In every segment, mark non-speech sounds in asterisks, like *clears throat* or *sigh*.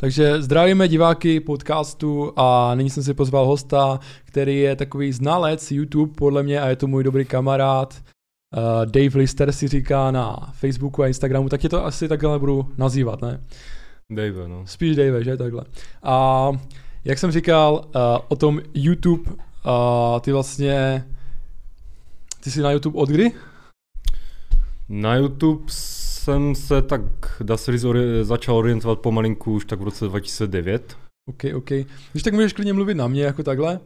Takže zdravíme diváky podcastu a nyní jsem si pozval hosta, který je takový znalec YouTube podle mě a je to můj dobrý kamarád. Uh, Dave Lister si říká na Facebooku a Instagramu, tak tě to asi takhle budu nazývat, ne? Dave, no. Spíš Dave, že takhle. A jak jsem říkal uh, o tom YouTube, uh, ty vlastně, ty jsi na YouTube od kdy? Na YouTube jsem se tak, dá se říct, ori- začal orientovat pomalinku už tak v roce 2009. OK, OK. Když tak můžeš klidně mluvit na mě jako takhle.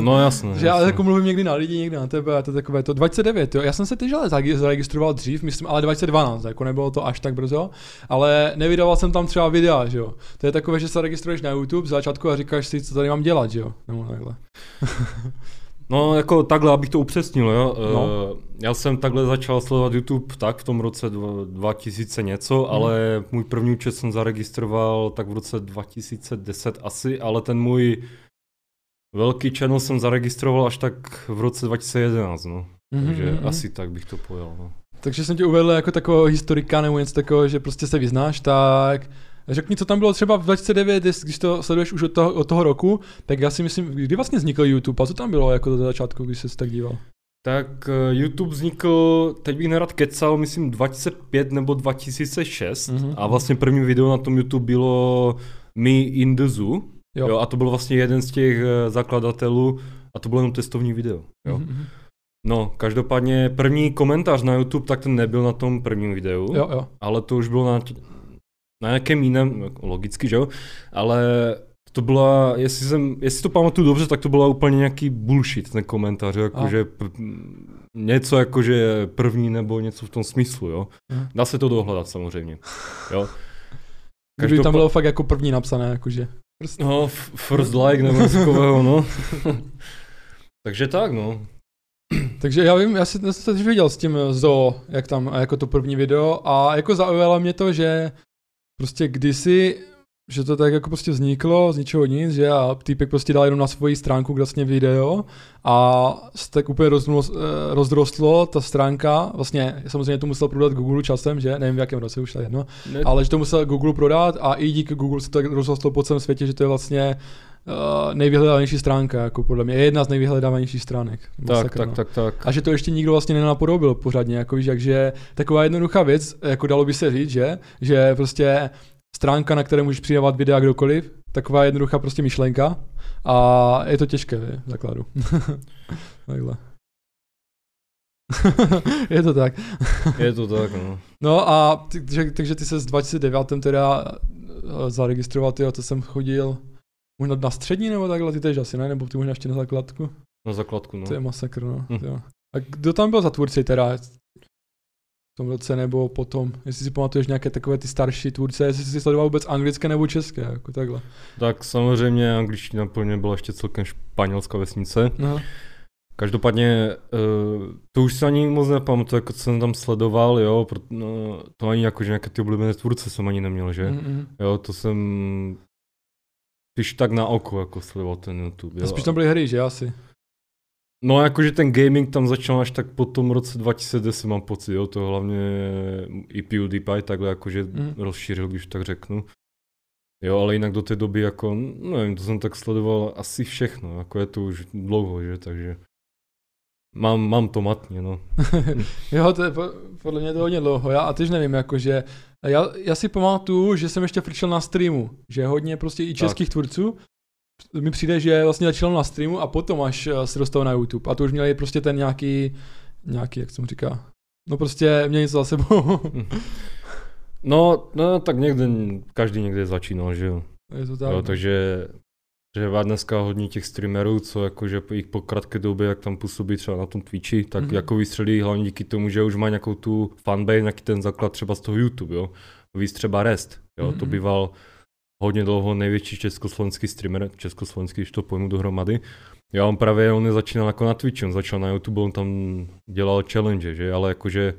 No jasně. *laughs* že já jako mluvím někdy na lidi, někdy na tebe a to je takové to 29, jo. Já jsem se zagi- zaregistroval dřív, myslím, ale 2012, jako nebylo to až tak brzo, ale nevydával jsem tam třeba videa, že jo. To je takové, že se registruješ na YouTube z začátku a říkáš si, co tady mám dělat, že jo. Nebo takhle. *laughs* No jako takhle, abych to upřesnil, jo. No. No. Já jsem takhle začal sledovat YouTube tak v tom roce dva- 2000 něco, hmm. ale můj první účet jsem zaregistroval tak v roce 2010 asi, ale ten můj velký channel jsem zaregistroval až tak v roce 2011, no. Mhm, Takže mhm, mhm. asi tak bych to pojal, no. Takže jsem tě uvedl jako takového historika nebo něco takového, že prostě se vyznáš, tak řekni, co tam bylo třeba v 2009, jest- když to sleduješ už od toho, od toho roku, tak já si myslím, kdy vlastně vznikl YouTube a co tam bylo jako do začátku, když jsi tak díval? Tak eh, YouTube vznikl, teď bych nerad kecal, myslím 2005 nebo 2006 Mhm. mm-hmm. a vlastně první video na tom YouTube bylo Me in the Zoo. Jo. Jo. a to byl vlastně jeden z těch eh, zakladatelů a to bylo jenom testovní video. Jo. Mhm, mhm. No, každopádně první komentář na YouTube, tak ten nebyl na tom prvním videu, Jo, jo. ale to už bylo na, na nějakém jiném, jako logicky, že jo, ale to byla, jestli, jsem, jestli to pamatuju dobře, tak to byla úplně nějaký bullshit, ten komentář, jakože p- něco jakože první nebo něco v tom smyslu, jo. Aha. Dá se to dohledat samozřejmě, jo. Kdyby tam bylo fakt jako první napsané, jakože. Prostě. No, f- first like nebo takového, no. *laughs* Takže tak, no. Takže já vím, já jsem teď viděl s tím Zo, jak tam, jako to první video a jako zaujalo mě to, že prostě kdysi, že to tak jako prostě vzniklo z ničeho nic, že a týpek prostě dal jenom na svoji stránku vlastně video a se tak úplně eh, rozrostlo ta stránka, vlastně samozřejmě to musel prodat Google časem, že nevím v jakém roce už to je jedno, Ne, ale že to musel Google prodat a i díky Google se to tak rozrostlo po celém světě, že to je vlastně uh, nejvyhledávanější stránka, jako podle mě, je jedna z nejvyhledávanějších stránek. tak, Masakr, tak, no. tak, tak. A že to ještě nikdo vlastně nenapodobil pořádně, jako víš, takže taková jednoduchá věc, jako dalo by se říct, že, že prostě stránka, na které můžeš přidávat videa kdokoliv, taková jednoduchá prostě myšlenka a je to těžké v základu. *laughs* Takhle. *laughs* je to tak. Je to tak, no. No a takže, takže ty se s 29. teda eh, zaregistroval, ty, to jsem chodil možná na střední nebo takhle, ty tež asi ne, nebo ty možná ještě na základku. Na zakladku, no. To je masakr, no. Hm. Jo. A kdo tam byl za tvůrci teda? V tom roce nebo potom? Jestli si pamatuješ nějaké takové ty starší tvůrce, jestli jsi sledoval vůbec anglické nebo české, jako takhle. Tak samozřejmě angličtina pro mě byla ještě celkem španělská vesnice. Aha. Každopádně uh, to už se ani moc nepamatuju, jako co jsem tam sledoval, jo, pro, no, to ani jako, že nějaké ty oblíbené tvůrce jsem ani neměl, že? Mm, mm. Jo, to jsem spíš tak na oko jako sledoval ten YouTube, A jo. spíš tam byly hry, že asi? No jakože ten gaming tam začal až tak po tom roce 2010 mám pocit, jo, to hlavně i PewDiePie takhle jakože Mhm. rozšířil, když tak řeknu. Jo, ale jinak do té doby jako, no nevím, to jsem tak sledoval asi všechno, jako je to už dlouho, že, takže mám, mám to matně, no. *laughs* jo, to je po- podle mě to hodně dlouho. Já a tyž nevím, jakože, já, já si pamatuju, že jsem ještě frčel na streamu, že hodně prostě i českých tak. tvůrců mi přijde, že vlastně začal na streamu a potom až eh, se dostal na YouTube. A to už měli prostě ten nějaký, nějaký, jak se mu říká, no prostě měl něco za sebou. No, no, tak někde, každý někde začínal, že jo. je to tak. Jo, no. takže že má dneska hodně těch streamerů, co jakože po, i po krátké době, jak tam působí třeba na tom Twitchi, tak Mhm. mm-hmm. jako vystřelí hlavně díky tomu, že už má nějakou tu fanbase, nějaký ten základ třeba z toho YouTube, jo. Víc třeba Rest, jo, mm-hmm. to Mhm. býval hodně dlouho největší československý streamer, československý, když to pojmu dohromady. Já on právě, on nezačínal jako na Twitchi, on začal na YouTube, on tam dělal challenge, že, ale jakože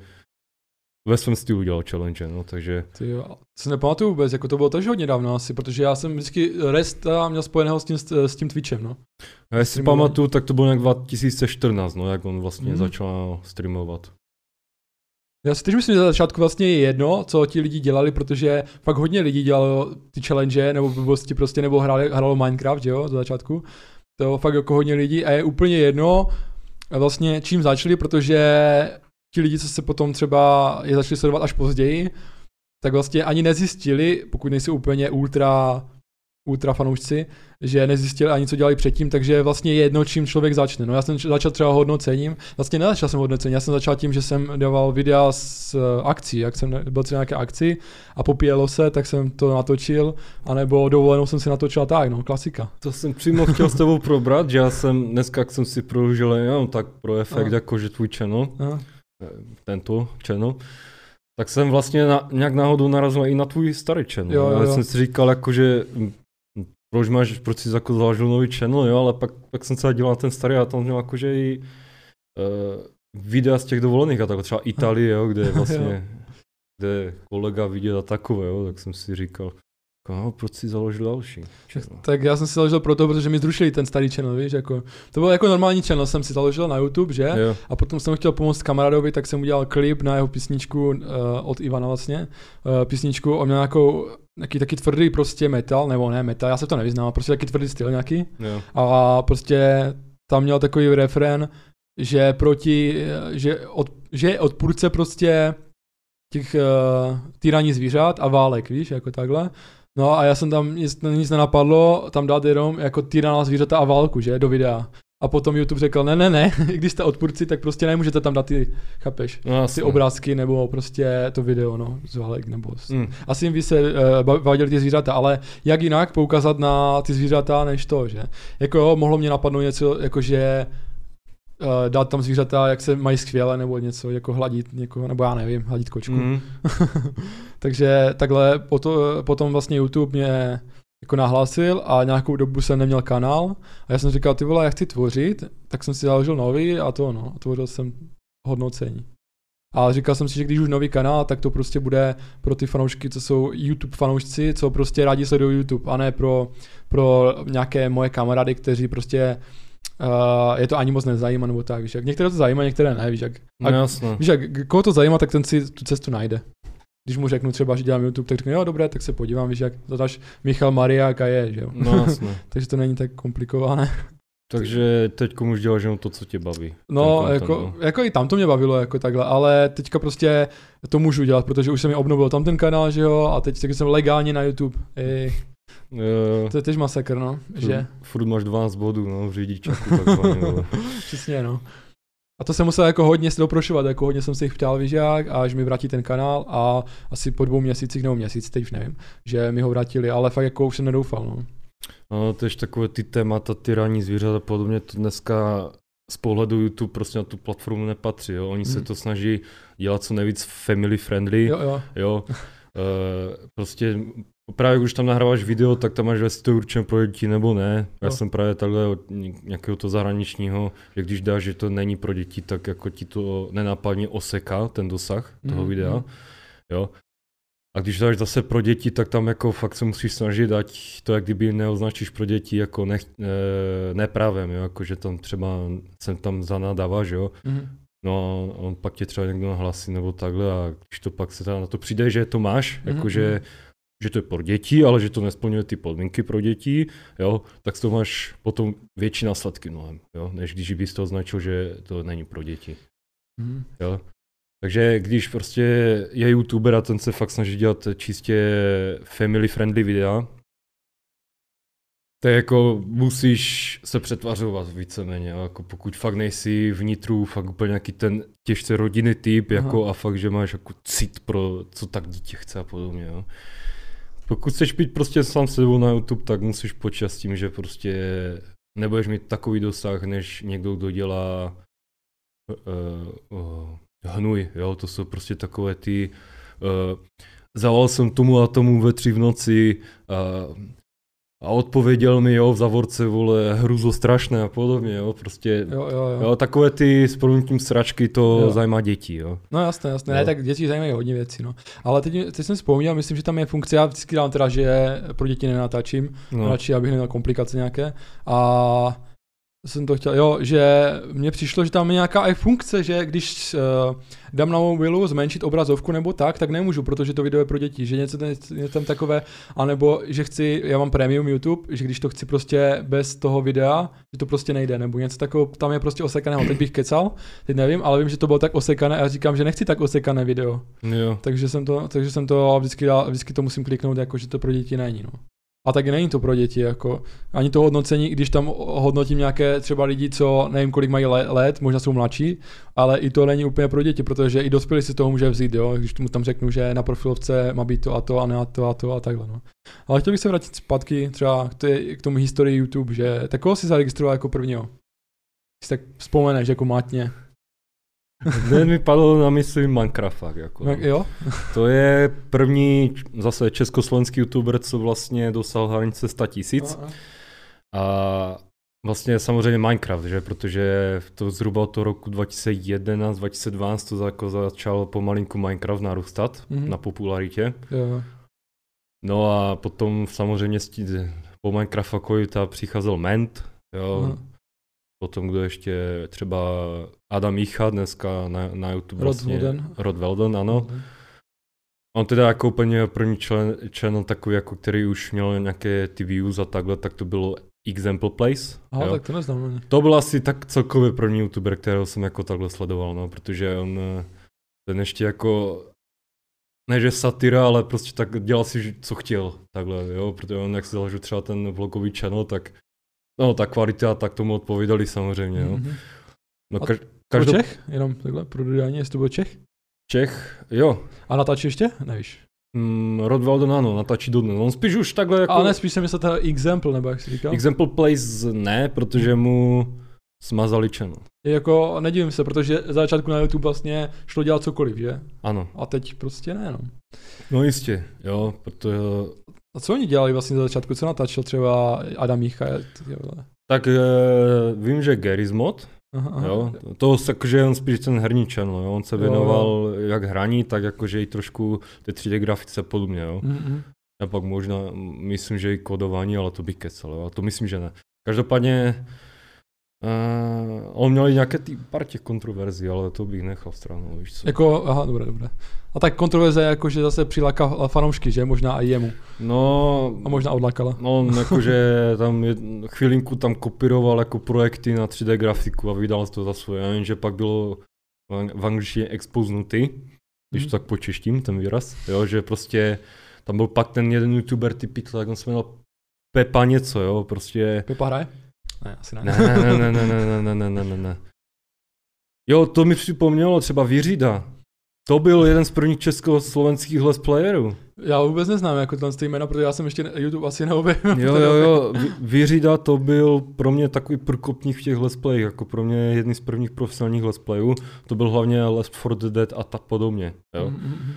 ve svém stylu dělal challenge, no, takže Ty jo, si nepamatuju vůbec, jako to bylo taž hodně dávno asi, protože já jsem vždycky Resta měl spojeného s tím, s tím Twitchem, no. Jestli si pamatuju, tak to bylo nějak 2014, no, jak on vlastně mm. začal streamovat. Já si teď myslím, že za začátku vlastně je jedno, co ti lidi dělali, protože fakt hodně lidí dělalo ty challenge, nebo blbosti prostě, nebo hráli, hrálo Minecraft, jo, za začátku. To fakt jako hodně lidí a je úplně jedno, vlastně čím začali, protože ti lidi, co se potom třeba je začali sledovat až později, tak vlastně ani nezjistili, pokud nejsou úplně ultra ultra fanoušci, že nezjistili ani, co dělali předtím, takže vlastně jedno, čím člověk začne. No já jsem začal třeba hodnocením, vlastně nezačal jsem hodnocením, já jsem začal tím, že jsem dával videa z eh, akcí, jak jsem byl třeba nějaké akci a popíjelo se, tak jsem to natočil, anebo dovolenou jsem si natočil tak, no, klasika. To jsem přímo chtěl s tebou probrat, že já jsem dneska, jak jsem si prohlížel jenom tak pro efekt, Aha. jako že tvůj channel, Aha. Eh, tento channel, tak jsem vlastně na, nějak náhodou narazil i na tvůj starý channel. Jo, jo, jo. Já jsem si říkal, jako, že proč máš, proč jsi jako založil nový channel, jo, ale pak, pak jsem se díval na ten starý a tam měl jakože i uh, videa z těch dovolených a tak třeba Itálie, jo, kde *laughs* vlastně, kde kolega viděl a takové, jo, tak jsem si říkal, No, proč si založil další? Channel? Tak já jsem si založil proto, protože mi zrušili ten starý channel, víš, jako, to byl jako normální channel, jsem si založil na YouTube, že? Jo. A potom jsem chtěl pomoct kamarádovi, tak jsem udělal klip na jeho písničku uh, od Ivana vlastně, uh, písničku, on měl nějakou, nějaký taky tvrdý prostě metal, nebo ne metal, já se to nevyznám, prostě taky tvrdý styl nějaký. Jo. A prostě tam měl takový refrén, že proti, že, od, že je odpůrce prostě těch uh, týraní zvířat a válek, víš, jako takhle. No a já jsem tam, nic, nic nenapadlo, tam dát jenom jako týraná zvířata a válku, že, do videa. A potom YouTube řekl, ne, ne, ne, *laughs* když jste odpůrci, tak prostě nemůžete tam dát ty, chápeš, no, ty obrázky nebo prostě to video, no, z válek nebo... Z... Mm. Asi jim by se uh, bavili ty zvířata, ale jak jinak poukázat na ty zvířata, než to, že? Jako jo, mohlo mě napadnout něco, jako že uh, dát tam zvířata, jak se mají skvěle, nebo něco, jako hladit někoho, nebo já nevím, hladit kočku. Mm. *laughs* Takže takhle potom, potom vlastně YouTube mě jako nahlásil a nějakou dobu jsem neměl kanál a já jsem říkal, ty vole, já chci tvořit, tak jsem si založil nový a to no, tvořil jsem hodnocení. A říkal jsem si, že když už nový kanál, tak to prostě bude pro ty fanoušky, co jsou YouTube fanoušci, co prostě rádi sledují YouTube, a ne pro, pro nějaké moje kamarády, kteří prostě uh, je to ani moc nezajímá, nebo tak, víš, jak některé to zajímá, některé ne, víš, jak, no, jasno. víš, jak koho to zajímá, tak ten si tu cestu najde. Když mu řeknu třeba, že dělám YouTube, tak řekne, jo, dobré, tak se podívám, víš, jak zadáš Michal Mariák a je, že jo. No, jasno. *laughs* Takže to není tak komplikované. Takže teď už děláš jenom to, co tě baví. No, jako, no. jako i tam to mě bavilo, jako takhle, ale teďka prostě to můžu dělat, protože už jsem mi obnovil tam ten kanál, že jo, a teď, teď jsem legálně na YouTube. Ej. Jo. To je tež masakr, no. Furt, že? Furt máš 12 bodů, no, v řidičáku takzvaně. *laughs* Přesně, no. A to jsem musel jako hodně si doprošovat, jako hodně jsem si jich ptal vyžák, až mi vrátí ten kanál a asi po dvou měsících nebo měsíc, teď už nevím, že mi ho vrátili, ale fakt jako už jsem nedoufal, no. No, to je takové ty témata, ty ranní zvířata a podobně, to dneska z pohledu YouTube prostě na tu platformu nepatří, jo. Oni hmm. se to snaží dělat co nejvíc family friendly, jo, jo. jo. Uh, *laughs* prostě Právě když tam nahráváš video, tak tam máš, jestli to určené pro děti nebo ne. Já no. jsem právě takhle od nějakého to zahraničního, že když dáš, že to není pro děti, tak jako ti to nenápadně oseká ten dosah toho mm, videa. Mm. Jo. A když dáš zase pro děti, tak tam jako fakt se musíš snažit dát to, jak kdyby neoznačíš pro děti jako ne, ne, neprávem, jo, jako že tam třeba sem tam zanadáváš, jo. Mm. No a on pak tě třeba někdo nahlasí nebo takhle a když to pak se na to přijde, že to máš, mm-hmm. jakože mhm že to je pro děti, ale že to nesplňuje ty podmínky pro děti, jo, tak to máš potom větší následky mnohem, jo, než když bys to označil, že to není pro děti. Mm. Jo. Takže když prostě je youtuber a ten se fakt snaží dělat čistě family friendly videa, to je jako musíš se přetvařovat víceméně, jako pokud fakt nejsi vnitru fakt úplně nějaký ten těžce rodinný typ, jako a fakt, že máš jako cit pro co tak dítě chce a podobně, jo. Pokud chceš být prostě sám sebou na YouTube, tak musíš počítat s tím, že prostě nebudeš mít takový dosah, než někdo, kdo dělá uh, uh, hnuj, jo, to jsou prostě takové ty, uh, zavolal jsem tomu a tomu ve tři v noci, uh, a odpověděl mi, jo, v zavorce, vole, hruzo strašné a podobně, jo, prostě, jo, jo, jo. jo takové ty s proměnutím sračky, to jo. zajímá děti, jo. No jasné, jasné, jo. ne, tak děti zajímají hodně věcí, no. Ale teď, teď jsem vzpomněl, myslím, že tam je funkce, já vždycky dám teda, že pro děti nenatáčím, no. radši, abych neměl komplikace nějaké, a jsem to chtěl, jo, že mně přišlo, že tam je nějaká i funkce, že když uh, dám na mobilu zmenšit obrazovku nebo tak, tak nemůžu, protože to video je pro děti, že něco, něco tam takové, anebo že chci, já mám premium YouTube, že když to chci prostě bez toho videa, že to prostě nejde, nebo něco takového, tam je prostě osekaného, teď bych kecal, teď nevím, ale vím, že to bylo tak osekané a já říkám, že nechci tak osekané video. Jo. Takže jsem to, takže jsem to vždycky, dal, vždycky to musím kliknout, jako že to pro děti není, no. A taky není to pro děti, jako ani to hodnocení, když tam hodnotím nějaké třeba lidi, co nevím, kolik mají let, možná jsou mladší, ale i to není úplně pro děti, protože i dospělí si toho může vzít, jo, když mu tam řeknu, že na profilovce má být to a to a ne to a to a takhle, no. Ale chtěl bych se vrátit zpátky třeba k, té, k tomu historii YouTube, že takového si zaregistroval jako prvního. Si tak vzpomeneš jako mátně. Hned mi padlo na mysli Minecraft fakt. Jako. Tak jo? To je první zase československý youtuber, co vlastně dosal hranice 100 tisíc. A vlastně samozřejmě Minecraft, že? protože to zhruba od toho roku 2011-2012 to jako začal pomalinku Minecraft narůstat mm-hmm. na popularitě. Jo. No a potom samozřejmě po Minecraftu přicházel Ment, jo. Mm potom kdo ještě třeba Adam Micha dneska na, na YouTube Rod vlastně. Welden. Rod Welden, ano. Mm-hmm. On teda jako úplně první člen, channel takový, jako který už měl nějaké ty views a takhle, tak to bylo Example Place. Aha, jo. tak to neznám. To byl asi tak celkově první youtuber, kterého jsem jako takhle sledoval, no, protože on ten ještě jako ne že satyra, ale prostě tak dělal si, co chtěl, takhle, jo, protože on jak si založil třeba ten vlogový channel, tak No, ta kvalita, tak tomu odpovídali samozřejmě, jo. Mm-hmm. No, kaž, každop... Čech? Jenom takhle pro dodání, jestli to byl Čech? Čech, jo. A natáčí ještě? Nevíš. Mm, Rod Walden ano, natáčí dodnes. On spíš už takhle jako... Ale ne, spíš jsem myslel teda Example, nebo jak jsi říkal. Example Plays ne, protože mu smazali channel. Jako nedivím se, protože za začátku na YouTube vlastně šlo dělat cokoliv, že? Ano. A teď prostě ne, no. No jistě, jo, protože a co oni dělali vlastně za začátku? Co natáčel třeba Adam Micha? Tak e, vím, že Gary's mod, aha, aha. jo, to jakože on spíš ten herní channel, jo, on se věnoval jo, jo. jak hraní, tak jakože i trošku ty 3D grafice podobně, jo. Mm-hmm. A pak možná, myslím, že i kodování, ale to bych kecal, jo, a to myslím, že ne. Každopádně Uh, on měl i nějaké ty pár těch kontroverzí, ale to bych nechal stranou, víš co. Jako, aha, dobré, dobré. A tak kontroverze jako, že zase přiláká fanoušky, že? Možná i jemu. No. A možná odlákala. No, *laughs* jakože tam je, chvilinku tam kopíroval jako projekty na 3D grafiku a vydal to za svoje. Já vím, že pak bylo v angličtině expoznutý, když hmm. to tak počeštím, ten výraz, jo, že prostě tam byl pak ten jeden youtuber typický, jak on se jmenoval Pepa něco, jo, prostě. Pepa hraje? Ne, asi ne. Ne, ne, ne, ne, ne, ne, ne, ne, ne, ne. Jo, to mi připomnělo třeba Viřida. To byl jeden z prvních československých let's playerů. Já vůbec neznám jako ten jméno, protože já jsem ještě YouTube asi neobjevil. Jo, jo, jo, Viřida to byl pro mě takový průkopník v těch let's play, jako pro mě jedný z prvních profesionálních let's playů. To byl hlavně Left 4 Dead a tak podobně. Jo. Mm-hmm.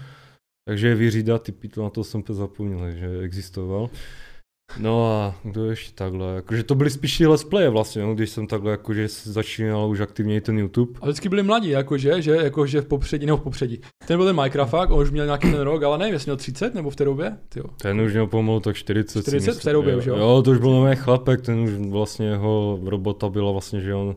Takže Viřida, ty to na to jsem to zapomněl, že existoval. No a kdo ještě takhle, jakože to byly spíš let's play vlastně, no, když jsem takhle jakože začínal už aktivně ten YouTube. A vždycky byli mladí, jakože, že, jakože v popředí, nebo v popředí. Ten byl ten Minecraft, on už měl nějaký ten rok, ale nevím, jestli měl 30 nebo v té době. Tyjo. Ten už měl pomalu tak 40. 40 v té době už jo. Jo, to už byl nový chlapek, ten už vlastně jeho robota byla vlastně, že on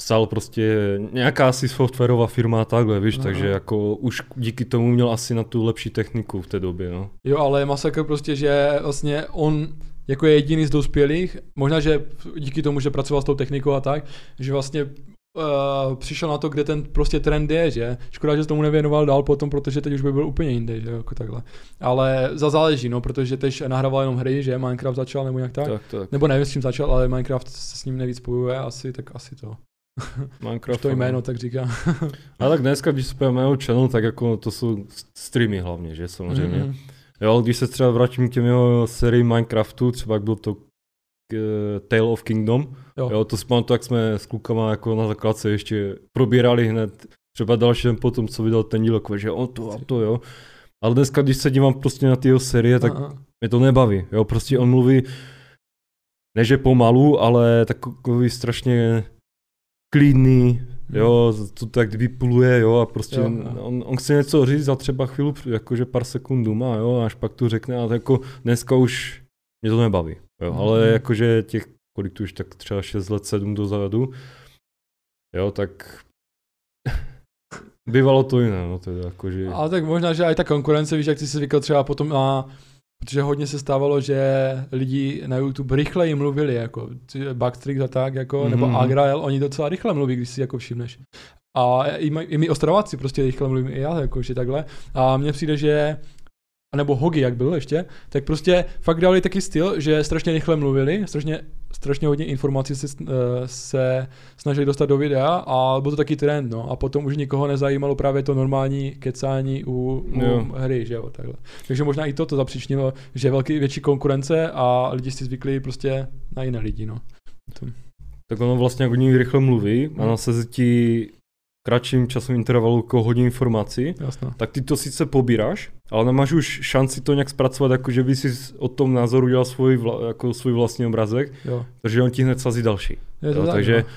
psal prostě nějaká asi softwarová firma a takhle, víš, Aha. takže jako už díky tomu měl asi na tu lepší techniku v té době, no. Jo, ale je masakr prostě, že vlastně on jako je jediný z dospělých, možná, že díky tomu, že pracoval s tou technikou a tak, že vlastně uh, přišel na to, kde ten prostě trend je, že? Škoda, že se tomu nevěnoval dál potom, protože teď už by byl úplně jinde, že jako takhle. Ale za záleží, no, protože teď nahrával jenom hry, že Minecraft začal nebo nějak tak. tak, tak. Nebo nevím, s čím začal, ale Minecraft se s ním nejvíc spojuje asi, tak asi to. *laughs* Minecraft. to jméno tak říká. *laughs* A tak dneska, když se mého channel, tak jako to jsou streamy hlavně, že samozřejmě. Mm-hmm. Jo, když se třeba vrátím k těm jeho sérii Minecraftu, třeba jak byl to uh, Tale of Kingdom, jo. jo to spomínám to, jak jsme s klukama jako na základce ještě probírali hned třeba další den potom, co vydal ten díl, že on to a to, jo. Ale dneska, když se dívám prostě na ty jeho série, tak Aha. mě to nebaví, jo, prostě on mluví, ne že pomalu, ale takový strašně klidný, jo, to tak vypluje, jo, a prostě jo, jo. On, on, chce něco říct za třeba chvíli, jakože pár sekund má, jo, až pak tu řekne, ale jako dneska už mě to nebaví, jo, hmm. ale jakože těch kolik tu už tak třeba 6 let, 7 dozadu, jo, tak *laughs* bývalo to jiné, no teda jakože... Ale tak možná, že i ta konkurence, víš, jak ty jsi zvykl třeba potom na Protože hodně se stávalo, že lidi na YouTube rychleji mluvili, jako Backstrix a tak, jako, mm-hmm. nebo Agrael, oni docela rychle mluví, když si jako všimneš. A i, my, i my Ostravaci prostě rychle mluvím, i já, jako, že takhle. A mně přijde, že nebo Hogi, jak byl ještě, tak prostě fakt dali taky styl, že strašně rychle mluvili, strašně, strašně hodně informací se, uh, se snažili dostat do videa a byl to taky trend, no. A potom už nikoho nezajímalo právě to normální kecání u, u hry, že jo, takhle. Takže možná i to to zapříčnilo, že je velký, větší konkurence a lidi si zvykli prostě na jiné lidi, no. Tak ono vlastně, jak oni rychle mluví a na se ti kratším časovým intervalu jako hodně informací, Jasne. tak ty to sice pobíráš, ale nemáš už šanci to nějak zpracovat, jako že by si o tom názoru udělal svůj, vla, jako svůj vlastní obrazek, jo. takže on ti hned sazí další. Je to jo, tak, takže, no.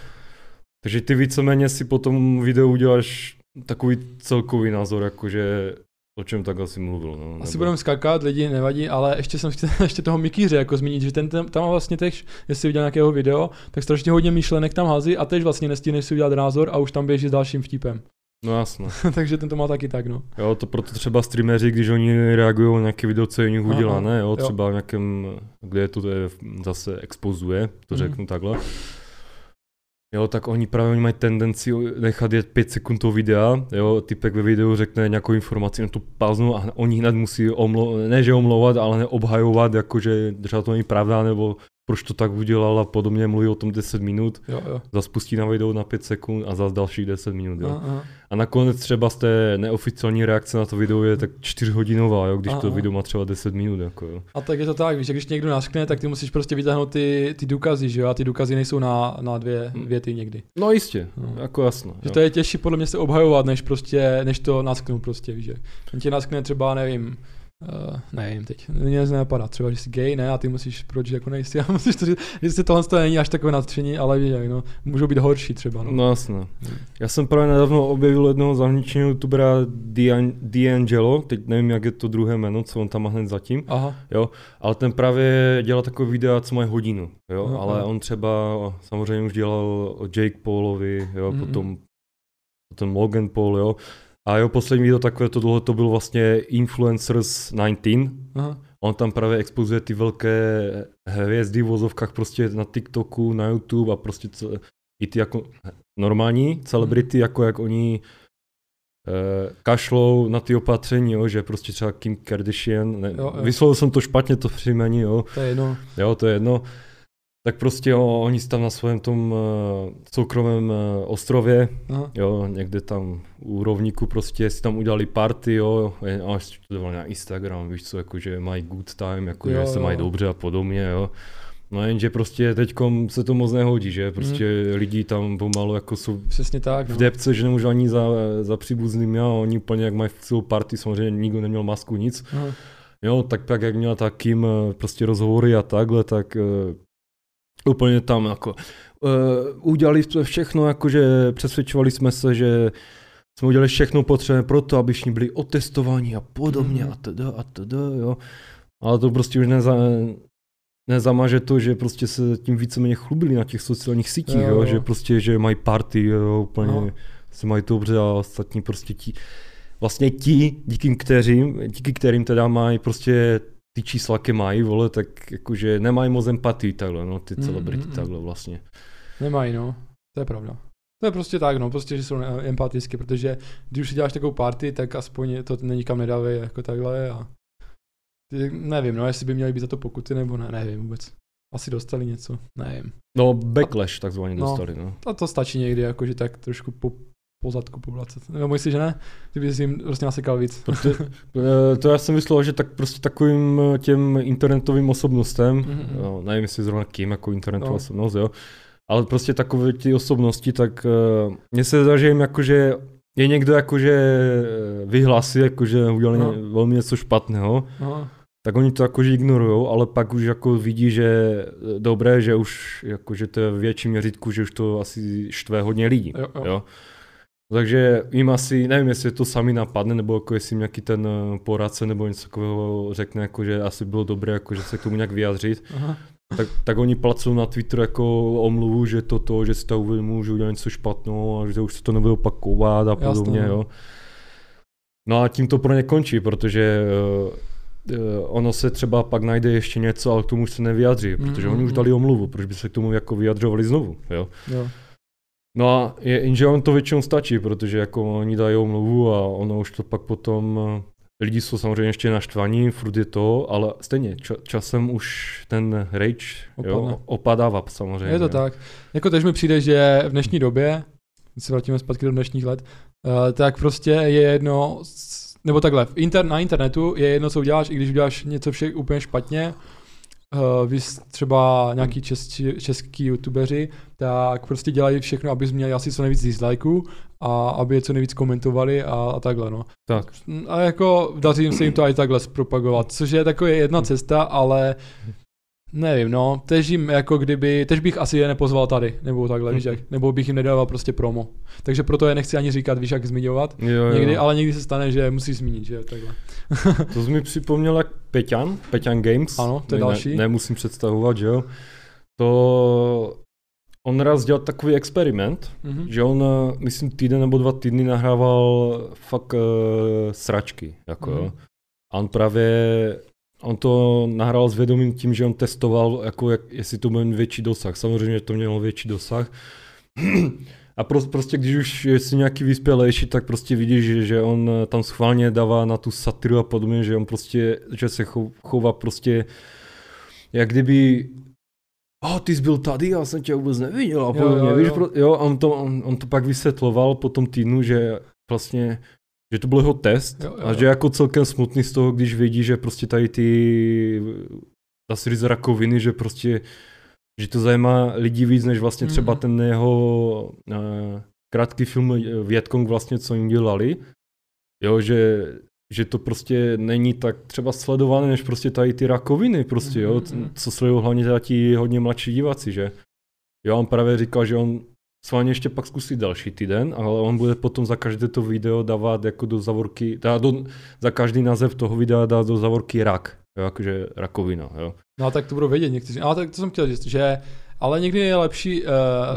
takže ty víceméně si po tom videu uděláš takový celkový názor, jakože o čem tak asi mluvil. No, Asi budeme skákat, lidi nevadí, ale ještě jsem chtěl *laughs* ještě toho Mikýře jako zmínit, že ten, tam, tam vlastně tež, jestli viděl nějakého video, tak strašně hodně myšlenek tam hází a tež vlastně nestíneš si udělat názor a už tam běží s dalším vtipem. No jasno. *laughs* Takže ten to má taky tak, no. Jo, to proto třeba streameři, když oni reagují na nějaké video, co je nich udělané, jo, třeba jo. v nějakém, kde je to, to je zase expozuje, to mm. řeknu takhle, Jo, tak oni právě mají tendenci nechat jet 5 sekund toho videa, jo, typek ve videu řekne nějakou informaci na tu paznu a oni hned musí omlo, ne že omlouvat, ale neobhajovat, jakože třeba to není pravda, nebo proč to tak udělal a podobně, mluví o tom 10 minut, jo, jo. zase pustí na video na 5 sekund a zase dalších 10 minut. Jo. Aha. A nakonec třeba z té neoficiální reakce na to video je tak 4 hodinová, jo, když aha. to video má třeba 10 minut. Jako, jo. A tak je to tak, víš, když někdo naskne, tak ty musíš prostě vytáhnout ty, ty důkazy, že jo, a ty důkazy nejsou na, na dvě hm. věty někdy. No jistě, no. jako jasno. Že jo. to je těžší podle mě se obhajovat, než prostě, než to nasknout prostě, víš, že. On ti naskne třeba, nevím, Uh, nevím teď, mě nic nenapadá, třeba, že jsi gay, ne, a ty musíš, proč jako nejsi, *laughs* a musíš to říct, jestli tohle to není až takové nadšení, ale víš, no, můžou být horší třeba, no. No jasně. Hmm. Já jsem právě nedávno objevil jednoho zahraničního youtubera D'Angelo, teď nevím, jak je to druhé jméno, co on tam má hned zatím, Aha. jo, ale ten právě dělá takové videa, co mají hodinu, jo, Aha. ale on třeba samozřejmě už dělal o Jake Paulovi, jo, Mhm. potom, potom Logan Paul, jo, a jeho poslední video takové to dlouho to byl vlastně Influencers 19. Aha. On tam právě expozuje ty velké hvězdy v vozovkách prostě na TikToku, na YouTube a prostě co, i ty jako normální celebrity, jako jak oni eh, kašlou na ty opatření, jo, že prostě třeba Kim Kardashian, ne, Jo, jo. vyslovil jsem to špatně, to příjmení, jo, To je jedno. jo, to je jedno, tak prostě jo, oni tam na svém tom uh, soukromém uh, ostrově, Aha. jo, někde tam u rovníku prostě si tam udělali party, jo, a až to dávali na Instagram, víš co, jakože mají good time, jako Jo, že se jo. mají dobře a podobně, jo. No jenže prostě teďkom se to moc nehodí, že, prostě Mhm. lidi tam pomalu jako jsou Přesně tak, no. v depce, že nemůžu ani za, za příbuznými a oni úplně jak mají celou party, samozřejmě nikdo neměl masku, nic. Aha. Jo, tak pak jak měla tak Kim eh, prostě rozhovory a takhle, tak úplně tam jako uh, udělali jsme všechno, jakože přesvědčovali jsme se, že jsme udělali všechno potřebné pro to, aby všichni byli otestováni a podobně Mhm. a teda a teda, jo. Ale to prostě už neza, nezamaže to, že prostě se tím víceméně chlubili na těch sociálních sítích, Jo, jo, že prostě, že mají party, jo, úplně Aha. se mají dobře a ostatní prostě ti, vlastně ti, díky kterým, díky kterým teda mají prostě ty čísla, jaké mají, vole, tak jakože nemají moc empatii takhle, no, ty Mm, celebrity mm, mm. takhle vlastně. Nemají, no. To je pravda. To je prostě tak, no, prostě, že jsou ne- empaticky, protože když už si děláš takovou party, tak aspoň to nikam nedávají jako takhle a ty, nevím, no, jestli by měli být za to pokuty, nebo ne, nevím vůbec. Asi dostali něco, nevím. No, backlash takzvaně No. dostali, no. A to stačí někdy, jakože tak trošku po, po zadku poblacet. Nebo myslíš, že ne? Ty bys jim prostě nasekal víc. Protože, eh, to já jsem myslel, že tak prostě takovým eh, těm internetovým osobnostem, Mhm. no, nevím jestli zrovna kým jako internetová No. osobnost, jo, ale prostě takové ty osobnosti, tak uh, mně se zdá, že jim jakože je někdo jakože vyhlásí, jakože udělal No. no. velmi něco špatného, Aha. tak oni to jakože ignorujou, ale pak už jako vidí, že dobré, že už jakože to je v větším měřítku, že už to asi štve hodně lidí. Jo, jo. Jo. Takže jim asi, nevím, jestli to sami napadne, nebo jako jestli jim nějaký ten eh, poradce nebo něco takového řekne, jako že asi bylo dobré, jako že se k tomu nějak vyjádřit. Aha. tak, tak oni placují na Twitter jako omluvu, že toto, že si to uvědomují, že udělali něco špatného a že už se to nebude opakovat a podobně, no. jo. No a tím to pro ně končí, protože uh, ono se třeba pak najde ještě něco, ale k tomu už se nevyjadří, protože Mm, oni už dali omluvu, proč by se k tomu jako vyjadřovali znovu, jo. Jo. No a je, jenže on to většinou stačí, protože jako oni dají omluvu a ono už to pak potom, eh, lidi jsou samozřejmě ještě naštvaní, furt je to, ale stejně ča, časem už ten rage jo, opadává samozřejmě. Je to tak. Jako tež mi přijde, že v dnešní době, když se vrátíme zpátky do dnešních let, uh, tak prostě je jedno, nebo takhle, v inter, na internetu je jedno, co uděláš, i když uděláš něco vše úplně špatně, uh, vy třeba nějaký český, český youtubeři, tak prostě dělají všechno, aby měli asi co nejvíc dislikeů a aby je co nejvíc komentovali a, a takhle, no. Tak, A jako daří se jim to i takhle zpropagovat, což je taková jedna cesta, ale nevím, no, tež jim jako kdyby, tež bych asi je nepozval tady, nebo takhle, víš jak, nebo bych jim nedával prostě promo. Takže proto je nechci ani říkat, víš jak zmiňovat, jo, jo. někdy, ale někdy se stane, že musíš zmínit, že takhle. *laughs* To jsi mi připomněl jak Peťan, Peťan Games. Ano, to je Ne- další. Ne, nemusím představovat, že jo. To on raz dělal takový experiment, Mhm. že on, eh, myslím, týden nebo dva týdny nahrával fakt uh, sračky, jako Mhm. jo. A on právě, on to nahrál s vědomím tím, že on testoval, jako jak, jestli to bude větší dosah. Samozřejmě to mělo větší dosah. *clears throat* A prostě, prostě když už jsi nějaký vyspělejší, tak prostě vidíš, že, že on eh, tam schválně dává na tu satiru a podobně, že on prostě, že se chov- chová prostě, jak kdyby oh, ty jsi byl tady, já jsem tě vůbec neviděl a Jo, podobně, jo, víš, jo. pro, jo, a on to, on, on to pak vysvětloval po tom týdnu, že vlastně, že to byl jeho test Jo, jo, a že je jako celkem smutný z toho, když vidí, že prostě tady ty, dá se říct rakoviny, že prostě, že to zajímá lidi víc, než vlastně třeba Mhm. ten jeho uh, krátký film eh, Vietkong vlastně, co jim dělali, jo, že že to prostě není tak třeba sledované, než prostě tady ty rakoviny prostě, jo, Mhm. co sledují hlavně teda ti hodně mladší diváci, že? Jo, on právě říkal, že on sválně ještě pak zkusí další týden, ale on bude potom za každé to video dávat jako do zavorky, teda do, za každý název toho videa dá do zavorky rak, jo, jakože rakovina, jo. No a tak to budou vědět někteří. Ale tak to jsem chtěl říct, že ale někdy je lepší uh,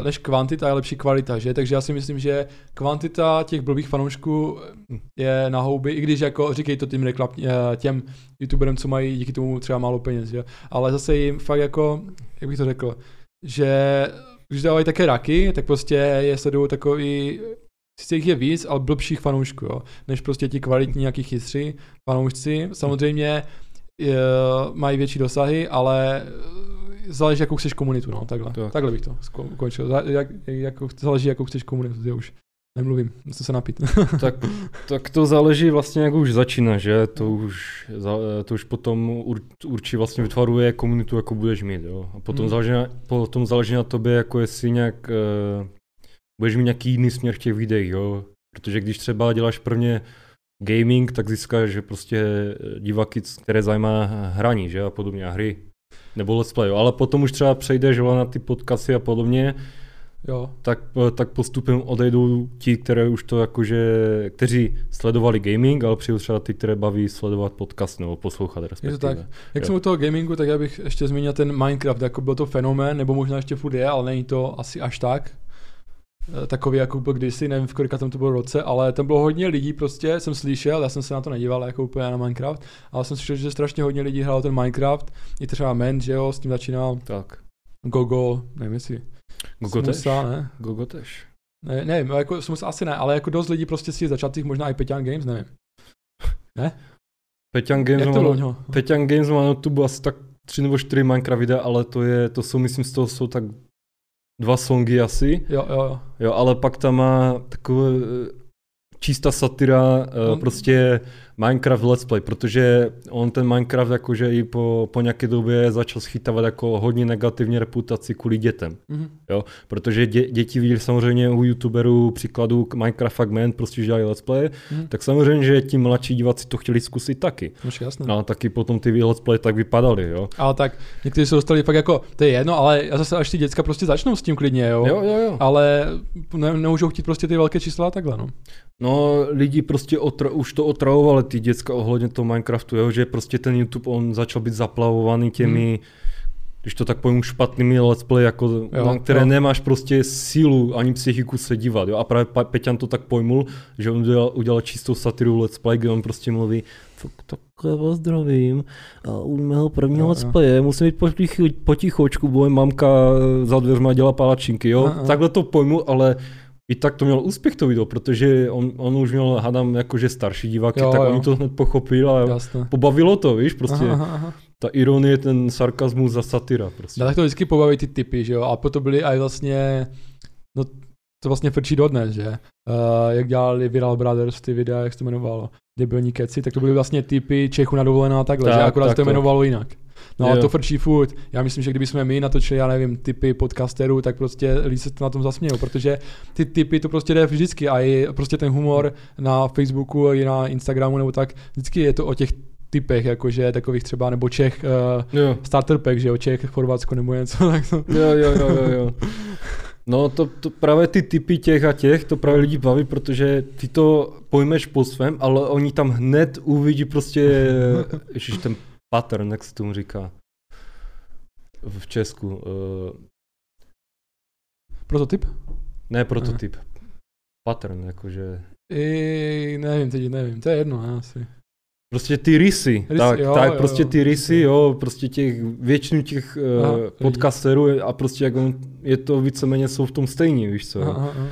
než kvantita, je lepší kvalita, že? Takže já si myslím, že kvantita těch blbých fanoušků je na houby, i když jako říkej to tím reklam, eh, těm youtuberům, co mají díky tomu třeba málo peněz, že? Ale zase jim fakt jako, jak bych to řekl, že když dávají také raky, tak prostě je sledují takový, sice jich je víc, ale blbších fanoušků, jo? než prostě ti kvalitní nějaký chytři fanoušci. Samozřejmě je, mají větší dosahy, ale záleží, jakou chceš komunitu, no, takhle. Tak. Takhle bych to sko- ukončil. Zá- Jak, jak, záleží, jakou chceš komunitu, ty už nemluvím, musím se napít. *laughs* Tak, tak to záleží vlastně, jak už začíná, že? To už, to už potom ur, určí vlastně vytvaruje komunitu, jako budeš mít, jo. A potom, Hmm. záleží, na, potom záleží na tobě, jako jestli nějak, uh, budeš mít nějaký jiný směr v těch videích, jo. Protože když třeba děláš prvně gaming, tak získáš, že prostě eh, diváky, které zajímá hraní, že? A podobně, a hry. Nebo let's play, jo. Ale potom už třeba přejdeš na ty podcasty a podobně, jo. tak, eh, tak postupem odejdou ti, které už to jakože, kteří sledovali gaming, ale přijdou třeba ty, které baví sledovat podcast nebo poslouchat respektive. tak. Jak Jo. jsem u toho gamingu, tak já bych ještě zmínil ten Minecraft, jako byl to fenomén, nebo možná ještě furt je, ale není to asi až tak. Eh, Takový, jako byl kdysi, nevím v kolika tam to bylo roce, ale tam bylo hodně lidí prostě, jsem slyšel, já jsem se na to nedíval jako úplně na Minecraft, ale jsem slyšel, že strašně hodně lidí hrálo ten Minecraft, i třeba Men, že jo, s tím začínal Tak. Gogo, nevím jestli, Gogo tež? Smusa, ne? Gogo tež. ne? nevím, jako Smusa asi ne, ale jako dost lidí prostě si začátých, možná i Peťan Games, nevím. *laughs* Peťan Games, Jak to bylo? Peťan Games má na YouTube asi tak tři nebo čtyři Minecraft videa, ale to je, to jsou, myslím, z toho jsou tak dva songy asi. Jo, jo, jo. Jo, ale pak tam má takové čistá satira, On- on... prostě Minecraft Let's Play, protože on ten Minecraft jakože i po, po nějaké době začal schytávat jako hodně negativní reputaci kvůli dětem. Mhm. Protože dě, děti viděli samozřejmě u youtuberů příkladu k Minecraft Fragment, prostě že dělají Let's Play, Mhm. tak samozřejmě, že ti mladší diváci to chtěli zkusit taky. No, jasné. A taky potom ty Let's Play tak vypadaly, jo. Ale tak někteří se dostali fakt jako, to je jedno, ale já zase až ty děcka prostě začnou s tím klidně, jo. Jo, jo, jo. Ale ne, nemůžou chtít prostě ty velké čísla a takhle, no. No, lidi prostě otra- už to otravovali, ty děcka ohledně toho Minecraftu, jo, že prostě ten YouTube, on začal být zaplavovaný těmi, když to tak pojmu špatnými let's play, jako, jo, na které jo. nemáš prostě sílu ani psychiku se dívat. Jo? A právě Peťan to tak pojmul, že on udělal, udělal čistou satiru let's play, kde on prostě mluví, tak takhle vás zdravím a u mého prvního let's playe musím být potichočku, bo mamka za dveřma dělá palačinky, jo. A, a. Takhle to pojmu, ale i tak to měl úspěch to video, protože on, on už měl, hádám, jakože starší diváky, jo, tak jo. oni to hned pochopil a Jasne. pobavilo to, víš, prostě. Aha, aha. Ta ironie, ten sarkazmus za satira. Prostě. No, tak to vždycky pobaví ty typy, že jo, a potom byly i vlastně, no to vlastně frčí dodnes, že? Uh, jak dělali Viral Brothers ty videa, jak se to jmenovalo, debilní keci, tak to byly vlastně typy Čechu na dovolená a takhle, tak, že akorát tak, se to jmenovalo jinak. No jo. a to frčí furt. Já myslím, že kdyby jsme my natočili, já nevím, typy podcasterů, tak prostě lidi se na tom zasmějou, protože ty typy to prostě jde vždycky a i prostě ten humor na Facebooku i na Instagramu nebo tak, vždycky je to o těch typech, jakože takových třeba, nebo Čech, uh, starter pack, že jo, Čech, Chorvatsko nebo něco, *laughs* tak to. Jo, jo, jo, jo, jo. No to, to právě ty typy těch a těch, to právě lidi baví, protože ty to pojmeš po svém, ale oni tam hned uvidí prostě, ježiš, ten pattern, jak se tomu říká v Česku. Uh... Prototyp? Ne prototyp. Aha. Pattern, jakože... I, nevím, teď nevím, to je jedno asi. Prostě ty rysy, rysy tak, jo, tak jo, prostě jo. ty rysy, jo, prostě těch, většinu těch aha, uh, podcasterů a prostě jak on, je to víceméně jsou v tom stejní, víš co. Aha, aha.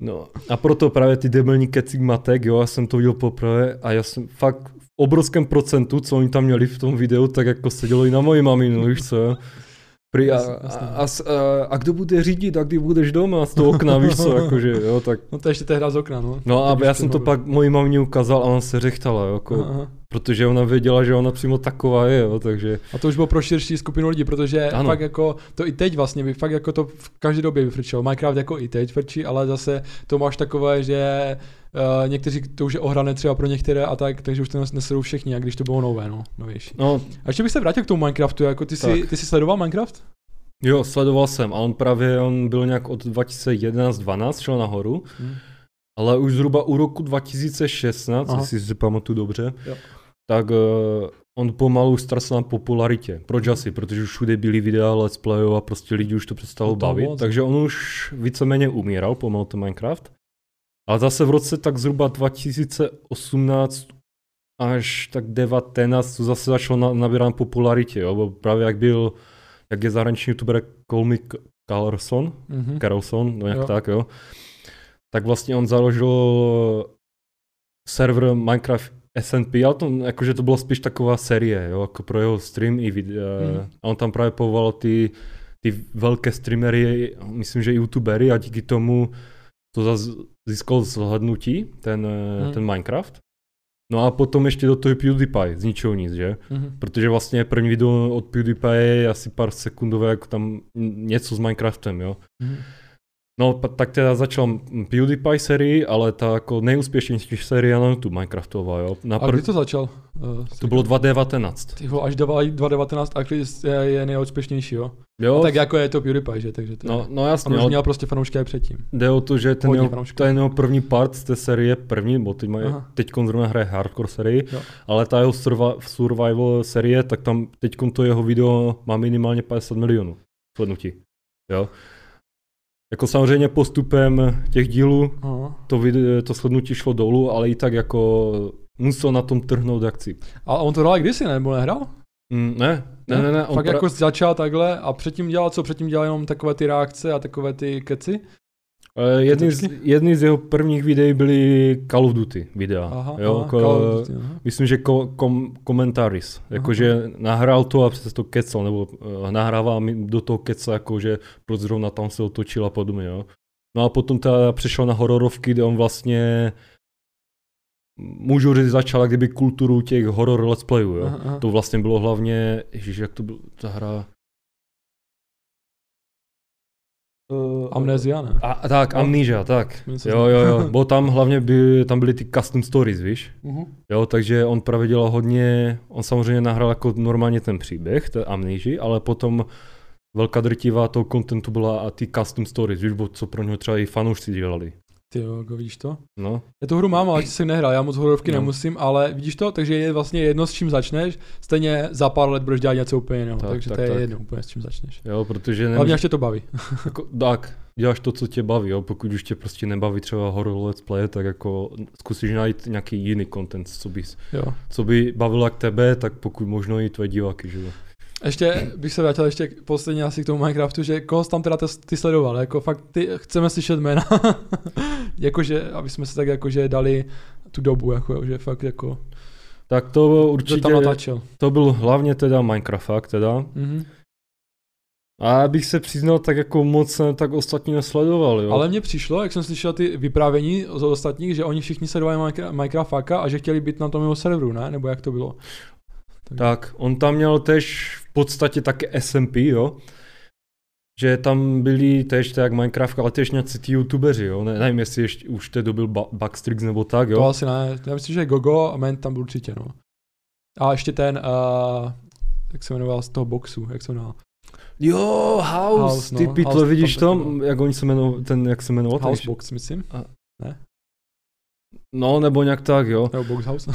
No a proto právě ty debilní kecik matek, jo, já jsem to viděl poprvé a já jsem fakt obrovském procentu, co oni tam měli v tom videu, tak jako sedělo i na moji maminu, víš co. Prý a, a, a, a, kdo bude řídit a kdy budeš doma z toho okna, víš co, *laughs* jakože, jo, tak. No to ještě tehdy z okna, no. No a já jsem to pak mojí mamě ukázal a ona se řechtala, jako, aha. Protože ona věděla, že ona přímo taková je, jo, takže. A to už bylo pro širší skupinu lidí, protože ano. fakt jako, to i teď vlastně, by fakt jako to v každé době vyfrčilo. Minecraft jako i teď frčí, ale zase to máš takové, že Uh, někteří to už je ohrané třeba pro některé a tak, takže už to nesedou všichni, jak když to bylo nové, no, novější. No. A ještě bych se vrátil k tomu Minecraftu, jako ty, jsi, ty jsi sledoval Minecraft? Jo, sledoval jsem a on právě, on byl nějak od 2011-12, šel nahoru, hmm. ale už zhruba u roku 2016, Aha. jestli si pamatuju dobře, jo. Tak uh, on pomalu ztrasil na popularitě. Proč asi? Protože už všude byly videa let's playů a prostě lidi už to přestalo no bavit, moc. takže on už víceméně umíral pomalu ten Minecraft. Ale zase v roce tak zhruba 2018 až tak 19 to zase začalo na, nabírat na popularitě, jo, bo právě jak byl, jak je zahraniční youtuber Colmy Carlson, mm-hmm. Carlson, no jak jo. tak, jo, tak vlastně on založil server Minecraft SNP, ale to, jakože to bylo spíš taková série, jo, jako pro jeho stream i video. Mm. A on tam právě povolal ty, ty velké streamery, myslím, že youtubery a díky tomu to zase získal zhlednutí, ten, hmm. ten Minecraft. No a potom ještě do toho PewDiePie, z ničeho nic, že? Mm-hmm. Protože vlastně první video od PewDiePie je asi pár sekundové, jako tam něco s Minecraftem, jo? Mm-hmm. No, tak teda začal PewDiePie sérii, ale ta jako nejúspěšnější série na YouTube Minecraftová, jo. A kdy to začal? Uh, to bylo 2019. Tyho, až 2019 a je, je nejúspěšnější, jo? Jo. A tak jako je to PewDiePie, že? Takže to no, je... no jasně. A už měl prostě fanoušky i předtím. Jde o to, že ten jeho, to je jeho první part z té série, první, bo teď, mají, teď zrovna hraje hardcore sérii, jo. ale ta jeho survival série, tak tam teď to jeho video má minimálně 50 milionů slednutí. Jo. Jako samozřejmě postupem těch dílů to, to slednutí šlo dolů, ale i tak jako musel na tom trhnout akci. A on to hrál kdysi, ne? nebo nehrál? Mm, ne, ne, ne, ne. On Fakt pra... jako začal takhle a předtím dělal co? Předtím dělal jenom takové ty reakce a takové ty keci? Uh, jedny, z, jedny z jeho prvních videí byly Call of Duty videa. Aha, jo, aha, ko, Call of Duty, aha. Myslím, že ko, kom, komentaris. Jakože nahrál to a přes to kecal, nebo uh, nahrává mi do toho keca, jakože proč zrovna tam se otočil a podobně. Jo. No a potom teda přešel na hororovky, kde on vlastně můžu říct, začal kdyby kulturu těch horror let's playů, jo. Aha, aha. To vlastně bylo hlavně, ježiš, jak to byla ta hra, Uh, Amnesia, ne? A, tak, no. Amnesia, tak. Jo, jo, jo. *laughs* Bo tam hlavně by, tam byly ty custom stories, víš? Uh-huh. Jo, takže on právě dělal hodně, on samozřejmě nahrál jako normálně ten příběh, to Amnesia, ale potom velká drtivá toho kontentu byla a ty custom stories, víš, bo co pro něho třeba i fanoušci dělali. Ty jo, jako vidíš to? No, Já tu hru mám, ale jsem nehrál, já moc hororovky No. nemusím, ale vidíš to, takže je vlastně jedno, s čím začneš, stejně za pár let budeš dělat něco úplně jiného, Tak, takže tak, to je tak. jedno úplně, s čím začneš. jo, protože Hlavně nemůžeš, až tě to baví. *laughs* jako, tak, děláš to, co tě baví, jo, pokud už tě prostě nebaví třeba horror let's play, tak jako zkusíš najít nějaký jiný content, co by, Jo. co by bavilo jak tebe, tak pokud možno i tvé diváky, že jo. Ještě bych se vrátil ještě k- posledně asi k tomu Minecraftu, že koho tam teda ty sledoval, jako fakt ty, chceme slyšet jména, *laughs* jakože, aby jsme se tak jakože dali tu dobu, jako, že fakt jako, Tak to určitě, tam natáčel. to byl hlavně teda Minecraft teda. Mhm. A abych se přiznal, tak jako moc jsem tak ostatní nesledoval, jo. Ale mně přišlo, jak jsem slyšel ty vyprávění z ostatních, že oni všichni sledovali Minecraft- a že chtěli být na tom jeho serveru, ne? Nebo jak to bylo? Tak, on tam měl tež podstatě také SMP, jo. Že tam byli tež tak jak Minecraft, ale tež nějací ty youtubeři, jo. Ne, nevím, jestli ještě už to byl ba- Backstrix nebo tak, jo. To asi ne. Já myslím, že Gogo a Man tam byl určitě, no. A ještě ten, uh, jak se jmenoval z toho boxu, jak se jmenoval? Jo, House, House, ty no, pitle, House vidíš tam jak oni se jmenoval, ten, jak se jmenoval? Housebox, myslím. No, nebo nějak tak, jo. Nebo Box House.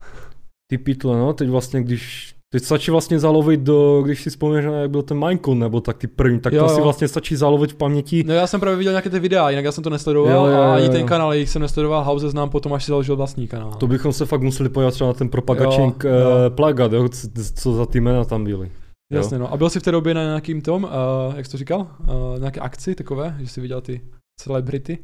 *laughs* Ty pytle, no, teď vlastně, když Teď stačí vlastně zalovit do, když si vzpomínáš, jak byl ten Minecon, nebo tak ty první, tak Jo, to si vlastně stačí zalovit v paměti. no já jsem právě viděl nějaké ty videa, jinak já jsem to nesledoval Jo, jo, jo, a ani jo. ten kanál, jejich jsem nesledoval, House znám potom, až si založil vlastní kanál. To bychom se fakt museli podívat třeba na ten propagačing Jo, jo, jo. jo. plagat, jo, co, co za ty jména tam byly. Jo. Jasně, no. A byl jsi v té době na nějakým tom, uh, jak jsi to říkal, uh, nějaké akci takové, že jsi viděl ty celebrity?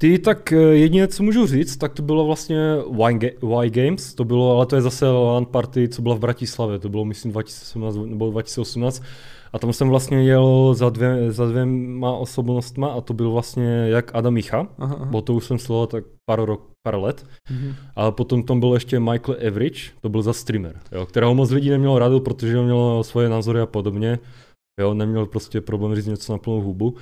Ty tak eh, jediné, co můžu říct, tak to bylo vlastně Y, Ga- y Games, to bylo, ale to je zase LAN party, co byla v Bratislavě, to bylo myslím 2017 nebo 2018 a tam jsem vlastně jel za, dvě, za dvěma osobnostma a to byl vlastně jak Adam Micha, Aha, aha. bo to už jsem sledoval tak pár, rok, pár let, Mhm. a potom tam byl ještě Michael Average, to byl za streamer, jo, kterého moc lidí nemělo rádo, protože on měl svoje názory a podobně, jo, neměl prostě problém říct něco na plnou hubu.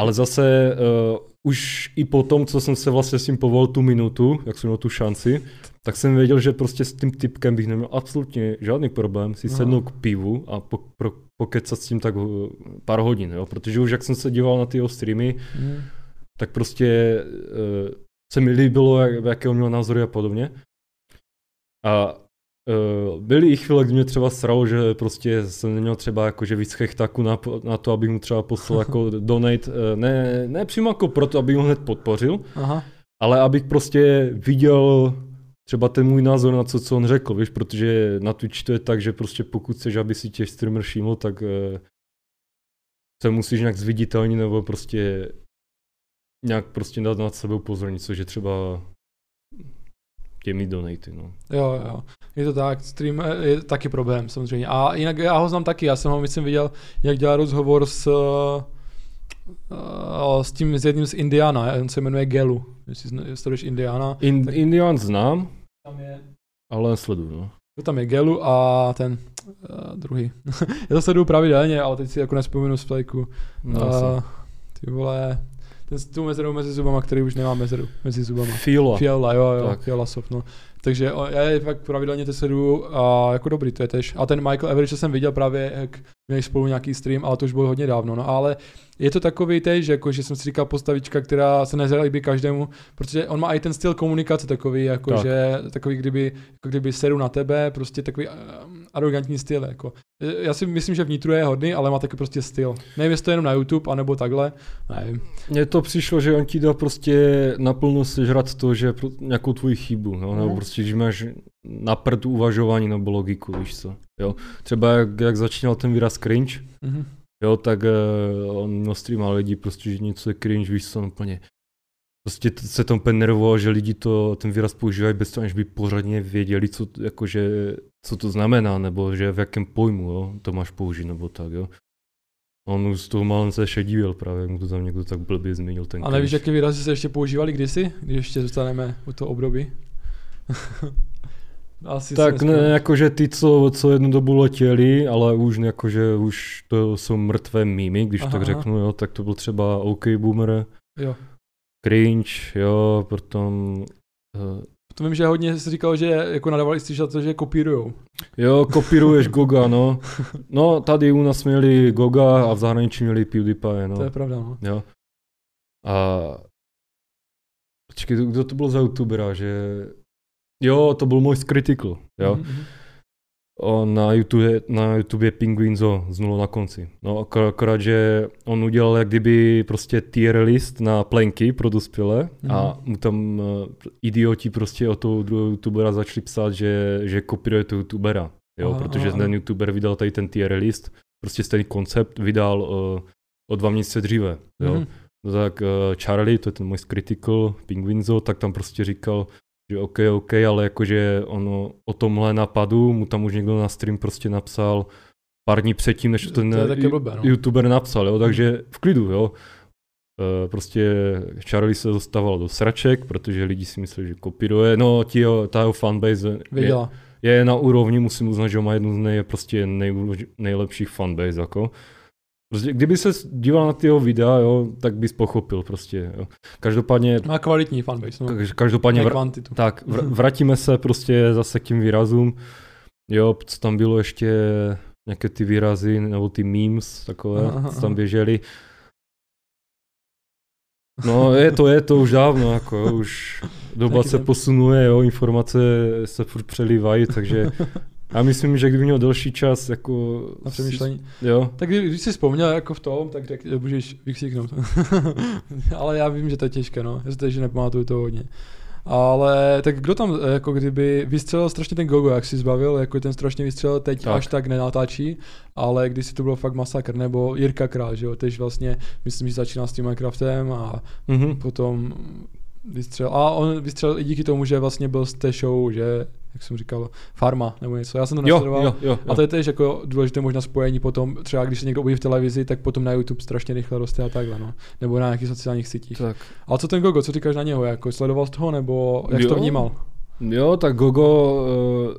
Ale zase uh, už i po tom, co jsem se vlastně s tím povolil tu minutu, jak jsem měl tu šanci, tak jsem věděl, že prostě s tím typkem bych neměl absolutně žádný problém si Aha. sednout k pivu a po, pro, pokecat s tím tak uh, pár hodin, jo? protože už jak jsem se díval na ty jeho streamy, Mhm. tak prostě uh, se mi líbilo, jak, jaké on měl názory a podobně. A uh, byly i chvíle, kdy mě třeba sralo, že prostě jsem neměl třeba jakože víc chechtaku na, na to, abych mu třeba poslal jako *laughs* donate, uh, ne, ne přímo jako proto, abych ho hned podpořil, Aha. ale abych prostě viděl třeba ten můj názor na to, co on řekl, víš, protože na Twitch to je tak, že prostě pokud chceš, aby si tě streamer všiml, tak uh, se musíš nějak zviditelnit nebo prostě nějak prostě dát nad sebou pozornit, což je třeba těmi donaty, no. Jo, jo. Je to tak, stream eh, je taky problém samozřejmě. A jinak já ho znám taky, já jsem ho myslím viděl, jak dělá rozhovor s, eh, s tím s jedním z Indiana, on se jmenuje Gelu, jestli sleduješ Indiana. In, Tak- Indian znám, Tam je, ale sleduju, no. tam je Gelu a ten uh, druhý. *laughs* já to sleduju pravidelně, ale teď si jako nespomenu z playku. no Uh, ty vole, ten s tou mezerou mezi zubama, který už nemá mezeru mezi zubama. Fila. Fiala, jo, jo, Tak. Fiala Soft, no. Takže já je fakt pravidelně to sleduju a jako dobrý to je tež. A ten Michael Average, co jsem viděl právě, jak měli spolu nějaký stream, ale to už bylo hodně dávno, no ale je to takový tež, jako že jsem si říkal postavička, která se nezalíbí každému, protože on má i ten styl komunikace takový, jako Tak. že takový, kdyby, jako kdyby seru na tebe, prostě takový uh, arrogantní styl, jako. Já si myslím, že vnitru je hodný, ale má taky prostě styl. Nevím, jestli to je jenom na YouTube, anebo takhle, nevím. Mně to přišlo, že on ti dá prostě naplno sežrat to, že pro, nějakou tvoji chybu, no, nebo Mhm. prostě, když máš na prd uvažování nebo logiku, víš co, jo. Třeba jak, jak začínal ten výraz cringe, Mhm. jo, tak uh, on měl streamal lidi, prostě, že něco je cringe, víš co, úplně. Prostě se tam úplně nervoval, že lidi to, ten výraz používají bez toho, aniž by pořádně věděli, co, jakože, co to znamená, nebo že v jakém pojmu jo, to máš použít, nebo tak, jo. On už z toho málem se ještě divil právě, jak mu to tam někdo tak blbě zmínil ten A nevíš, jaké výrazy se ještě používali kdysi, když ještě zůstaneme u toho období? *laughs* Asi Tak ne, jakože ty, co, co jednu dobu letěli, ale už jakože už to jsou mrtvé mýmy, když Aha, tak řeknu, jo, tak to byl třeba OK Boomer, Jo. Cringe, jo, potom uh, To vím, že hodně si říkal, že jako nadávali si za to, že kopírujou. Jo, kopíruješ *laughs* Goga, no. No, tady u nás měli Goga a v zahraničí měli PewDiePie, no. To je pravda, no. Jo. A počkej, kdo to byl za youtubera, že... Jo, to byl můj Critical, jo. Mhm. O, na YouTube, na YouTube je Penguinzo z nulou na konci. No akor- akorát, že on udělal jak kdyby prostě tier list na plenky pro dospělé a mu tam uh, idioti prostě o toho druhého youtubera začali psát, že, že kopíruje toho youtubera. Jo, Aha, protože aha. ten youtuber vydal tady ten tier list, prostě stejný koncept vydal uh, o dva měsíce dříve. Jo. Mhm. No tak uh, Charlie, to je ten můj Critical, Penguinzo, tak tam prostě říkal, že OK, OK, ale jakože ono o tomhle napadu mu tam už někdo na stream prostě napsal pár dní předtím, než to ten To je blbé, no. youtuber napsal, jo, takže v klidu, jo. Uh, prostě Charlie se dostával do sraček, protože lidi si mysleli, že kopíruje. No, tí jeho, ta jeho fanbase je, Věděla. je na úrovni, musím uznat, že má jednu z nej, prostě nej, nejlepších fanbase, jako. Prostě, kdyby se díval na ty jeho videa, jo, tak bys pochopil prostě, jo. Každopádně, Má kvalitní fanbase, no. kaž- každopádně, vr- kvantitu. tak, vr- *laughs* vrátíme se prostě zase k těm výrazům. Jo, co tam bylo ještě, nějaké ty výrazy, nebo ty memes, takové, Aha, co tam aha. běžely. No, je to, je to už dávno, jako, jo, už doba se posunuje, jo, informace se furt přelívají, takže *laughs* já myslím, že kdyby měl delší čas, jako... Na přemýšlení. Jo, Tak kdy- když jsi vzpomněl jako v tom, tak řek, můžeš vykřiknout. *laughs* Ale já vím, že to je těžké, no. Já si to, že nepamatuju to hodně. Ale tak kdo tam eh, jako kdyby vystřelil strašně ten Gogo, jak si zbavil, jako ten strašně vystřelil, teď Tak. tak. až tak nenatáčí, ale když si to bylo fakt masakr, nebo Jirka Král, že jo, tež vlastně, myslím, že začínal s tím Minecraftem a mhm. potom vystřelil, a on vystřelil i díky tomu, že vlastně byl z té show, že, jak jsem říkal, Farma nebo něco, já jsem to jo, nesledoval. jo, jo, A to je tež jako důležité možná spojení potom, třeba když se někdo objeví v televizi, tak potom na YouTube strašně rychle roste a takhle, no. Nebo na nějakých sociálních sítích. Tak. Ale co ten Gogo, co říkáš na něho, jako sledoval jsi toho, nebo jak jsi to Jo. vnímal? Jo, tak Gogo, uh,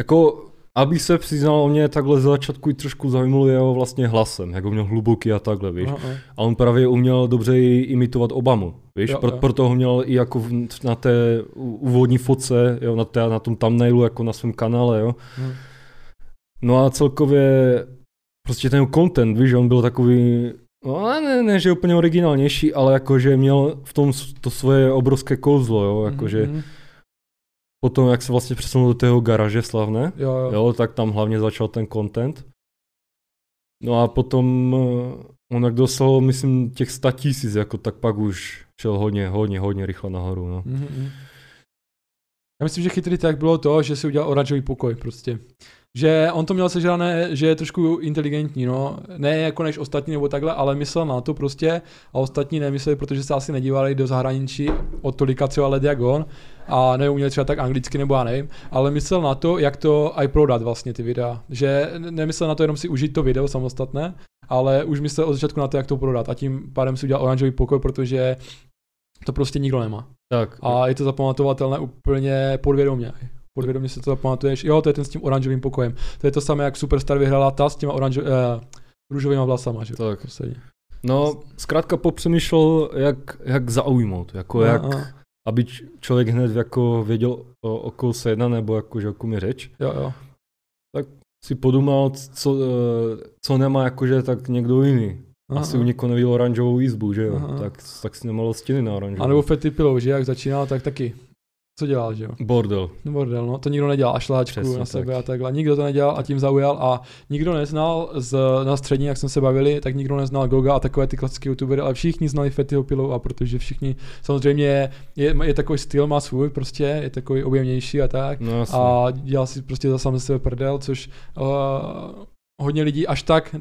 jako, aby se přiznal, mě takhle z začátku i trošku zajímalo jeho vlastně hlasem, jak ho měl hluboký a takhle, víš. Aha, aha. A on právě uměl dobře i imitovat Obamu, víš, Jo, Pro, jo. proto ho měl i jako v, na té úvodní fotce, jo, na, té, na tom thumbnailu, jako na svém kanále, jo. Hm. No a celkově prostě ten content, víš, on byl takový, no ne, ne, že úplně originálnější, ale jakože měl v tom to svoje obrovské kouzlo, jo, jakože Mhm, potom, jak se vlastně přesunul do tého garáže slavné, Jo, jo. jo, tak tam hlavně začal ten content. No a potom eh, on jak dostal, myslím, těch 100 tisíc, jako tak pak už šel hodně, hodně, hodně rychle nahoru, no. Mhm, mhm. Já myslím, že chytrý tak bylo to, že si udělal oranžový pokoj prostě. Že on to měl sežrané, že je trošku inteligentní, no. Ne jako než ostatní nebo takhle, ale myslel na to prostě a ostatní nemysleli, protože se asi nedívali do zahraničí od tolika třeba let jak on a neuměli třeba tak anglicky nebo já nevím, ale myslel na to, jak to i prodat vlastně ty videa. Že nemyslel na to jenom si užít to video samostatné, ale už myslel od začátku na to, jak to prodat a tím pádem si udělal oranžový pokoj, protože to prostě nikdo nemá. Tak, A je to zapamatovatelné úplně podvědomě. Podvědomě si to zapamatuješ. Jo, to je ten s tím oranžovým pokojem. To je to samé, jak Superstar vyhrála ta s těma oranžo, eh, růžovýma vlasama, že? tak. Posledně. No, zkrátka popřemýšlel, jak, jak zaujmout, jako jak, A, a, aby člověk hned jako věděl, o, o koho se jedná, nebo jako, že o kom je řeč. jo, jo. Si podumal, co, eh, co nemá jakože tak někdo jiný. Aha, Asi u někoho neviděl oranžovou jízbu, že jo? Aha. Tak, tak si nemalo stěny na oranžovou. A nebo Fetty Pillow, že jak začínal, tak taky. Co dělal, že jo? Bordel. No bordel, no, to nikdo nedělal, a šláčku Přesně na tak. sebe a takhle. Nikdo to nedělal a tím zaujal a nikdo neznal z, na střední, jak jsme se bavili, tak nikdo neznal Goga a takové ty klasické youtubery, ale všichni znali Fettyho Pillow a protože všichni, samozřejmě je, je, je takový styl, má svůj prostě, je takový objemnější a tak. No a dělal si prostě za sám sebe prdel, což uh, hodně lidí až tak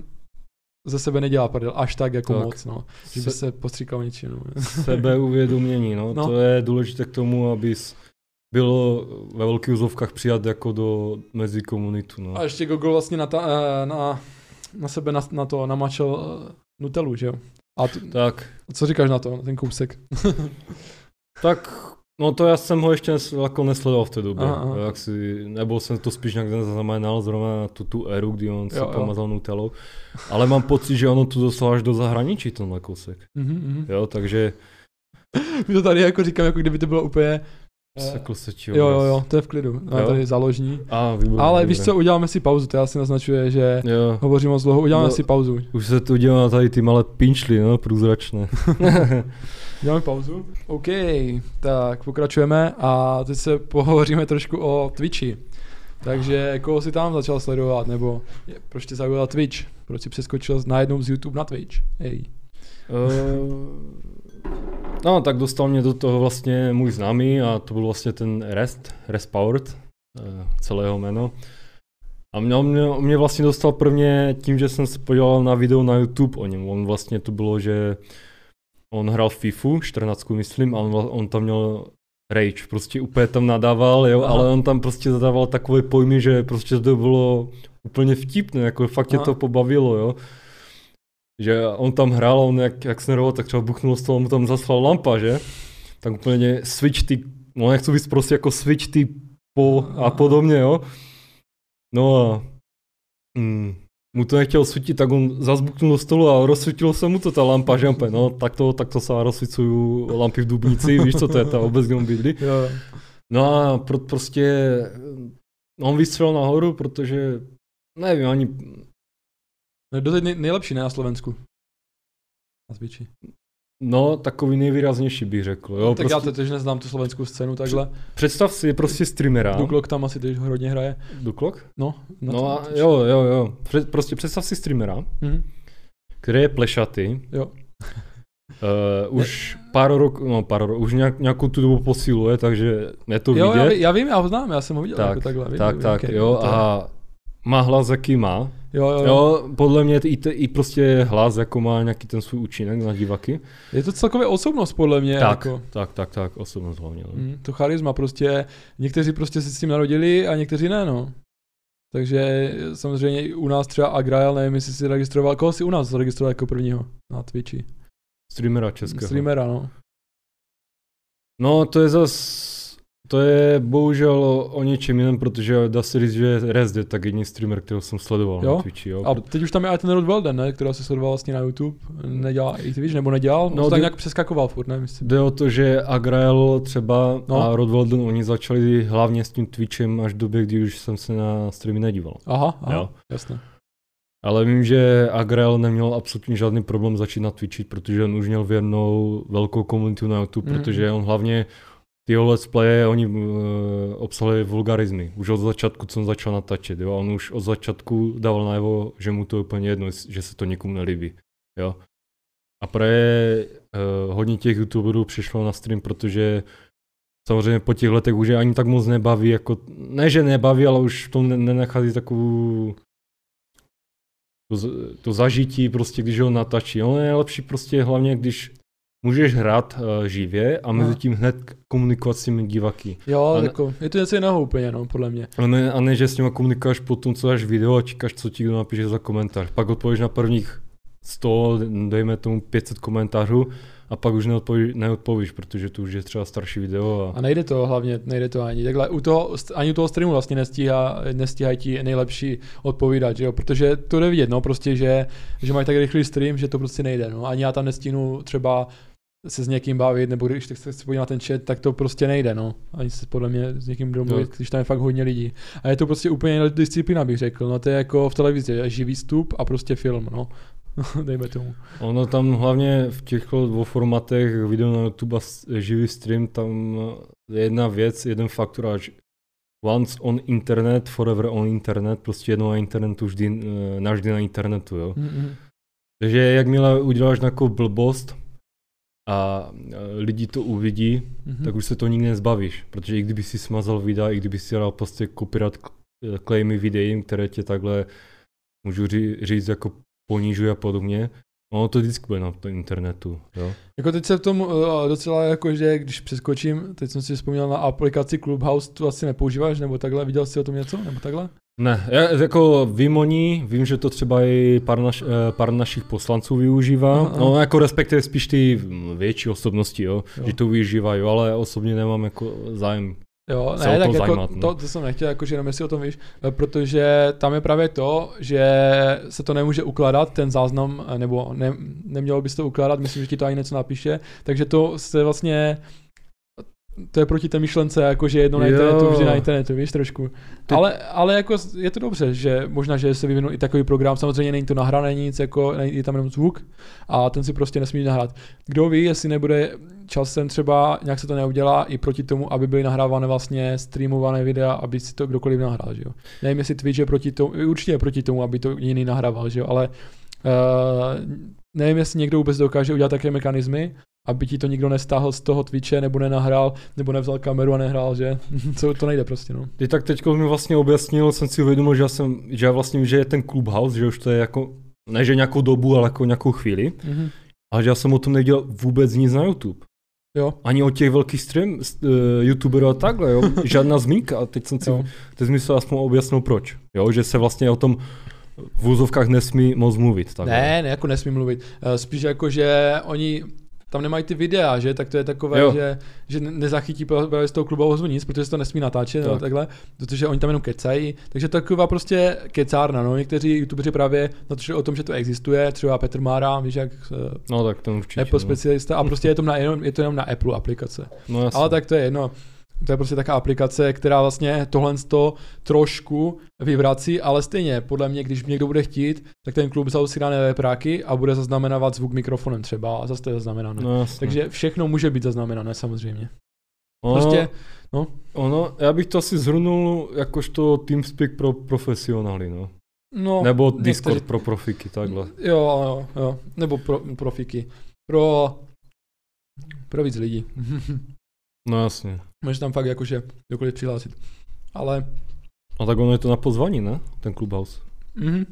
ze sebe nedělá prdel, až tak jako Tak. moc, no. Že by Se, postříkal něčím. No. sebeuvědomění, no, No. to je důležité k tomu, abys byl ve velkých úzovkách přijat jako do mezi komunitu, no. A ještě Google vlastně na, ta, eh, na, na sebe na, na to namačel eh, Nutellu, že jo? A t- Tak, co říkáš na to, na ten kousek? *laughs* tak, no to já jsem ho ještě nes, jako nesledoval v té době, Aha, aha. jak si, nebo jsem to spíš nějak nezaznamenal zrovna na tu, tu éru, kdy on se pomazal Nutellou, ale mám pocit, že ono tu dostal až do zahraničí tenhle kousek, Mhm, mhm. jo, takže My *laughs* to tady jako říkám, jako kdyby to bylo úplně Sekl se ti Jo, jo, jo, to je v klidu. Máme Jo? tady záložní. A, výborně, Ale víš dobré. co, uděláme si pauzu, to asi naznačuje, že Jo. hovořím moc dlouho, uděláme No. si pauzu. Už se tu dělá tady ty malé pinčly, no, průzračné. *laughs* Děláme pauzu? OK, tak pokračujeme a teď se pohovoříme trošku o Twitchi. Takže koho si tam začal sledovat, nebo je, proč tě zaujal Twitch? Proč jsi přeskočil najednou z YouTube na Twitch? Hej. Eh, no, tak dostal mě do toho vlastně můj známý a to byl vlastně ten Rest, Rest Powered, eh, celého jméno. A mě, mě, mě vlastně dostal prvně tím, že jsem se podíval na video na YouTube o něm. On vlastně to bylo, že on hrál FIFU, 14 myslím, a on, on tam měl rage, prostě úplně tam nadával, jo, Aha. ale on tam prostě zadával takové pojmy, že prostě to bylo úplně vtipné, jako fakt tě Aha. to pobavilo, jo. Že on tam hrál, on jak, jak sneroval, tak třeba buchnul z toho, mu tam zaslal lampa, že? Tak úplně switch ty, no nechci víc prostě jako switch ty po a podobně, jo. No a mm, mu to nechtěl svítit, tak on zazbuknul do stolu a rozsvítilo se mu to ta lampa, že no tak to, tak to se rozsvícují lampy v Dubnici, víš co to je ta obec, kde on bydlí. No a pro, prostě no, on vystřelil nahoru, protože nevím, ani No, Doteď nej, nejlepší ne na Slovensku. Na. No, takový nejvýraznější bych řekl. Jo, No, tak prostě, já teď neznám tu slovenskou scénu takhle. Představ si prostě streamera. Duklok tam asi teď hodně hraje. Duklok? No, na No a jo, jo, jo. Před, prostě představ si streamera, Mhm. který je plešatý. Jo. Uh, už pár roků, no pár roků, už nějak, nějakou tu dobu posiluje, takže je to Jo, vidět. já, já, vím, já ho znám, já jsem ho viděl tak, jako takhle. Vím, tak, vím, tak, jo, a má hlas, jaký má. Jo, jo, jo. Jo, podle mě i, te, i prostě hlas, jako má nějaký ten svůj účinek na diváky. Je to celkově osobnost podle mě. Tak, Jako. tak, tak, tak, osobnost hlavně. No. Mm, to charisma prostě, někteří prostě se s tím narodili a někteří ne, no. Takže samozřejmě i u nás třeba Agrael, nevím, jestli si registroval, koho si u nás zaregistroval jako prvního na Twitchi? Streamera českého. Streamera, no. No, to je zas, to je bohužel o, něčem jiném, protože dá se říct, že Rez je tak jediný streamer, kterého jsem sledoval Jo? na Twitchi, jo. A teď už tam je i ten Rod Welden, ne, kterého se sledoval vlastně na YouTube, nedělá i Twitch, nebo nedělal, no, No, to tak nějak přeskakoval furt, ne, myslím. Jde o to, že Agrael třeba No. a Rod Walden, oni začali hlavně s tím Twitchem až v době, kdy už jsem se na streamy nedíval. Aha, aha, Jo. jasně. Ale vím, že Agrael neměl absolutně žádný problém začít na Twitchi, protože on už měl věrnou velkou komunitu na YouTube, mm. protože on hlavně ty let's playe, oni uh, obsahuje vulgarizmy. Už od začátku, co on začal natáčet, jo. On už od začátku dával najevo, že mu to je úplně jedno, že se to někomu nelíbí, jo. A právě uh, hodně těch youtuberů přišlo na stream, protože samozřejmě po těch letech už je ani tak moc nebaví, jako, ne že nebaví, ale už ne- nenachází takovou to, to zažití prostě, když ho natačí. On je lepší prostě hlavně, když můžeš hrát uh, živě a mezi No. tím hned komunikovat s těmi diváky. Jo, A ne- jako, je to něco jiného úplně, no, podle mě. A ne, a ne, že s nimi komunikuješ potom, co dáš video a čekáš, co ti kdo napíše za komentář. Pak odpovíš na prvních 100, dejme tomu 500 komentářů a pak už neodpovíš, neodpovíš protože to už je třeba starší video. A A... nejde to hlavně, nejde to ani. Takhle u toho, ani u toho streamu vlastně nestíhá, nestíhají ti nejlepší odpovídat, že jo? Protože to jde vidět, no, prostě, že, že mají tak rychlý stream, že to prostě nejde, no. Ani já tam nestíhnu třeba se s někým bavit, nebo když tak se chci podívat na ten chat, tak to prostě nejde, no. Ani se podle mě s někým domluvit, když tam je fakt hodně lidí. A je to prostě úplně jiná disciplína, bych řekl. No to je jako v televizi, živý vstup a prostě film, no. *laughs* Dejme tomu. Ono tam hlavně v těchto dvou formatech, video na YouTube a živý stream, tam je jedna věc, jeden faktor, až once on internet, forever on internet, prostě jednou na internetu, vždy, eh, navždy na internetu, jo. Mm-mm. Takže jakmile uděláš nějakou blbost a eh, lidi to uvidí, Mhm. tak už se to nikdy nezbavíš, protože i kdyby si smazal videa, i kdyby si dal prostě copyright eh, claimy videím, které tě takhle, můžu ří, říct, jako ponižuje a podobně, ono to vždycky bude na tom internetu, jo. Jako teď se v tom uh, docela jako, že když přeskočím, teď jsem si vzpomněl na aplikaci Clubhouse, tu asi nepoužíváš, nebo takhle, viděl jsi o tom něco, nebo takhle? Ne, já jako vím o ní, vím, že to třeba i pár, naš, eh, pár našich poslanců využívá, Aha, aha. no jako respektive spíš ty větší osobnosti, jo, Jo. že to využívají, ale osobně nemám jako zájem Jo, ne, tak to jako zajímat, to, to jsem nechtěl, jakože jenom jestli o tom víš, eh, protože tam je právě to, že se to nemůže ukládat, ten záznam, eh, nebo ne, nemělo bys to ukládat, myslím, že ti to ani něco napíše, takže to se vlastně to je proti té myšlence, jako že jedno na internetu, vždy na internetu, víš, trošku. Ty- Ale, ale jako je to dobře, že možná, že se vyvinul i takový program, samozřejmě není to nahrané nic, jako je tam jenom zvuk a ten si prostě nesmí nahrát. Kdo ví, jestli nebude časem třeba, nějak se to neudělá i proti tomu, aby byly nahrávané vlastně streamované videa, aby si to kdokoliv nahrál, že jo. Nevím, jestli Twitch je proti tomu, určitě je proti tomu, aby to jiný nahrával, že jo, ale uh, nevím, jestli někdo vůbec dokáže udělat také mechanismy, aby ti to nikdo nestáhl z toho Twitche, nebo nenahrál, nebo nevzal kameru a nehrál, že? *laughs* Co, to nejde prostě, no. Ty tak teď mi vlastně objasnil, jsem si uvědomil, že já, jsem, že já vlastně že je ten Clubhouse, že už to je jako, ne že nějakou dobu, ale jako nějakou chvíli. Mhm. A že já jsem o tom nedělal vůbec nic na YouTube. Jo, Ani o těch velkých stream, uh, youtuberů a takhle, jo. *laughs* Žádná zmínka. A teď jsem si, jo. teď mi se aspoň objasnil proč. Jo, že se vlastně o tom v úzovkách nesmí moc mluvit. Takhle. Ne, ne, jako nesmí mluvit. Eh, Spíš jako, že oni tam nemají ty videa, že? Tak to je takové, Jo. že, že ne- nezachytí právě z toho klubového nic, protože se to nesmí natáčet, tak. Tak. takhle, protože oni tam jenom kecají. Takže taková prostě kecárna, no. Někteří youtubeři právě natočili o tom, že to existuje, třeba Petr Mára, víš jak, eh, No tak ten určitě. Apple no. specialista, a prostě je to, na, jenom, je to jenom na Apple aplikace. No, jasně. Ale tak to je jedno. To je prostě taková aplikace, která vlastně tohle to trošku vyvrací, ale stejně, podle mě, když někdo bude chtít, tak ten klub si dané práky a bude zaznamenávat zvuk mikrofonem třeba a zase to je zaznamenané. No. Takže všechno může být zaznamenané samozřejmě. ono, Prostě, no, ono, já bych to asi zhrnul jakožto TeamSpeak pro profesionály, no. no Nebo někteří- Discord pro profiky, takhle. Jo, jo, jo, nebo pro, profiky. Pro, pro víc lidí. *laughs* No jasně. Můžeš tam fakt jakože kdokoliv přihlásit. Ale A tak ono je to na pozvání, ne? Ten Clubhouse. Mhm.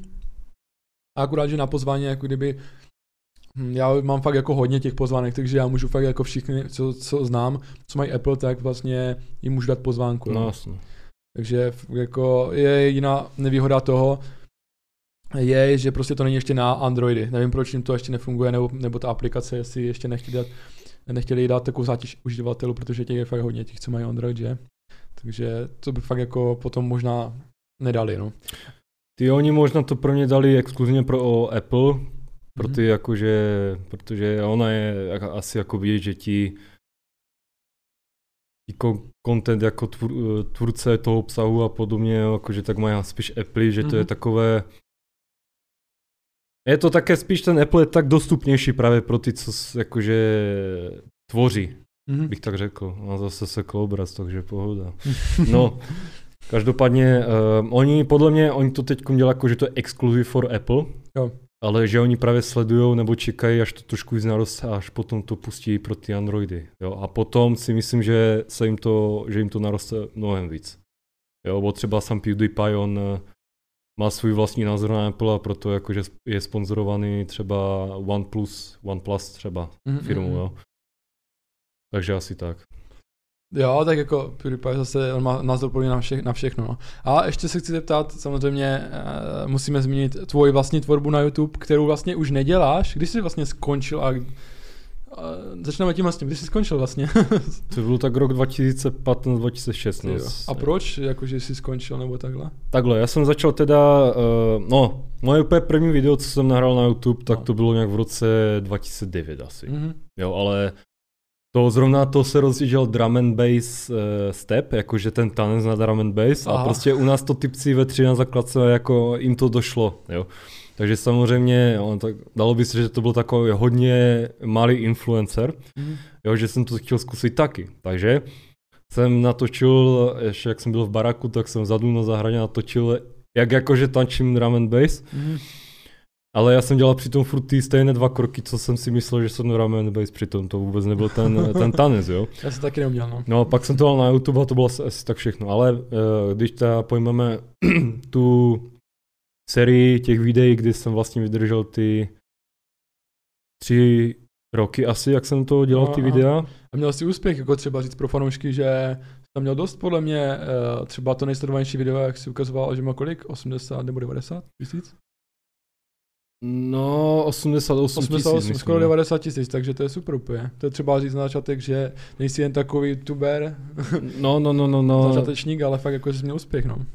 A akurát, že na pozvání, jako kdyby, hm, já mám fakt jako hodně těch pozvánek, takže já můžu fakt jako všichni, co, co znám, co mají Apple, tak vlastně jim můžu dát pozvánku. No No. jasně. Takže jako je jediná nevýhoda toho, je, že prostě to není ještě na Androidy. Nevím, proč jim to ještě nefunguje, nebo, nebo ta aplikace, jestli ještě nechtěli dát, nechtěli dát takovou zátěž uživatelů, protože těch je fakt hodně, těch, co mají Android, že? Takže to by fakt jako potom možná nedali, no. Ty oni možná to pro mě dali exkluzivně pro Apple, pro Mhm. ty jakože, protože ona je asi jako vidět, že ti jako content jako tvůr, tvůrce toho obsahu a podobně, jakože tak mají spíš Apple, že to je Mhm. takové je to také spíš ten Apple je tak dostupnější právě pro ty, co jakože tvoří, Mhm. bych tak řekl. A zase se obraz, takže pohoda. *laughs* No, každopádně, uh, oni podle mě, oni to teď dělají jako, že to je exclusive for Apple, Jo. ale že oni právě sledují nebo čekají, až to trošku víc naroste, až potom to pustí pro ty Androidy. Jo? A potom si myslím, že se jim to, že jim to naroste mnohem víc. Jo, bo třeba sam PewDiePie, on eh, má svůj vlastní názor na Apple a proto jakože je sponzorovaný třeba OnePlus, OnePlus třeba Mhm, firmu, mhm. jo. Takže asi tak. Jo, tak jako PewDiePie zase, on má názor podle na, vše, na všechno. No. A ještě se chci zeptat, samozřejmě uh, musíme zmínit tvoji vlastní tvorbu na YouTube, kterou vlastně už neděláš. Když jsi vlastně skončil a začneme tím vlastně, když jsi skončil vlastně. *laughs* To byl tak rok 2015-2016. Jo. a proč, jakože jsi skončil nebo takhle? Takhle, já jsem začal teda, uh, no, moje úplně první video, co jsem nahrál na YouTube, tak No. to bylo nějak v roce 2009 asi. Mhm. Jo, ale to zrovna to se rozjížděl drum and bass uh, step, jakože ten tanec na drum and bass Aha. a prostě u nás to typci ve tři na základce, jako jim to došlo, jo. Takže samozřejmě, jo, tak dalo by se, že to byl takový hodně malý influencer, Mhm. jo, že jsem to chtěl zkusit taky. Takže jsem natočil, ještě jak jsem byl v baraku, tak jsem vzadu na zahradě natočil, jak jakože tančím drum and bass, Mhm. ale já jsem dělal přitom furt ty stejné dva kroky, co jsem si myslel, že jsem drum and bass, přitom to vůbec nebyl ten, *laughs* ten tanec, jo. Já jsem taky neuměl, no. No a pak jsem to dal na YouTube a to bylo asi, tak všechno, ale uh, když teda pojmeme *clears throat* tu sérii těch videí, kdy jsem vlastně vydržel ty tři roky asi, jak jsem to dělal ty Aha. videa, A měl jsi úspěch, jako třeba říct pro fanoušky, že jsi tam měl dost, podle mě, eh, třeba to nejsledovanější video, jak si ukazoval, že má kolik? 80 nebo 90 tisíc? No, 88 tisíc, 88, myslím, skoro no. 90 tisíc, takže to je super úplně. To je třeba říct na začátek, že nejsi jen takový youtuber, No, no, no, no, no. *laughs* začátečník, ale fakt jako, že jsi měl úspěch, no.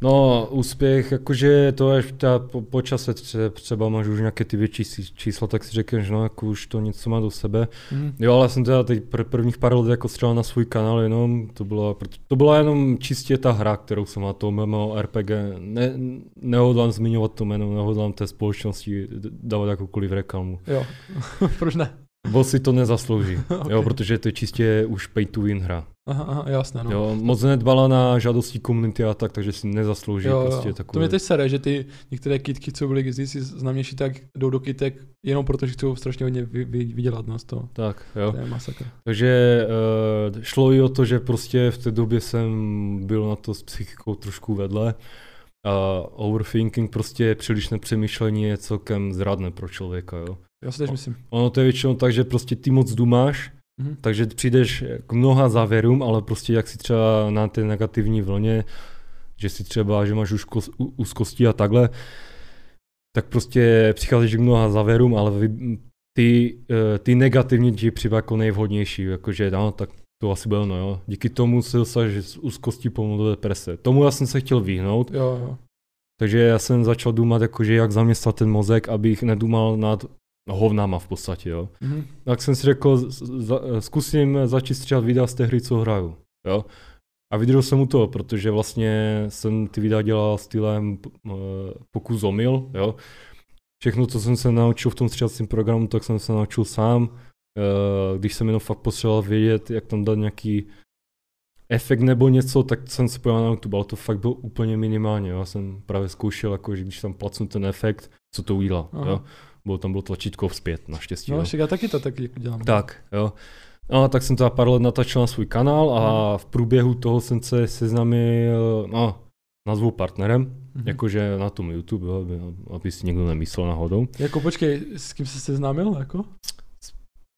No, úspěch, jakože to až ta, po, po čase tře, třeba máš už nějaké ty větší čísla, tak si řekneš, no jako už to něco má do sebe. Mm. Jo, ale jsem teda teď pr- prvních pár let jako střelal na svůj kanál jenom, to byla, to byla jenom čistě ta hra, kterou jsem na to MMO RPG, ne, nehodlám zmiňovat to jméno, nehodlám té společnosti dávat jakoukoliv reklamu. Jo, *laughs* proč ne? Bo si to nezaslouží, *laughs* okay. jo, protože to je čistě už pay to win hra. Aha, aha jasné. No. Jo, moc nedbala na žádosti komunity a tak, takže si nezaslouží jo, prostě jo. takové. To mě teď sere, že ty některé kitky, co byly kdysi známější, tak jdou do kitek jenom protože chcou strašně hodně vy, vy, vydělat no, z toho. Tak, jo. To je masakr. Takže uh, šlo i o to, že prostě v té době jsem byl na to s psychikou trošku vedle. A overthinking, prostě přílišné přemýšlení je celkem zradné pro člověka, jo. Já si tež myslím. Ono to je většinou tak, že prostě ty moc dumáš, mm-hmm. takže přijdeš k mnoha závěrům, ale prostě jak si třeba na té negativní vlně, že si třeba, že máš úzkosti a takhle, tak prostě přicházíš k mnoha závěrům, ale ty, eh, ty negativní ti přijde jako nejvhodnější, jakože no, tak to asi bylo no jo. Díky tomu se že z úzkosti pomohl do deprese. Tomu já jsem se chtěl vyhnout. Jo, jo. Takže já jsem začal důmat, jakože jak zaměstnat ten mozek, abych nedůmal nad hovnama v podstatě, jo. Mm-hmm. Tak jsem si řekl, za, zkusím začít stříhat videa z té hry, co hraju, jo. A vydržel jsem u toho, protože vlastně jsem ty videa dělal stylem uh, pokus omyl, jo. Všechno, co jsem se naučil v tom stříhacím programu, tak jsem se naučil sám. Uh, když jsem jenom fakt potřeboval vědět, jak tam dát nějaký efekt nebo něco, tak jsem se pojel na YouTube, ale to fakt bylo úplně minimálně. Já jsem právě zkoušel, jako, že když tam placnu ten efekt, co to udělá. Jo bylo tam bylo tlačítko vzpět, naštěstí. No, já taky to taky dělám. Tak, jo. No, tak jsem to pár let natáčel na svůj kanál a v průběhu toho jsem se seznámil, no, nazvu partnerem, mm-hmm. jakože na tom YouTube, jo, aby, aby si někdo nemyslel náhodou. Jako počkej, s kým jsi seznámil, jako?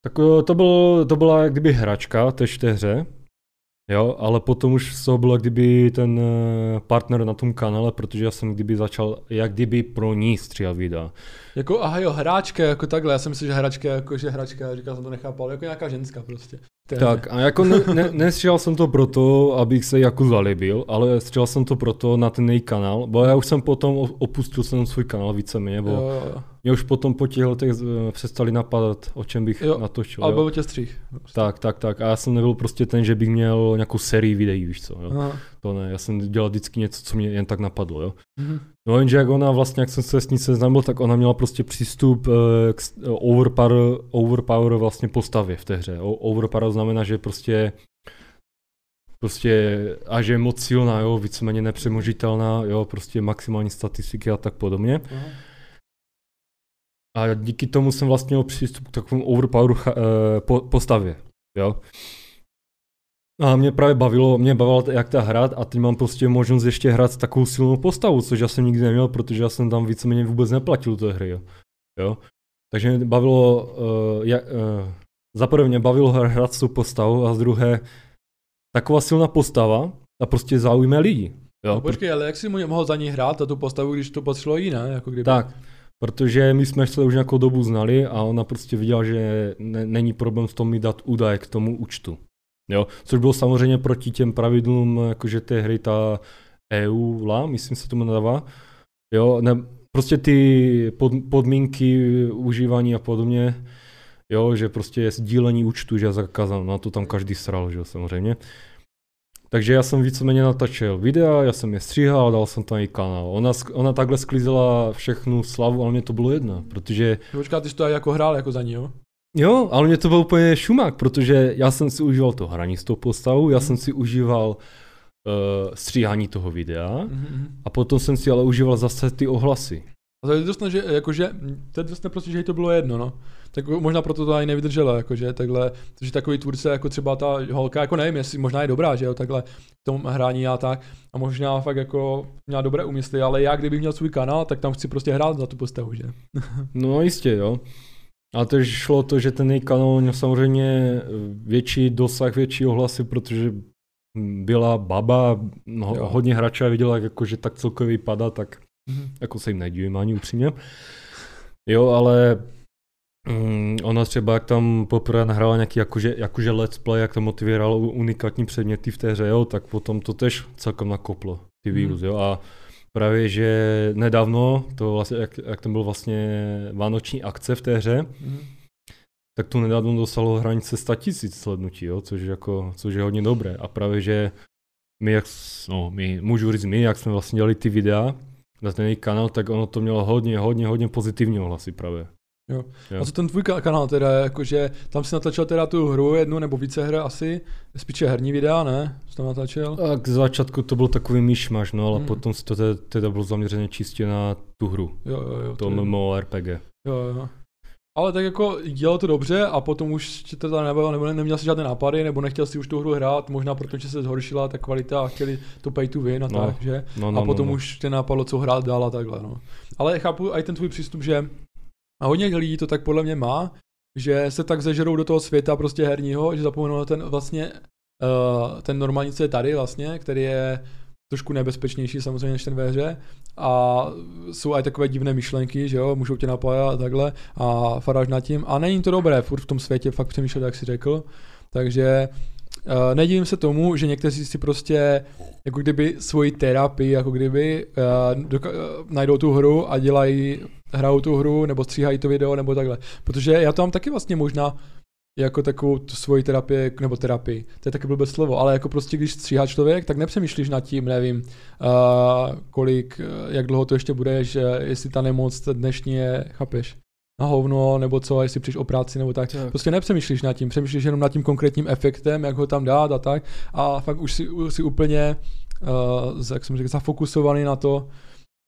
Tak to, bylo, to byla jak kdyby hračka tež v té hře, Jo, ale potom už to bylo kdyby ten eh, partner na tom kanále, protože já jsem kdyby začal jak kdyby pro ní stříhat videa. Jako, aha jo, hráčka, jako takhle, já jsem myslel, že hráčka, jako že hráčka, říkal jsem to nechápal, jako nějaká ženská prostě. Tak a jako ne, ne, nestříhal jsem to proto, abych se jako zalíbil, ale stříhal jsem to proto na ten její kanál, bo já už jsem potom opustil jsem svůj kanál víceméně, bo jo, jo. Mě už potom po těch letech eh, přestali napadat, o čem bych jo, natočil. Ale bylo tě střih. Tak, tak, tak. A já jsem nebyl prostě ten, že bych měl nějakou sérii videí, víš co. Jo. Aha. To ne, já jsem dělal vždycky něco, co mě jen tak napadlo. Jo. Mhm. No jenže jak ona vlastně, jak jsem se s ní seznámil, tak ona měla prostě přístup uh, k overpower, overpower vlastně postavě v té hře. Overpower znamená, že prostě prostě a že je moc silná, jo, víceméně nepřemožitelná, jo, prostě maximální statistiky a tak podobně. Uh-huh. A díky tomu jsem vlastně měl přístup k takovému overpoweru uh, po, postavě, jo. A mě právě bavilo, mě bavilo jak ta hrát a teď mám prostě možnost ještě hrát takovou silnou postavu, což já jsem nikdy neměl, protože já jsem tam víceméně vůbec neplatil té hry, jo. jo? Takže mě bavilo, uh, jak, uh, za prvé mě bavilo hrát s tou postavou a z druhé taková silná postava a prostě zaujme lidi. Jo? No počkej, ale jak si mohl za ní hrát a tu postavu, když to patřilo jiné? Jako kdyby... Tak, protože my jsme se už nějakou dobu znali a ona prostě viděla, že ne, není problém v tom mi dát údaje k tomu účtu. Jo, což bylo samozřejmě proti těm pravidlům, jakože té hry ta EU, la, myslím se tomu nadává. Jo, ne, prostě ty pod, podmínky užívání a podobně, jo, že prostě je sdílení účtu, že je zakázán, na to tam každý sral, že jo, samozřejmě. Takže já jsem víceméně natáčel videa, já jsem je stříhal, dal jsem tam její kanál. Ona, ona takhle sklízela všechnu slavu, ale mě to bylo jedno, protože... Počká, ty jsi to jako hrál jako za ní, jo? Jo, ale mě to byl úplně šumák, protože já jsem si užíval to hraní s tou postavou, já mm. jsem si užíval uh, stříhání toho videa mm-hmm. a potom jsem si ale užíval zase ty ohlasy. A to je dost, že, jakože, to je dost prostě, že jí to bylo jedno, no. Tak možná proto to ani nevydržela, jakože takhle, že takový tvůrce, jako třeba ta holka, jako nevím, jestli možná je dobrá, že jo, takhle v tom hrání a tak, a možná fakt jako měla dobré úmysly, ale já kdybych měl svůj kanál, tak tam chci prostě hrát za tu postavu, že? *laughs* no jistě, jo. Ale to šlo to, že ten její kanál měl samozřejmě větší dosah, větší ohlasy, protože byla baba, no, hodně hráčů a viděla, jako, že tak celkově vypadá, tak mm-hmm. jako se jim nedivím ani upřímně. Jo, ale mm, ona třeba, jak tam poprvé nahrála nějaký jakože, jakože let's play, jak tam otvíralo unikátní předměty v té hře, jo, tak potom to tež celkem nakoplo. ty Mhm. views, jo, a právě, že nedávno, to vlastně, jak, jak tam byl vlastně vánoční akce v té hře, Mhm. tak to nedávno dostalo hranice 100 tisíc slednutí, jo, což, je jako, což je hodně dobré. A právě, že my, jak, no, my, můžu říct my, jak jsme vlastně dělali ty videa na ten kanál, tak ono to mělo hodně, hodně, hodně pozitivní ohlasy právě. Jo. A co ten tvůj ka- kanál teda, jakože tam si natáčel teda tu hru jednu nebo více her asi, spíše herní videa, ne? Co tam natáčel? A k začátku to byl takový myšmaš, no, ale Hmm. potom to teda, teda bylo zaměřené čistě na tu hru, Jo, jo, jo. to je- MMORPG. Jo, jo. Ale tak jako dělal to dobře a potom už to teda nebylo, nebo neměl si žádné nápady, nebo nechtěl si už tu hru hrát, možná protože se zhoršila ta kvalita a chtěli to pay to win a No, tak, že? No, a no, potom no, no. už tě napadlo, co hrát dál a takhle, no. Ale chápu i ten tvůj přístup, že a hodně lidí to tak podle mě má, že se tak zežerou do toho světa prostě herního, že zapomenou ten vlastně, uh, ten normální, co je tady vlastně, který je trošku nebezpečnější samozřejmě než ten ve hře. A jsou i takové divné myšlenky, že jo, můžou tě napadat a takhle a faráš nad tím. A není to dobré furt v tom světě fakt přemýšlet, jak si řekl, takže uh, nedivím se tomu, že někteří si prostě jako kdyby svoji terapii, jako kdyby uh, doka- uh, najdou tu hru a dělají, hrajou tu hru, nebo stříhají to video, nebo takhle. Protože já to mám taky vlastně možná jako takovou tu svoji terapii, nebo terapii, to je taky blbé slovo, ale jako prostě když stříhá člověk, tak nepřemýšlíš nad tím, nevím, uh, kolik, uh, jak dlouho to ještě budeš, jestli ta nemoc dnešní je, chápeš, na hovno, nebo co, jestli přijdeš o práci, nebo tak. Tak. Prostě nepřemýšlíš nad tím, přemýšlíš jenom nad tím konkrétním efektem, jak ho tam dát a tak. A fakt už si, už si úplně, uh, jak jsem řekl, zafokusovaný na to,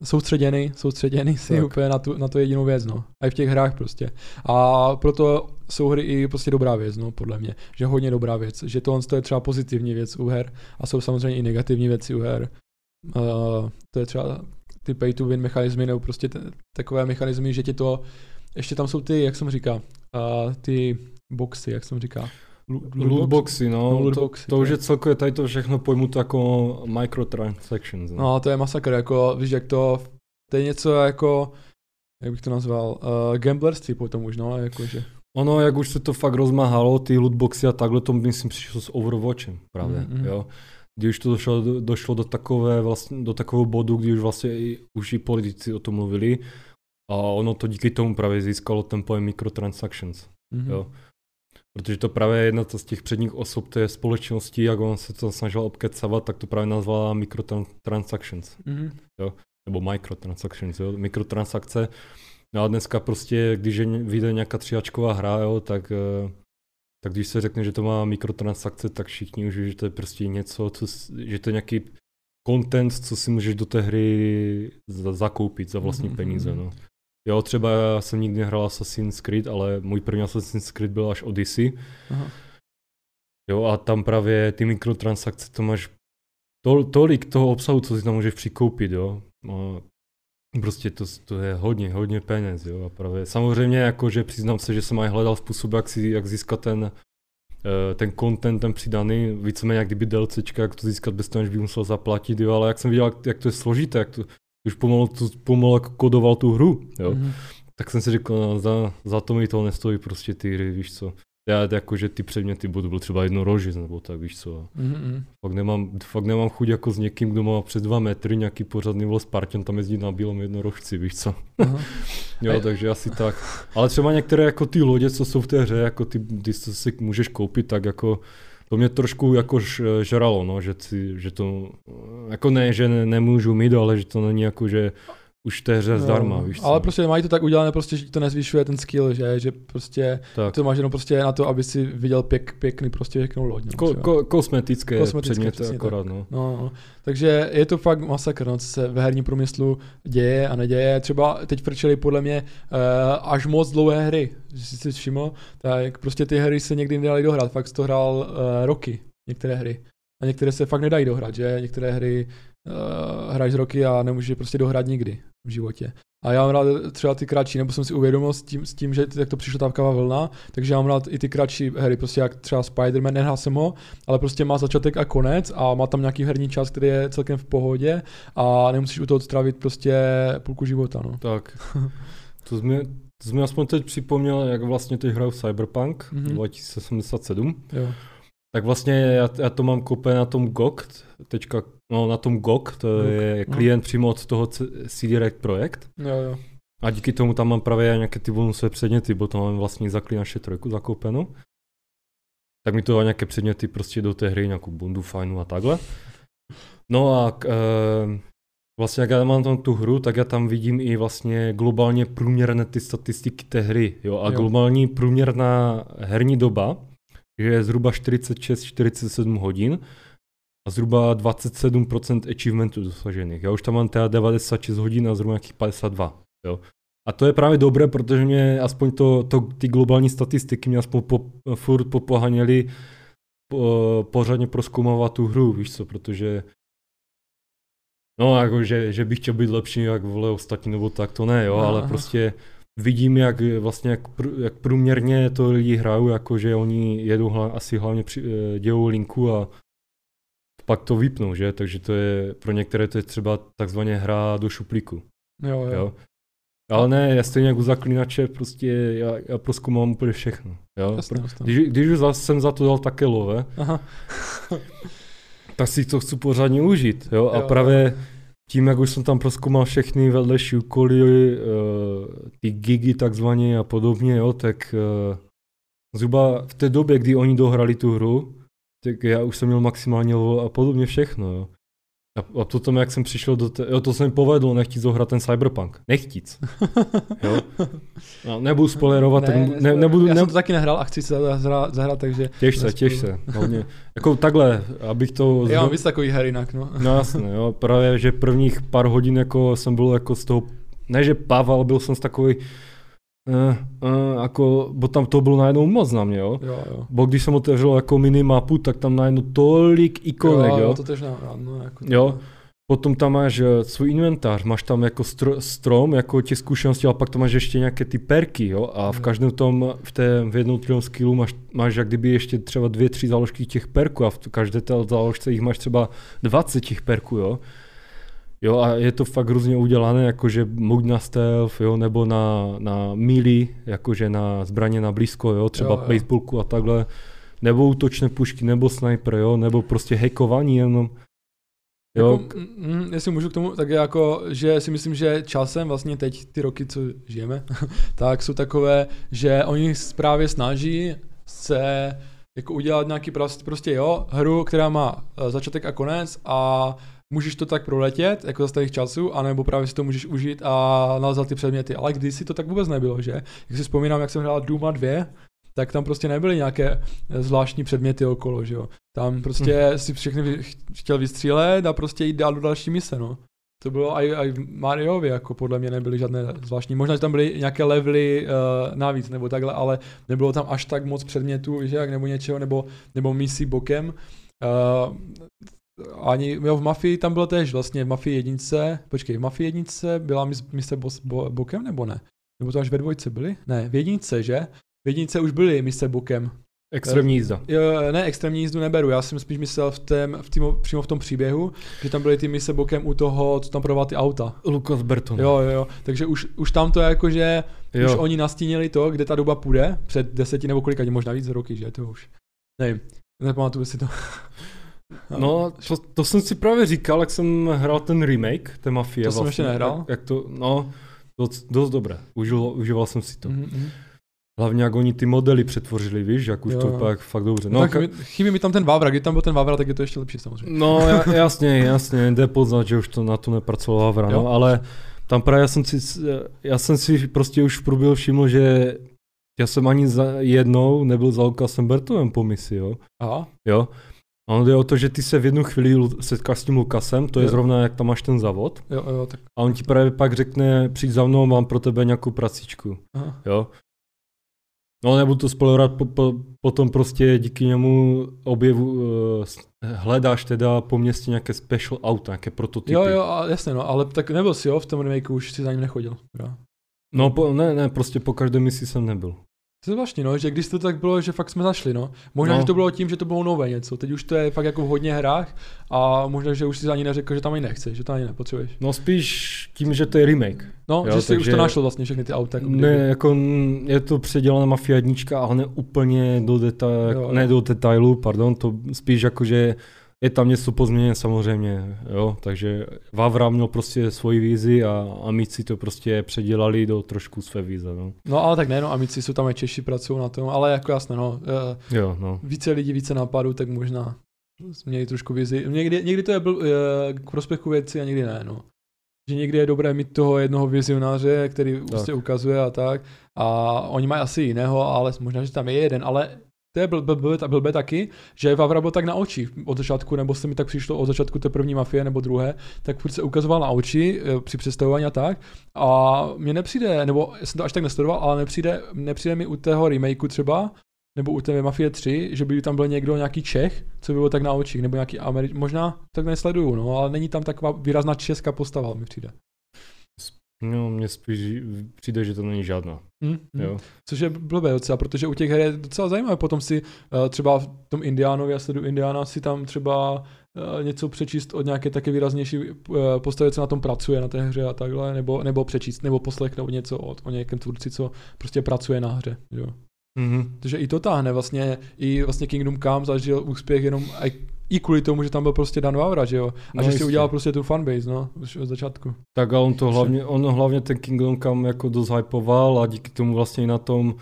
soustředěný, soustředěný si Tak. úplně na tu, na tu jedinou věc, no. A i v těch hrách prostě. A proto jsou hry i prostě dobrá věc, no, podle mě. Že hodně dobrá věc. Že tohle to je třeba pozitivní věc u her a jsou samozřejmě i negativní věci u her. Uh, to je třeba ty pay to win mechanismy nebo prostě t- takové mechanismy, že ti to, ještě tam jsou ty, jak jsem říkal, uh, ty boxy, jak jsem říkal. Lootboxy, no, No, to, lootboxy, to už to je. je celkově tady to všechno pojmu to jako microtransactions. No. No, to je masakr, jako, víš, jak to, to je něco jako, jak bych to nazval, uh, gamblerství potom už, no, jakože. Ono, jak už se to fakt rozmáhalo, ty lootboxy a takhle, to myslím přišlo s Overwatchem právě, Mhm, mhm. jo. Kdy už to došlo, do- došlo do, takové vlastně, do takového bodu, kdy už vlastně i, už i politici o tom mluvili a ono to díky tomu právě získalo ten pojem microtransactions, Mhm. jo. Protože to právě jedna z těch předních osob té společnosti, jak on se to snažil obkecavat, tak to právě nazvala microtransactions. Mhm. nebo microtransactions, jo, mikrotransakce. No a dneska prostě, když je vyjde nějaká tříačková hra, jo, tak, eh, tak když se řekne, že to má mikrotransakce, tak všichni už ví, že to je prostě něco, co, že to je nějaký content, co si můžeš do té hry za, zakoupit za vlastní Mhm, peníze, mhm. no. Jo, třeba já jsem nikdy nehrál Assassin's Creed, ale můj první Assassin's Creed byl až Odyssey. Aha. Jo, a tam právě ty mikrotransakce, to máš to, tolik toho obsahu, co si tam můžeš přikoupit, jo. A prostě to, to je hodně, hodně peněz, jo. A právě samozřejmě jako, že přiznám se, že jsem aj hledal způsob, jak, si, jak získat ten, eh, ten content, ten přidaný, víceméně jak kdyby DLCčka, jak to získat bez toho, než by musel zaplatit, jo, ale jak jsem viděl, jak, jak to je složité, jak to, už pomalu, pomalu jako kodoval tu hru, jo, Mhm. tak jsem si řekl, no, za, za to mi to nestojí prostě ty hry, víš co. Já jakože ty předměty budu byl třeba jednorožec nebo tak, víš co. Mhm. Fakt nemám, fakt nemám chuť jako s někým, kdo má přes dva metry, nějaký pořádný vol Spartan tam jezdí na bílom jednorožci, víš co. Aha. *laughs* Jo, takže asi tak. Ale třeba některé jako ty lodě, co jsou v té hře, jako ty, ty co si můžeš koupit, tak jako to mě trošku jako žralo, no, že, si, že to, jako ne, že ne, nemůžu mít, ale že to není jako, že už té hře zdarma, Jo, víš co. Ale prostě mají to tak udělané, prostě, že to nezvyšuje ten skill, že, že prostě tak. to máš jenom prostě na to, aby si viděl pěk, pěkný prostě pěknou loď. No, Ko, ko, kosmetické, Kosmetické, předměty přesně akorát, no. No, no. Takže je to fakt masakr, no, co se ve herním průmyslu děje a neděje. Třeba teď frčeli podle mě uh, až moc dlouhé hry, že jsi si všiml, tak prostě ty hry se někdy nedaly dohrát, fakt jsi to hrál uh, roky, některé hry. A některé se fakt nedají dohrát, že některé hry uh, hraješ roky a nemůžeš prostě dohrát nikdy v životě. A já mám rád třeba ty kratší, nebo jsem si uvědomil s tím, s tím že jak to přišla ta taková vlna, takže já mám rád i ty kratší hry, prostě jak třeba Spider-Man, nehrál jsem ho, ale prostě má začátek a konec a má tam nějaký herní čas, který je celkem v pohodě a nemusíš u toho strávit prostě půlku života, no. Tak. *laughs* To jsi mi, to jsi mi aspoň teď připomněl, jak vlastně teď hraju Cyberpunk Mhm. mm-hmm. 2077. Jo. Tak vlastně já, já to mám koupé na tom GOG, teďka no, na tom GOG, to GOG, je no. klient přímo od toho C- C-Direct projekt. Jo, jo. A díky tomu tam mám právě nějaké ty bonusové předměty, bo to mám vlastně zaklínače trojku zakoupenou. Tak mi to dá nějaké předměty prostě do té hry, nějakou bundu fajnu a takhle. No a k, e, vlastně jak já mám tam tu hru, tak já tam vidím i vlastně globálně průměrné ty statistiky té hry. Jo? A Jo. globální průměrná herní doba že je zhruba 46-47 hodin a zhruba 27% achievementů dosažených. Já už tam mám teda 96 hodin a zhruba nějakých 52. Jo. A to je právě dobré, protože mě aspoň to, to ty globální statistiky mě aspoň po, furt popohaněly po, pořádně proskoumávat tu hru, víš co, protože no jako, že, že bych chtěl být lepší jak vole ostatní, nebo tak to ne, jo, Aha, ale aha. prostě vidím, jak vlastně, jak, pr, jak průměrně to lidi hrajou, jako že oni jedou hla, asi hlavně při, eh, dělou linku a pak to vypnou, že, takže to je, pro některé to je třeba takzvaně hra do šuplíku. Jo, jo. Jo. Ale ne, já stejně jako zaklínače, prostě já, já proskoumám úplně všechno. Jo. Jasně, Pro- jasně. Když, když už zase jsem za to dal také love, Aha. *laughs* tak si to chci pořádně užít. Jo. A Jo, právě tím, jak už jsem tam proskoumal všechny vedlejší úkoly, uh, ty gigy takzvaně a podobně, jo, tak uh, zhruba v té době, kdy oni dohrali tu hru, tak já už jsem měl maximálně level a podobně všechno. Jo. A, a potom, jak jsem přišel do té, jo, to se mi povedlo, nechtít zohrát ten Cyberpunk. Nechtíc. *laughs* Jo. No, nebudu spoilerovat, tak ne, ne, nebudu, Já ne, jsem to taky nehrál a chci se zahrát, zahrát takže těž se, těž se. Hlavně, jako takhle, abych to... já mám víc takový her jinak, no. No jasně, jo, právě, že prvních pár hodin jako jsem byl jako z toho, ne že paval, byl jsem z takový, uh, uh, jako, bo tam to bylo najednou moc na mě, jo. Jo, jo. Bo když jsem otevřel jako minimapu, tak tam najednou tolik ikonek, jo. jo, to tež no, no, jako to- Jo. Potom tam máš eh, svůj inventář, máš tam jako stro, strom, jako těch zkušeností, ale pak tam máš ještě nějaké ty perky, jo, a v každém tom, v té v jednotlivém skillu máš, máš jak kdyby ještě třeba dvě, tři záložky těch perků a v každé té záložce jich máš třeba 20 těch perků, jo. Jo, a je to fakt různě udělané, jakože buď na stealth, jo, nebo na, na melee, jakože na zbraně na blízko, jo, třeba Jo, jo, baseballku a takhle, nebo útočné pušky, nebo sniper, jo, nebo prostě hackování jenom. Jo, Jako, mm, mm, jestli můžu k tomu, tak je jako, že si myslím, že časem vlastně teď ty roky, co žijeme, *laughs* tak jsou takové, že oni právě snaží se jako udělat nějaký prostě, prostě jo, hru, která má eh, začátek a konec a můžeš to tak proletět, jako za starých časů, anebo právě si to můžeš užít a nalezat ty předměty. Ale kdysi to tak vůbec nebylo, že? Jak si vzpomínám, jak jsem hrál Duma 2, tak tam prostě nebyly nějaké eh, zvláštní předměty okolo, že jo. Tam prostě hmm. si všechny chtěl vystřílet a prostě jít dál do další mise, no. To bylo i, i v Mariovi, jako podle mě nebyly žádné zvláštní. Možná, že tam byly nějaké levely uh, navíc nebo takhle, ale nebylo tam až tak moc předmětů, že jak, nebo něčeho, nebo, nebo misí bokem. Uh, ani jo, v Mafii tam bylo tež vlastně v Mafii jednice, počkej, v Mafii jednice byla mis, mise bos, bo, bokem nebo ne? Nebo to až ve dvojce byly? Ne, v jednice, že? V jednice už byly mise bokem. extrémní jízda. Jo, ne, extrémní jízdu neberu, já jsem spíš myslel v tém, v tým, přímo v tom příběhu, že tam byly ty mise bokem u toho, co tam proval ty auta. Lukas Berton. Jo, jo, jo, takže už, už tam to je jako, že jo. už oni nastínili to, kde ta doba půjde, před deseti nebo kolika, možná víc roky, že to už. Nevím, nepamatuju si to. No, to, to, jsem si právě říkal, jak jsem hrál ten remake, té Mafie. To jsem ještě nehrál. Jak, jak to, no, dost, dost dobré. Užil, užíval jsem si to. Mhm, mhm. Hlavně jak oni ty modely přetvořili, víš, jak už Jo. to pak fakt dobře. No, No, tak mi, chybí mi tam ten Vávra, když tam byl ten Vávra, tak je to ještě lepší samozřejmě. no ja- jasně, jasně, jde poznat, že už to na to nepracoval Jo. no, ale tam právě já jsem si, já jsem si prostě už v průběhu všiml, že já jsem ani za jednou nebyl za Lukasem Bertovem po misi, jo. Aha, Jo. Ono jde o to, že ty se v jednu chvíli setkáš s tím Lukasem, to je Jo. zrovna jak tam máš ten závod, jo, jo, tak a on ti právě pak řekne, přijď za mnou, mám pro tebe nějakou pracičku, aha. jo. No nebudu to spoilerovat, po, po, potom prostě díky němu objevu, uh, hledáš teda po městě nějaké special auta, nějaké prototypy. Jo, jo, a jasně, no, ale tak nebyl si jo, v tom remakeu už si za ním nechodil. Jo. No po, ne, ne, prostě po každé misi jsem nebyl. To je zvláštní, no, že když to tak bylo, že fakt jsme zašli, no. Možná, No. že to bylo tím, že to bylo nové něco. Teď už to je fakt jako v hodně hrách a možná, že už si ani neřekl, že tam ani nechceš, že to ani nepotřebuješ. No spíš tím, že to je remake. No, Jo, že si už takže- to našel vlastně všechny ty auta. Jako Ne, kdyby. jako mm, je to předělaná Mafia jednička, ale ne úplně do, deta- Jo, jo. ne do detailu, pardon, to spíš jako, že je tam něco pozměněné samozřejmě, jo, takže Vavra měl prostě svoji vízi a Amici to prostě předělali do trošku své víze, no. No ale tak nejenom Amici, jsou tam i Češi, pracují na tom, ale jako jasné, no, eh, Jo, no. více lidí, více nápadů, tak možná měli trošku vizi. Někdy, někdy to je bl, eh, k prospěchu věci a někdy ne, no. Že někdy je dobré mít toho jednoho vizionáře, který prostě ukazuje a tak. A oni mají asi jiného, ale možná, že tam je jeden, ale to je blbé, blbé, blbé taky, že Vavra byl tak na oči od začátku, nebo se mi tak přišlo od začátku té první mafie nebo druhé, tak furt se ukazoval na oči eh, při představování a tak. A mně nepřijde, nebo jsem to až tak nesledoval, ale nepřijde, nepřijde mi u tého remakeu třeba, nebo u té Mafie 3, že by tam byl někdo nějaký Čech, co by byl tak na očích, nebo nějaký Američ, možná tak nesleduju, no, ale není tam taková výrazná česká postava, mi přijde. No, mně spíš přijde, že to není žádná. Mm, mm. Jo. Což je blbé docela, protože u těch her je docela zajímavé. Potom si uh, třeba v tom Indiánovi, já sleduju Indiána, si tam třeba uh, něco přečíst od nějaké také výraznější uh, postavy, co na tom pracuje na té hře a takhle, nebo, nebo přečíst, nebo poslechnout něco od, o nějakém tvůrci, co prostě pracuje na hře. Jo. Mm-hmm. Takže i to táhne vlastně, i vlastně Kingdom Come zažil úspěch jenom i kvůli tomu, že tam byl prostě Dan Vavra, že jo? A No že si jistě. udělal prostě tu fanbase, no, už od začátku. Tak a on to hlavně, on hlavně ten Kingdom Come jako dost hypoval a díky tomu vlastně i na tom,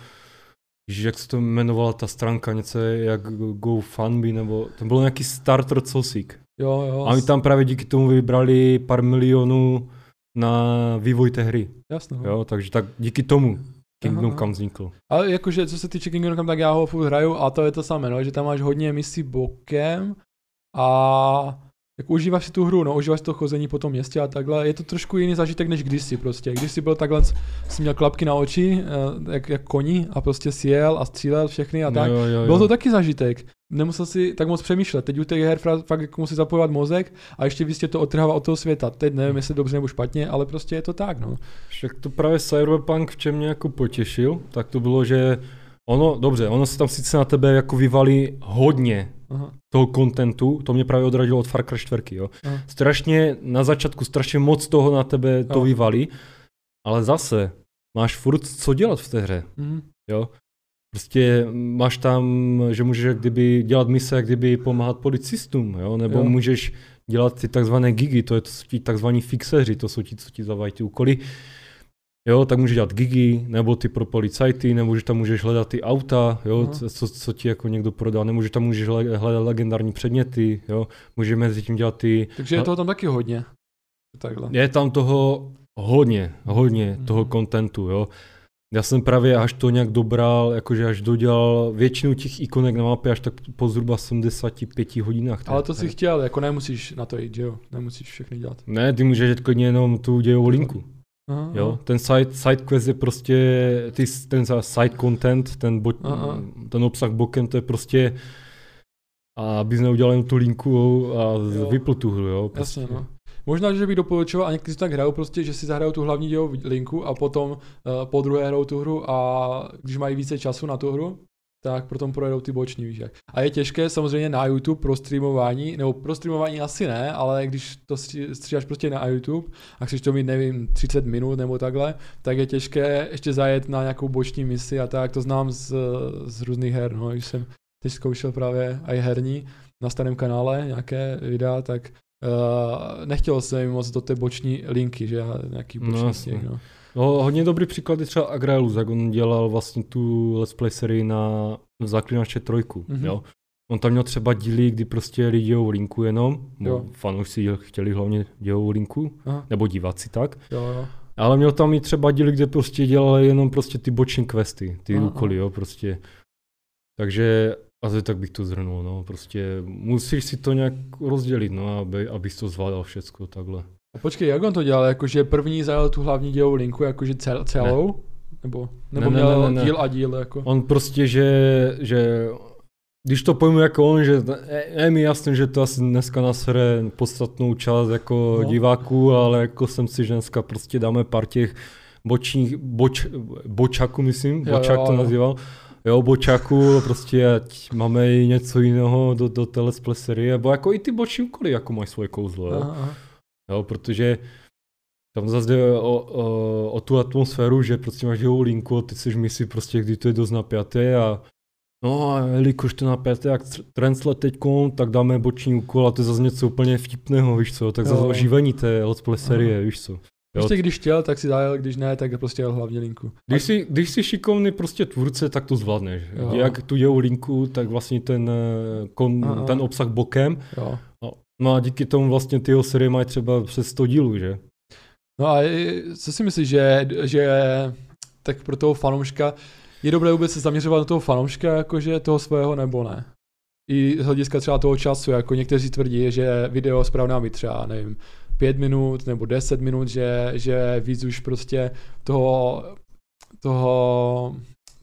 že jak se to jmenovala ta stránka, něco jak GoFundMe, nebo to bylo nějaký starter cosík. Jo, jo. A oni tam právě díky tomu vybrali pár milionů na vývoj té hry. Jasno. no. Jo, takže tak díky tomu Kingdom Aha. Come vznikl. Ale jakože, co se týče Kingdom Come, tak já ho furt hraju a to je to samé, no, že tam máš hodně misí bokem a jako užíváš si tu hru, no, užíváš to chození po tom městě a takhle. Je to trošku jiný zažitek než kdysi prostě. Když jsi byl takhle, jsi měl klapky na oči, eh, jak, jak koni a prostě sjel a střílel všechny a tak. Jo, jo, jo. Byl to taky zažitek. Nemusel si tak moc přemýšlet. Teď u těch her fakt jako musí zapojovat mozek a ještě víc tě to odtrhává od toho světa. Teď nevím, jestli dobře nebo špatně, ale prostě je to tak, no. Však to právě Cyberpunk v čem mě jako potěšil, tak to bylo, že ono, dobře, ono se tam sice na tebe jako vyvalí hodně Aha. toho kontentu, to mě právě odradilo od Far Cry 4, jo. Aha. Strašně, na začátku strašně moc toho na tebe to Jo. vyvalí, ale zase máš furt co dělat v té hře, Mhm. jo. Prostě máš tam, že můžeš jak kdyby dělat mise, jak kdyby pomáhat policistům, jo, nebo Jo. jo. můžeš dělat ty takzvané gigy, to je to jsou ti takzvaní fixeři, to jsou ti, co ti zavají ty úkoly. Jo, tak můžeš dělat gigy, nebo ty pro policajty, nebo že tam můžeš hledat ty auta, jo, Aha. co, co ti jako někdo prodá, nebo že tam můžeš hle- hledat legendární předměty, jo, můžeš mezi tím dělat ty... Takže je No. toho tam taky hodně. Takhle. Je tam toho hodně, hodně Mhm. toho kontentu, jo. Já jsem právě až to nějak dobral, jakože až dodělal většinu těch ikonek na mapě až tak po zhruba 75 hodinách. Ale to si chtěl, jako nemusíš na to jít, že jo? Nemusíš všechny dělat. Ne, ty můžeš jít klidně jenom tu dějovou linku. Aha, Jo, ten side, side quest je prostě, ty, ten side content, ten, bo, Aha. ten obsah bokem, to je prostě, a abys neudělal jen tu linku a vypl tu hru, jo. Prostě. Jasně, no. Možná, že bych doporučoval, a někteří to tak hrajou, prostě, že si zahrajou tu hlavní linku a potom uh, po druhé hrajou tu hru a když mají více času na tu hru, tak potom projedou ty boční, víš jak. A je těžké samozřejmě na YouTube pro streamování, nebo pro streamování asi ne, ale když to stří- stříháš prostě na YouTube a chceš to mít, nevím, 30 minut nebo takhle, tak je těžké ještě zajet na nějakou boční misi a tak, to znám z, z různých her, no, když jsem teď zkoušel právě i herní na starém kanále nějaké videa, tak Uh, nechtělo se mi moc do té boční linky, že já nějaký boční no, no. No, hodně dobrý příklad je třeba Agraelus, jak on dělal vlastně tu let's play sérii na Zaklinače trojku, Mhm. mm-hmm. jo. On tam měl třeba díly, kdy prostě lidi dějou linku jenom, Jo. fanoušci chtěli hlavně dějou linku, Aha, nebo diváci tak. jo, jo. Ale měl tam i třeba díly, kde prostě dělali jenom prostě ty boční questy, ty Aha, úkoly, jo, prostě. Takže asi tak bych to zhrnul, no, prostě musíš si to nějak rozdělit, no, aby, abys to zvládal všecko takhle. A počkej, jak on to dělal? Jakože první zajel tu hlavní dějovou linku, jakože cel, celou? Ne. Nebo, nebo Ne, ne, měl ne, ne, ne. díl a díl, jako? On prostě, že, že když to pojmu jako on, že je, je mi jasné, že to asi dneska nasere podstatnou část jako No. diváků, ale jako jsem si, že dneska prostě dáme pár těch bočních, boč, bočáků myslím, Jo, bočák jo, to nazýval, jo, bočáků, prostě ať máme i něco jiného do, do té let's play série, nebo jako i ty boční úkoly jako mají svoje kouzlo, jo. Aha. Jo, protože tam zase jde o, o, o, tu atmosféru, že prostě máš jeho linku a ty chceš misi prostě, kdy to je dost napjaté a No a jelikož to napěte jak Translet teďkon, tak dáme boční úkol a to je zase něco úplně vtipného, víš co, tak zase oživení té let's play série, víš co. Jo. Prostě když chtěl, tak si dal, když ne, tak prostě jel hlavně linku. Když jsi, když jsi šikovný prostě tvůrce, tak to zvládneš. Jo. Jak tu dělou linku, tak vlastně ten, eh, kon, Aha. ten obsah bokem. Jo. No, a díky tomu vlastně ty série mají třeba přes 100 dílů, že? No a co si myslíš, že, že tak pro toho fanouška je dobré vůbec se zaměřovat na toho fanouška, jakože toho svého nebo ne? I z hlediska třeba toho času, jako někteří tvrdí, že video správná být třeba, nevím, pět minut nebo deset minut, že, že víc už prostě toho, toho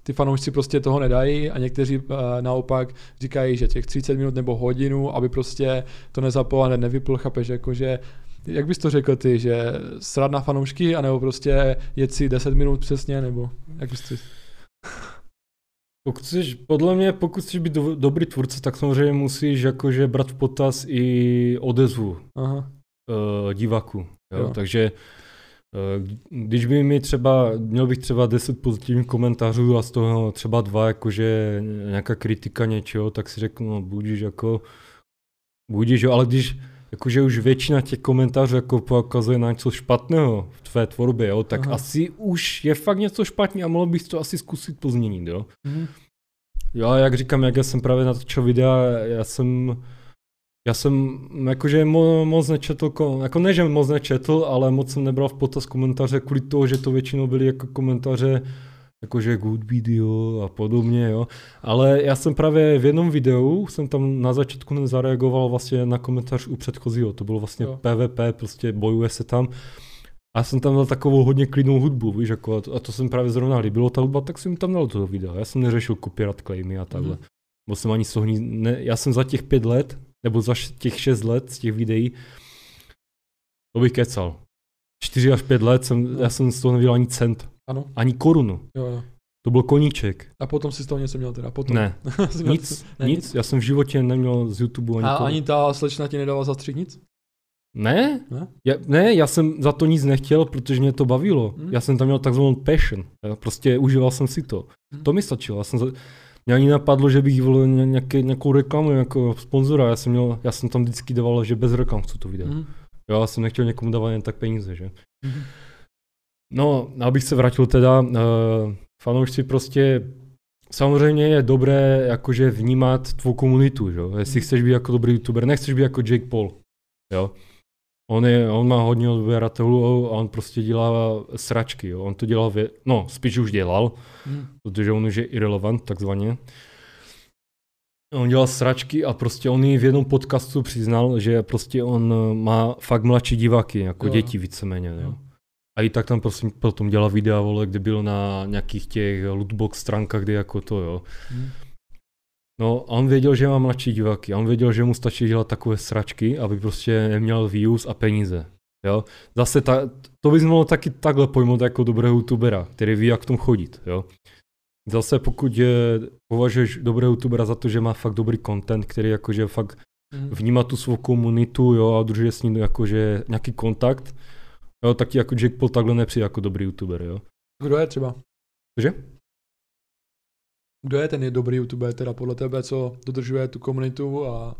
ty fanoušci prostě toho nedají a někteří uh, naopak říkají, že těch 30 minut nebo hodinu, aby prostě to nezapol a nevypl, chápeš, jakože jak bys to řekl ty, že srad na fanoušky, anebo prostě jet si 10 minut přesně, nebo jak bys to... Pokud chceš, podle mě, pokud chceš být do, dobrý tvůrce, tak samozřejmě musíš jakože brát v potaz i odezvu Aha, uh, diváků. Jo? Jo. Takže uh, když by mi třeba, měl bych třeba 10 pozitivních komentářů a z toho třeba dva jakože nějaká kritika něčeho, tak si řeknu, no budíš jako, budíš, jo, ale když jakože už většina těch komentářů jako pokazuje na něco špatného v tvé tvorbě, jo, tak Aha. Asi už je fakt něco špatně a mohl bych to asi zkusit pozměnit, jo. mhm. Jo, a jak říkám, jak já jsem právě natočil videa, já jsem, já jsem jakože mo, moc nečetl, ko- jako ne, že moc nečetl, ale moc jsem nebral v potaz komentáře kvůli toho, že to většinou byly jako komentáře jakože good video a podobně, jo. Ale já jsem právě v jednom videu, jsem tam na začátku nezareagoval vlastně na komentář u předchozího, to bylo vlastně Jo. PvP, prostě bojuje se tam. A já jsem tam dal takovou hodně klidnou hudbu, víš, jako, a, to, a to jsem právě zrovna líbilo ta hudba, tak jsem tam dal to video. Já jsem neřešil copyright claimy a takhle. Mm. Bo jsem ani nic, ne, já jsem za těch pět let, nebo za těch šest let z těch videí, to bych kecal. Čtyři až pět let jsem, No. já jsem z toho neviděl ani cent, Ano, ani korunu. jo, jo. To byl koníček. A potom si z toho něco měl teda, potom. Ne, *laughs* měl- nic, ne, nic. Já jsem v životě neměl z YouTube ani A korunu. ani ta slečna ti nedala zastřít nic? Ne, Ne? já, ne, já jsem za to nic nechtěl, protože mě to bavilo. Hmm. Já jsem tam měl takzvanou passion. Já prostě užíval jsem si to. Hmm. To mi stačilo. Já jsem za, mě ani napadlo, že bych volil ně- nějaké, nějakou reklamu jako sponzora. Já jsem, měl, já jsem tam vždycky dával, že bez reklam chci to video. Mhm. Jo, já jsem nechtěl někomu dávat jen tak peníze, že? Mhm. No, abych se vrátil teda, uh, fanoušci prostě, samozřejmě je dobré jakože vnímat tvou komunitu, že? jo. Jestli Mhm. chceš být jako dobrý youtuber, nechceš být jako Jake Paul, jo. On, je, on má hodně odběratelů a on prostě dělá sračky, jo. On to dělal, vě- no, spíš už dělal, Mhm. protože on už je irrelevant takzvaně. On dělal sračky a prostě on i v jednom podcastu přiznal, že prostě on eh, má fakt mladší diváky, jako Jo. děti víceméně, jo. A i tak tam prostě potom dělal videa, vole, kde byl na nějakých těch lootbox stránkách, kde jako to, jo. Mhm. No a on věděl, že má mladší diváky a on věděl, že mu stačí dělat takové sračky, aby prostě neměl views a peníze. Jo? Zase ta, to bys mohl taky takhle pojmout jako dobrého youtubera, který ví, jak v tom chodit. Jo? Zase pokud je, považuješ dobrého youtubera za to, že má fakt dobrý content, který jakože fakt Mhm. vnímá tu svou komunitu jo, a udržuje s ním jakože nějaký kontakt, jo, tak ti jako Jack Paul takhle nepřijde jako dobrý youtuber. Jo? Kdo je třeba? Cože? Kdo je ten dobrý youtuber teda podle tebe, co dodržuje tu komunitu a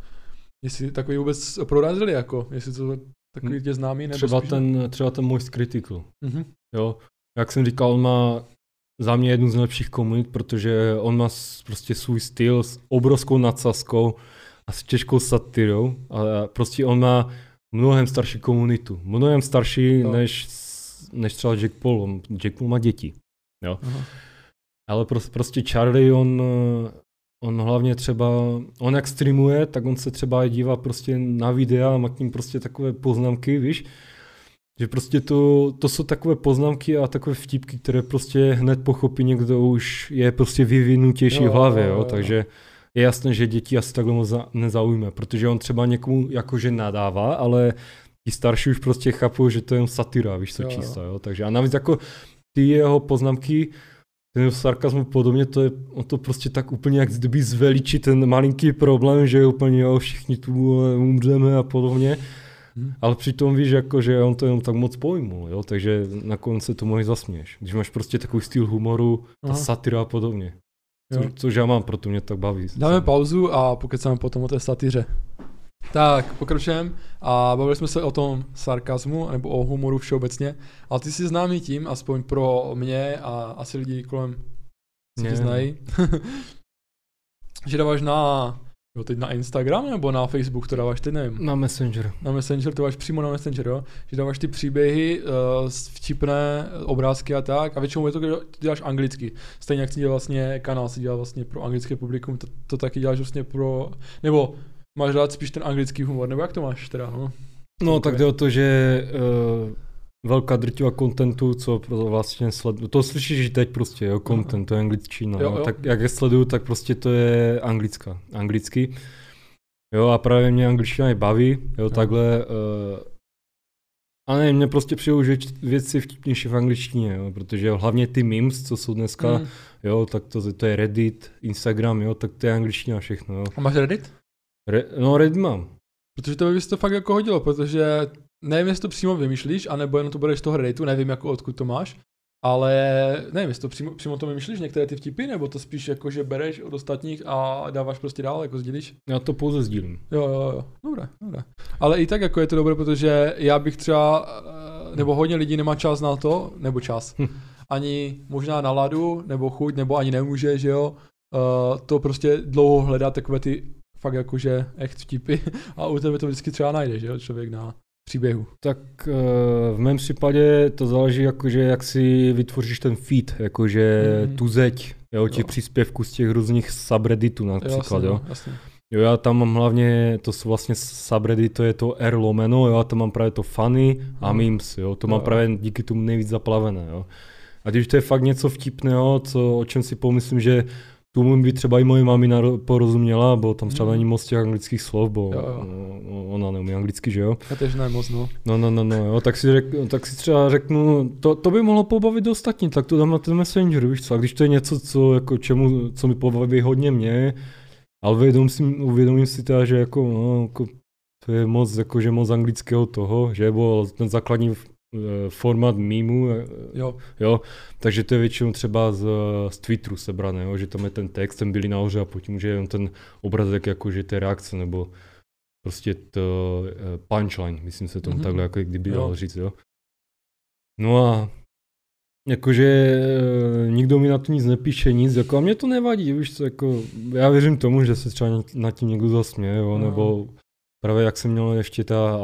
jestli takový vůbec prorazili jako, jestli to takový tě známý nebo Třeba spíš ten, třeba ten Moist Critical. Mhm. Jo, jak jsem říkal, on má za mě jednu z nejlepších komunit, protože on má prostě svůj styl s obrovskou nadsazkou a s těžkou satirou a prostě on má mnohem starší komunitu, mnohem starší Jo. než, než třeba Jack Paul, Jack Paul má děti. Jo. Aha. Ale pros, prostě Charlie, on, on hlavně třeba, on jak streamuje, tak on se třeba dívá prostě na videa a má k ním prostě takové poznámky, víš, že prostě to, to jsou takové poznámky a takové vtipky, které prostě hned pochopí někdo už je prostě vyvinutější Jo, v hlavě, jo, jo, jo. takže je jasné, že děti asi takhle moc za- nezaujme, protože on třeba někomu jakože nadává, ale ti starší už prostě chápou, že to je jen satira, víš co, jo. čistá, jo, takže a navíc jako ty jeho poznámky, ten sarkazmu podobně, to je, on to prostě tak úplně jak kdyby zveličí ten malinký problém, že úplně jo, všichni tu umřeme a podobně. Mhm. Ale přitom víš, jako, že on to jenom tak moc pojmul, jo? takže nakonec se tomu i zasměješ. Když máš prostě takový styl humoru, ta Aha. satira a podobně. Co, což já mám, proto mě tak baví. Dáme pauzu a pokecáme potom o té satyře. Tak, pokračujeme a bavili jsme se o tom sarkazmu nebo o humoru všeobecně, ale ty jsi známý tím, aspoň pro mě a asi lidi kolem Mě, znají, *laughs* že dáváš na, jo, teď na Instagram nebo na Facebook to dáváš, teď nevím. Na Messenger. Na Messenger, to dáváš přímo na Messenger, jo? Že dáváš ty příběhy, uh, vtipné obrázky a tak a většinou je to, ty děláš anglicky. Stejně jak si dělal vlastně kanál, si dělal vlastně pro anglické publikum, to, to taky děláš vlastně pro, nebo máš rád spíš ten anglický humor, nebo jak to máš teda, no? No, tak jde o to, že uh, velká drtivá kontentu, co pro- vlastně sleduju, to slyšíš teď prostě, jo, content, to je angličtina, Jo, jo, jo. tak jak je sleduju, tak prostě to je anglická, anglicky. Jo, a právě mě angličtina i baví, jo, takhle, uh, a ne, mě prostě přijou že věci vtipnější v angličtině, jo, protože hlavně ty memes, co jsou dneska, Mm. jo, tak to, to je Reddit, Instagram, jo, tak to je angličtina všechno, jo. A máš Reddit? Re, no, Reddit mám. Protože to by se to fakt jako hodilo, protože nevím, jestli to přímo vymýšlíš, anebo jenom to budeš toho Redditu, nevím, jako odkud to máš, ale nevím, jestli to přímo, přímo to vymýšlíš, některé ty vtipy, nebo to spíš jako, že bereš od ostatních a dáváš prostě dál, jako sdílíš? Já to pouze sdílím. Jo, jo, jo. Dobré, dobré. Ale i tak jako je to dobré, protože já bych třeba, eh, nebo hodně lidí nemá čas na to, nebo čas, Hm. ani možná náladu, nebo chuť, nebo ani nemůže, že jo, uh, to prostě dlouho hledat takové ty fakt jakože echt vtipy a u tebe to vždycky třeba najde, že jo, člověk na příběhu. Tak eh, v mém případě to záleží jakože jak si vytvoříš ten feed, jakože Mhm. tu zeď, jo, těch Jo. příspěvků z těch různých subredditů například, jasně, jo. no, jasně. Jo, já tam mám hlavně, to jsou vlastně subreddit, to je to R lomeno, jo, já tam mám právě to funny a Mhm. memes, jo, to Jo, mám jo. právě díky tomu nejvíc zaplavené, jo. A když to je fakt něco vtipného, co, o čem si pomyslím, že tomu by třeba i moje mamina ro- porozuměla, bo tam třeba Mhm. není moc těch anglických slov, bo Jo, jo. o- ona neumí anglicky, že jo. Já tež ne moc, no. No, no, no, no, jo, tak si, řek, tak si třeba řeknu, to, to by mohlo pobavit ostatní, tak to dám na ten Messenger, víš co, a když to je něco, co, jako čemu, co mi pobaví hodně mě, ale uvědomím si, uvědomím si teda, že jako, no, jako, to je moc, jakože moc anglického toho, že, bo ten základní eh, formát mýmu, eh, Jo, jo, takže to je většinou třeba z, z Twitteru sebrané, jo, že tam je ten text, ten byli nahoře a potom už je ten obrazek, jakože té reakce, nebo prostě to eh, punchline, myslím se tomu Mhm. mm-hmm. takhle, jako kdyby dal říct, jo. No a jakože nikdo mi na to nic nepíše, nic, jako a mě to nevadí, víš co, jako já věřím tomu, že se třeba nad tím někdo zasměje, jo, No. nebo Právě jak jsem měl ještě ta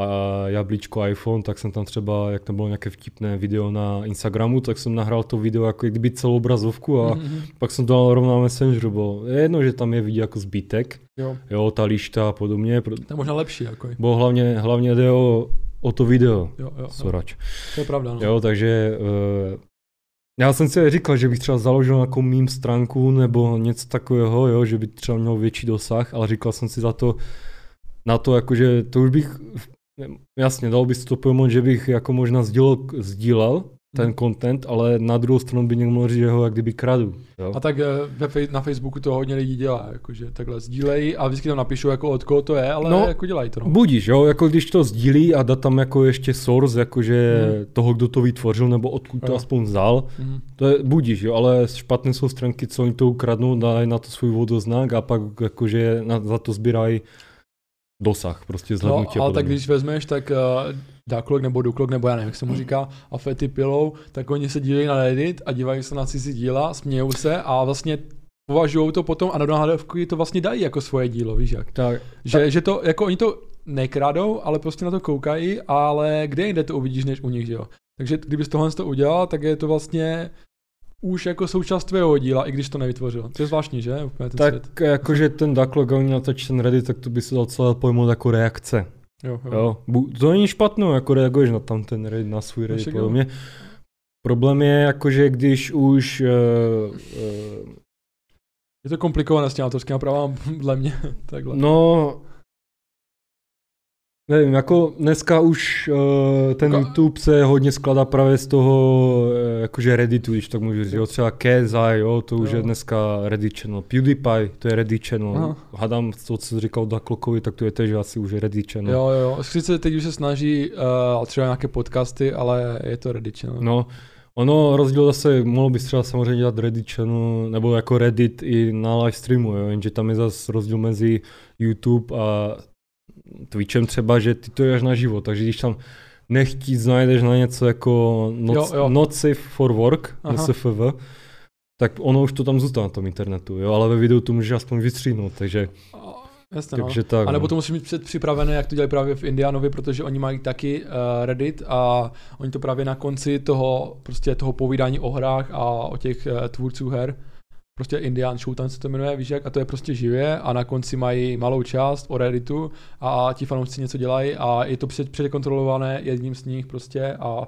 jablíčko iPhone, tak jsem tam třeba, jak tam bylo nějaké vtipné video na Instagramu, tak jsem nahrál to video jako kdyby celou obrazovku a Mhm, pak jsem to dal rovnou na Messengeru, bo je jedno, že tam je vidět jako zbytek, jo. jo, ta lišta a podobně, To je možná lepší, jako bo hlavně, hlavně jde o, o to video, Jo, jo, jo. sorač. To je pravda, no. Jo, takže uh, já jsem si říkal, že bych třeba založil nějakou mým stránku nebo něco takového, jo, že by třeba měl větší dosah, ale říkal jsem si za to, na to, jakože to už bych, jasně, dal by se to pojmout, že bych jako možná sdílel, sdílel ten content, ale na druhou stranu by někdo mohl říct, že ho jak kdyby kradu. Jo? A tak eh, ve, na Facebooku to hodně lidí dělá, jakože takhle sdílejí a vždycky tam napíšou, jako od koho to je, ale No, jako dělají to. No. Budíš, jo, jako když to sdílí a dá tam jako ještě source, jakože Hmm. toho, kdo to vytvořil, nebo odkud to Jo. aspoň vzal, Mhm. to je budíš, jo, ale špatné jsou stránky, co oni to ukradnou, dají na to svůj vodoznak a pak jakože na, za to sbírají dosah, prostě No, zhlednutí. a ale tak když vezmeš, tak uh, Ducklog nebo Duklog, nebo já nevím, jak se mu říká, a Fety Pillow, tak oni se dívají na Reddit a dívají se na cizí díla, smějou se a vlastně považují to potom a na nahrávky to vlastně dají jako svoje dílo, víš jak. tak, Že, že to, jako oni to nekradou, ale prostě na to koukají, ale kde jinde to uvidíš než u nich, že jo. Takže kdybys tohle to udělal, tak je to vlastně už jako součást tvého díla, i když to nevytvořil. To je zvláštní, že? Úplně ten tak svět. jakože ten Ducklog a oni natočí ten Reddit, tak to by se dal celé pojmout jako reakce. Jo, jo. Jo. To není špatné, jako reaguješ na tam ten Reddit, na svůj Reddit jo. podobně. Problém je jakože když už uh, uh, Je to komplikované s těmi autorskými právama, *laughs* dle mě. Takhle. No, nevím, jako dneska už uh, ten Ka- YouTube se hodně skládá právě z toho, uh, jakože Redditu, když tak můžu říct, jo, třeba Kezai, jo, to už Jo. je dneska Reddit channel, PewDiePie, to je Reddit channel, Aha. hadám to, co jsi říkal Daklokovi, tak to je tež asi už Reddit channel. Jo, jo, jo. Sice teď už se snaží uh, třeba nějaké podcasty, ale je to Reddit channel. No, Ono rozdíl zase, mohlo bys třeba samozřejmě dělat Reddit channel, nebo jako Reddit i na live streamu, jo, jenže tam je zase rozdíl mezi YouTube a Twitchem třeba, že ty to jdeš na živo, takže když tam nechtít najdeš na něco jako not, Jo, jo. not safe for work, Aha. NSFV, tak ono už to tam zůstane na tom internetu, jo, ale ve videu to můžeš aspoň vystříhnout, takže, A- Jasně, no. takže tak. A nebo no. to musí mít předpřipravené, jak to dělají právě v Indianovi, protože oni mají taky uh, Reddit a oni to právě na konci toho, prostě toho povídání o hrách a o těch uh, tvůrců her, prostě Indian Showtime se to jmenuje, víš jak, a to je prostě živě a na konci mají malou část o Redditu a ti fanoušci něco dělají a je to před, předkontrolované jedním z nich prostě a uh,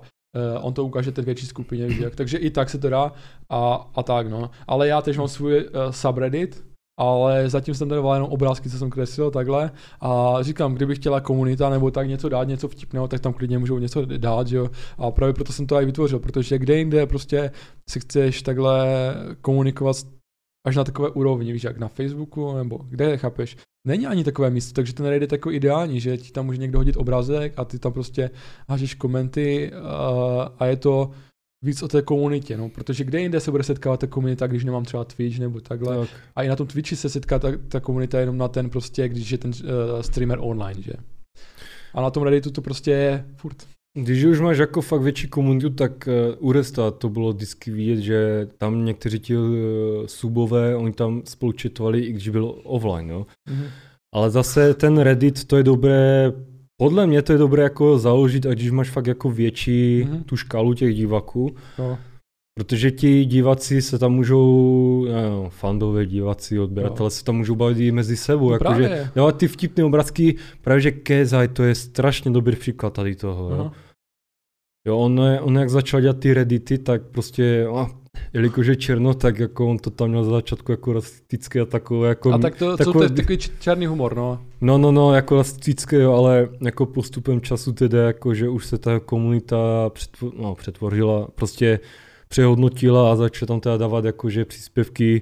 on to ukáže té větší skupině, víš jak. takže i tak se to dá a, a tak no. Ale já teď mám svůj uh, subreddit, ale zatím jsem dával jenom obrázky, co jsem kreslil takhle a říkám, kdybych chtěla komunita nebo tak něco dát, něco vtipného, tak tam klidně můžou něco dát, jo. A právě proto jsem to i vytvořil, protože kde jinde prostě si chceš takhle komunikovat až na takové úrovni, víš, jak na Facebooku nebo kde, chápeš. Není ani takové místo, takže ten Reddit je jako ideální, že ti tam může někdo hodit obrázek a ty tam prostě hážeš komenty uh, a je to víc o té komunitě, no, protože kde jinde se bude setkávat ta komunita, když nemám třeba Twitch nebo takhle. tak. A i na tom Twitchi se setká ta, ta komunita jenom na ten prostě, když je ten uh, streamer online, že? A na tom Redditu to prostě je furt. Když už máš jako fakt větší komunitu, tak uh, u Resta to bylo vždycky vidět, že tam někteří ti uh, subové, oni tam spolu chatovali, i když byl offline, jo. Mhm. Ale zase ten Reddit, to je dobré, podle mě to je dobré jako založit, a když máš fakt jako větší Mhm. tu škálu těch diváků, No, protože ti diváci se tam můžou, no, fandové diváci, odběratele se tam můžou bavit i mezi sebou, no jakože dávat ty vtipné obrázky, právě že Kezai, to je strašně dobrý příklad tady toho, jo. Jo, on, on jak začal dělat ty reddity, tak prostě, a, jelikož je černo, tak jako on to tam měl za začátku jako rasistické a takové jako... A tak to, co to takové, je takový černý humor, no. No, no, no, jako rasistické, jo, ale jako postupem času teda, jako, že už se ta komunita přetvo, no, přetvořila, prostě přehodnotila a začala tam teda dávat jakože příspěvky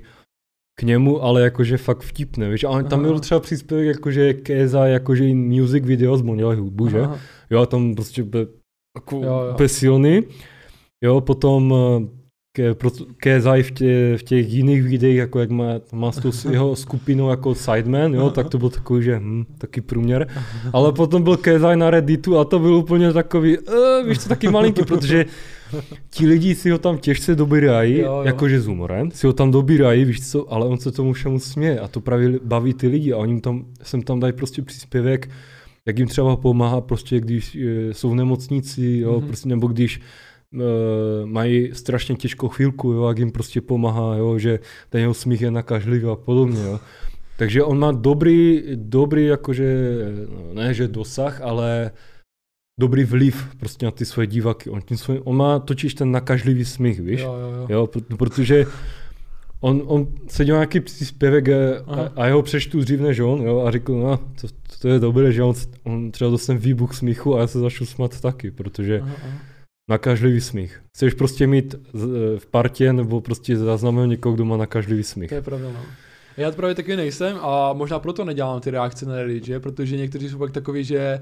k němu, ale jakože fakt vtipné, víš, ale tam byl třeba příspěvek jakože Keza, jakože music videos, bo dělají hudbu, že? Aha. Jo, a tam prostě byl jako Jo, jo. úplně silný. Jo, potom eh, ke, pro, Kezai v, tě, v těch jiných videích, jako jak má, má s tou *laughs* jeho skupinou jako Sideman, jo, tak to byl takový, že hm, taky průměr. Ale potom byl Kezai na Redditu a to byl úplně takový, uh, víš co, taky malinký, *laughs* protože ti lidi si ho tam těžce dobírají, jakože s humorem, si ho tam dobírají, víš co, ale on se tomu všemu směje a to právě baví ty lidi a oni tam, sem tam dají prostě příspěvek, jak jim třeba pomáhá prostě, když e, jsou v nemocnici, jo, Mhm. mm-hmm. prostě, nebo když e, mají strašně těžkou chvílku, jo, jak jim prostě pomáhá, jo, že ten jeho smích je nakažlivý a podobně, jo. Takže on má dobrý, dobrý jakože, no, ne že dosah, ale dobrý vliv prostě na ty svoje diváky. On, tím svoj, on má totiž ten nakažlivý smích, víš? Jo, jo, jo. Jo, proto- protože on, on se dělal nějaký příspěvek eh, a, Aha. a jeho přečtu dřív než on, jo, a řekl, no, to, to je dobré, že on, on třeba dostane výbuch smíchu a já se začnu smát taky, protože Aha, aha. nakažlivý smích. Chceš prostě mít eh, v partě nebo prostě zaznamenat někoho, kdo má nakažlivý smích. To je pravda, no. Já to právě taky nejsem a možná proto nedělám ty reakce na Reddit, že? Protože někteří jsou pak takový, že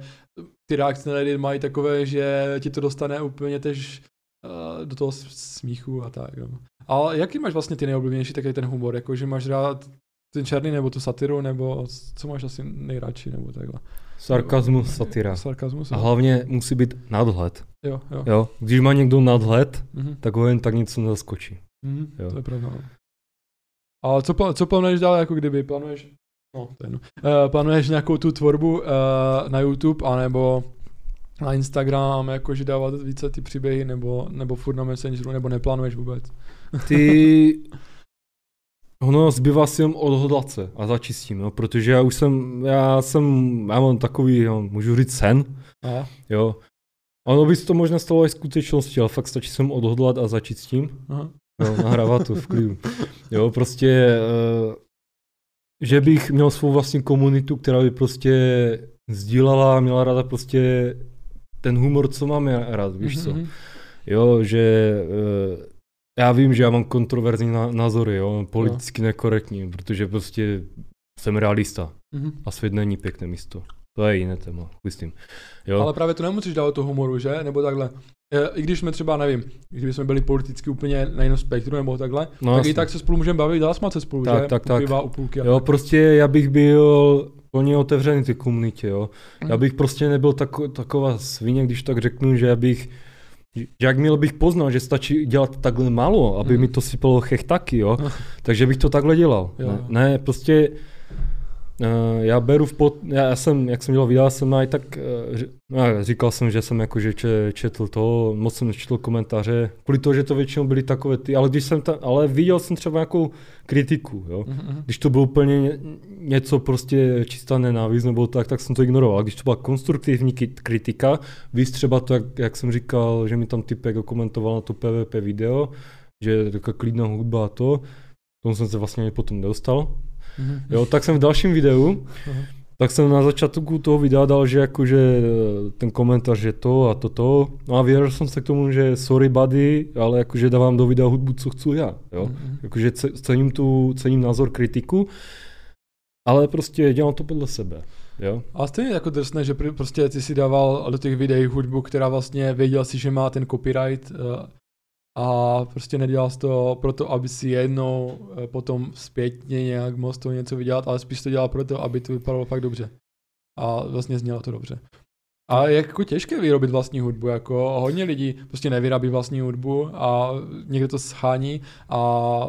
ty reakce na Reddit mají takové, že ti to dostane úplně tež uh, do toho smíchu a tak. No. Ale jaký máš vlastně ty nejoblíbenější takový ten humor? Jako, že máš rád ten černý nebo tu satiru, nebo co máš asi nejradši, nebo takhle? Sarkazmus, satira. Sarkazmus, A hlavně musí být nadhled. Jo, jo. Jo? Když má někdo nadhled, Mhm. tak ho jen tak nic nezaskočí. Mhm, Jo. to je pravda. no. A co, pl- co plánuješ dál, jako kdyby plánuješ, no jedno, uh, plánuješ nějakou tu tvorbu uh, na YouTube, anebo na Instagram, jakože dávat více ty příběhy, nebo, nebo furt na Messengeru, nebo neplánuješ vůbec? Ty... *laughs* Ono zbývá si jen odhodlat se a začít s tím, no, protože já už jsem, já jsem, já mám takový, jo, můžu říct sen, Aha, jo. Ono by se to možná stalo i skutečností, ale fakt stačí sem odhodlat a začít s tím. aha. Jo, nahrávat to v klidu. Jo, prostě, uh, že bych měl svou vlastní komunitu, která by prostě sdílala, měla ráda prostě ten humor, co mám já rád, víš co. Mhm, Jo, že uh, já vím, že já mám kontroverzní ná- názory, jo, politicky nekorektní, protože prostě jsem realista mhm. a svět není pěkné místo. To je jiné téma, tím. Jo, Ale právě to nemusíš dávat to humoru, že? Nebo takhle. eh, i když jsme třeba, nevím, kdyby jsme byli politicky úplně na jiném spektru nebo takhle, No tak jasně. i tak se spolu můžeme bavit, dá se spolu, Tak, že? tak, tak. piva, u půlky Jo, tak. prostě já bych byl plně otevřený ty komunitě, jo. Já Mhm. bych prostě nebyl tako, taková svině, když tak řeknu, že já bych že jakmile bych poznal, že stačí dělat takhle málo, aby Mhm. mi to sypalo chech taky, jo, *laughs* takže bych to takhle dělal. Jo, Ne, prostě já beru v pot, já, já jsem, jak jsem dělal videa, jsem i tak, uh, ři- no, já říkal jsem, že jsem jakože če, četl to, moc jsem nečetl komentáře, kvůli toho, že to většinou byly takové ty, ale když jsem tam, ale viděl jsem třeba nějakou kritiku, jo. Mhm. Když to bylo úplně ně- něco prostě čistá nenávist nebo tak, tak jsem to ignoroval. Když to byla konstruktivní kritika, víc třeba to, jak, jak jsem říkal, že mi tam typek komentoval na to PvP video, že je taková klidná hudba a to, tomu jsem se vlastně ani potom nedostal. Mhm. Jo, tak jsem v dalším videu, Aha. tak jsem na začátku toho videa dal, že jakože eh, ten komentář, že to a toto. No a vyjádřil jsem se k tomu, že sorry buddy, ale jakože dávám do videa hudbu, co chci já. Jo. Mhm. Jakože ce- cením, tu, cením názor kritiku, ale prostě dělám to podle sebe. Jo? A stejně jako drsné, že pr- prostě ty si dával do těch videí hudbu, která vlastně věděl si, že má ten copyright eh, a prostě nedělal jsi to proto, aby si jednou eh, potom zpětně nějak mohl z toho něco vydělat, ale spíš to dělal proto, aby to vypadalo fakt dobře. A vlastně znělo to dobře. A je jako těžké vyrobit vlastní hudbu, jako hodně lidí prostě nevyrábí vlastní hudbu a někdo to schání a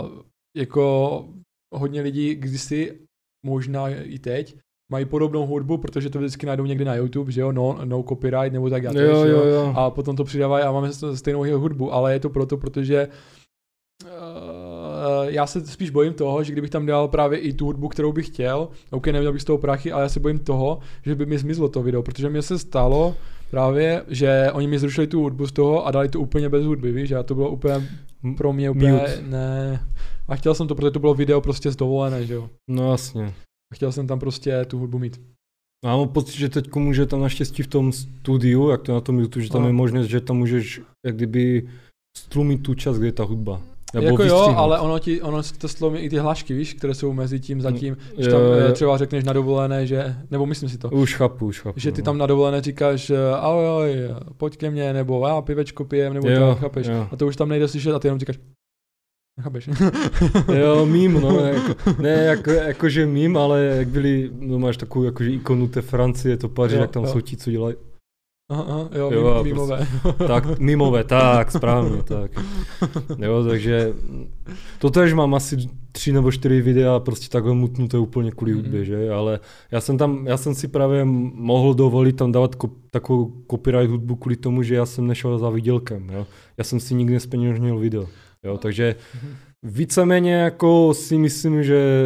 jako hodně lidí kdysi, možná i teď, mají podobnou hudbu, protože to vždycky najdou někde na YouTube, že jo, no, no copyright nebo tak, já to Jo, jo, jo. a potom to přidávají a máme stejnou hudbu, ale je to proto, protože uh, já se spíš bojím toho, že kdybych tam dal právě i tu hudbu, kterou bych chtěl, ok, neměl bych z toho prachy, ale já se bojím toho, že by mi zmizlo to video, protože mě se stalo právě, že oni mi zrušili tu hudbu z toho a dali to úplně bez hudby, víš, a to bylo úplně pro mě úplně, Mute. ne. A chtěl jsem to, protože to bylo video prostě z dovolené, že jo. No jasně. A chtěl jsem tam prostě tu hudbu mít. Já mám pocit, že teď může tam naštěstí v tom studiu, jak to je na tom YouTube, že tam No. je možnost, že tam můžeš jak kdyby strumit tu čas, kde je ta hudba. Nebo jako jo, vystřihnout. ale ono ti, ono to slomí i ty hlášky, víš, které jsou mezi tím zatím, že Jo, tam jo. eh, třeba řekneš na dovolené, že, nebo myslím si to, Už chápu, už chápu. že ty no. tam na dovolené říkáš, eh, ahoj, pojď ke mně, nebo já pivečko pijem, nebo Jo, tak, chápeš. jo. A to už tam nejde slyšet a ty jenom říkáš, chápeš. *laughs* Jo, mím, no, jako, ne jako, jakože mím, ale jak byli, no máš takovou jakože ikonu té Francie, to paří, jak tam jo. jsou ti, co dělají, aha, aha, jo, Jo, jo a mimové. tak mimové, tak, správně, *laughs* tak. Jo, takže to tež mám asi tři nebo čtyři videa prostě takhle mutnuté úplně kvůli hudbě, že, ale já jsem tam, já jsem si právě mohl dovolit tam dávat ko, takovou copyright hudbu kvůli tomu, že já jsem nešel za výdělkem, jo. Já jsem si nikdy nespeněžnil video, jo, takže víceméně jako si myslím, že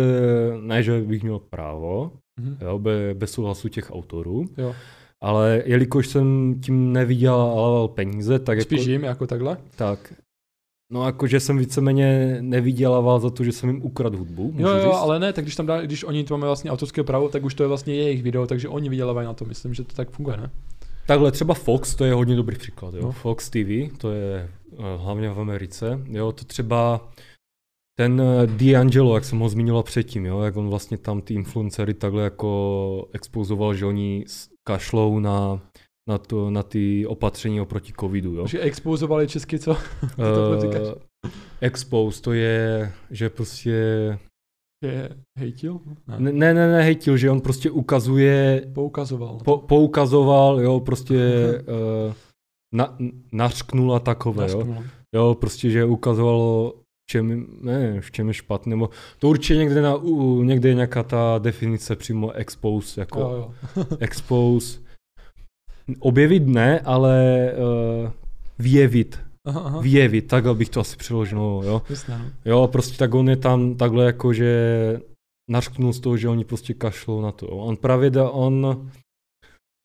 ne, že bych měl právo, Mhm. jo, be, bez souhlasu těch autorů, Jo. ale jelikož jsem tím nevydělal peníze, tak Spíš jako, jim, jako takhle. tak, no jakože jsem víceméně nevydělával za to, že jsem jim ukradl hudbu, můžu Jo, jo, říct? ale ne, tak když tam dá, když oni to mají vlastně autorské právo, tak už to je vlastně jejich video, takže oni vydělávají na to, myslím, že to tak funguje, ne? Takhle třeba Fox, to je hodně dobrý příklad, jo. No. Fox TV, to je hlavně v Americe, jo, to třeba ten eh, D'Angelo, jak jsem ho zmiňoval předtím, jo, jak on vlastně tam ty influencery takhle jako expozoval, že oni kašlou na, na, to, na ty opatření oproti covidu, jo. Že expozovali česky, co? *laughs* to říkáš? Eh, expose, to je, že prostě, Je hejtil? Ne. ne, ne, ne, ne hejtil, že on prostě ukazuje Poukazoval. po, poukazoval, jo, prostě uh, na, nařknul a takové, jo. Nařknul. Jo, prostě, že ukazovalo, v čem, ne, v čem je špatné, nebo to určitě někde, na, u, někde je nějaká ta definice přímo expose, jako Jo, jo. *laughs* expose. Objevit ne, ale uh, vyjevit, Aha, aha. vyjevit, takhle bych to asi přeložil, jo. Jasně, no. Jo, prostě tak on je tam takhle jako, že nařknul z toho, že oni prostě kašlou na to. On právě dá, on,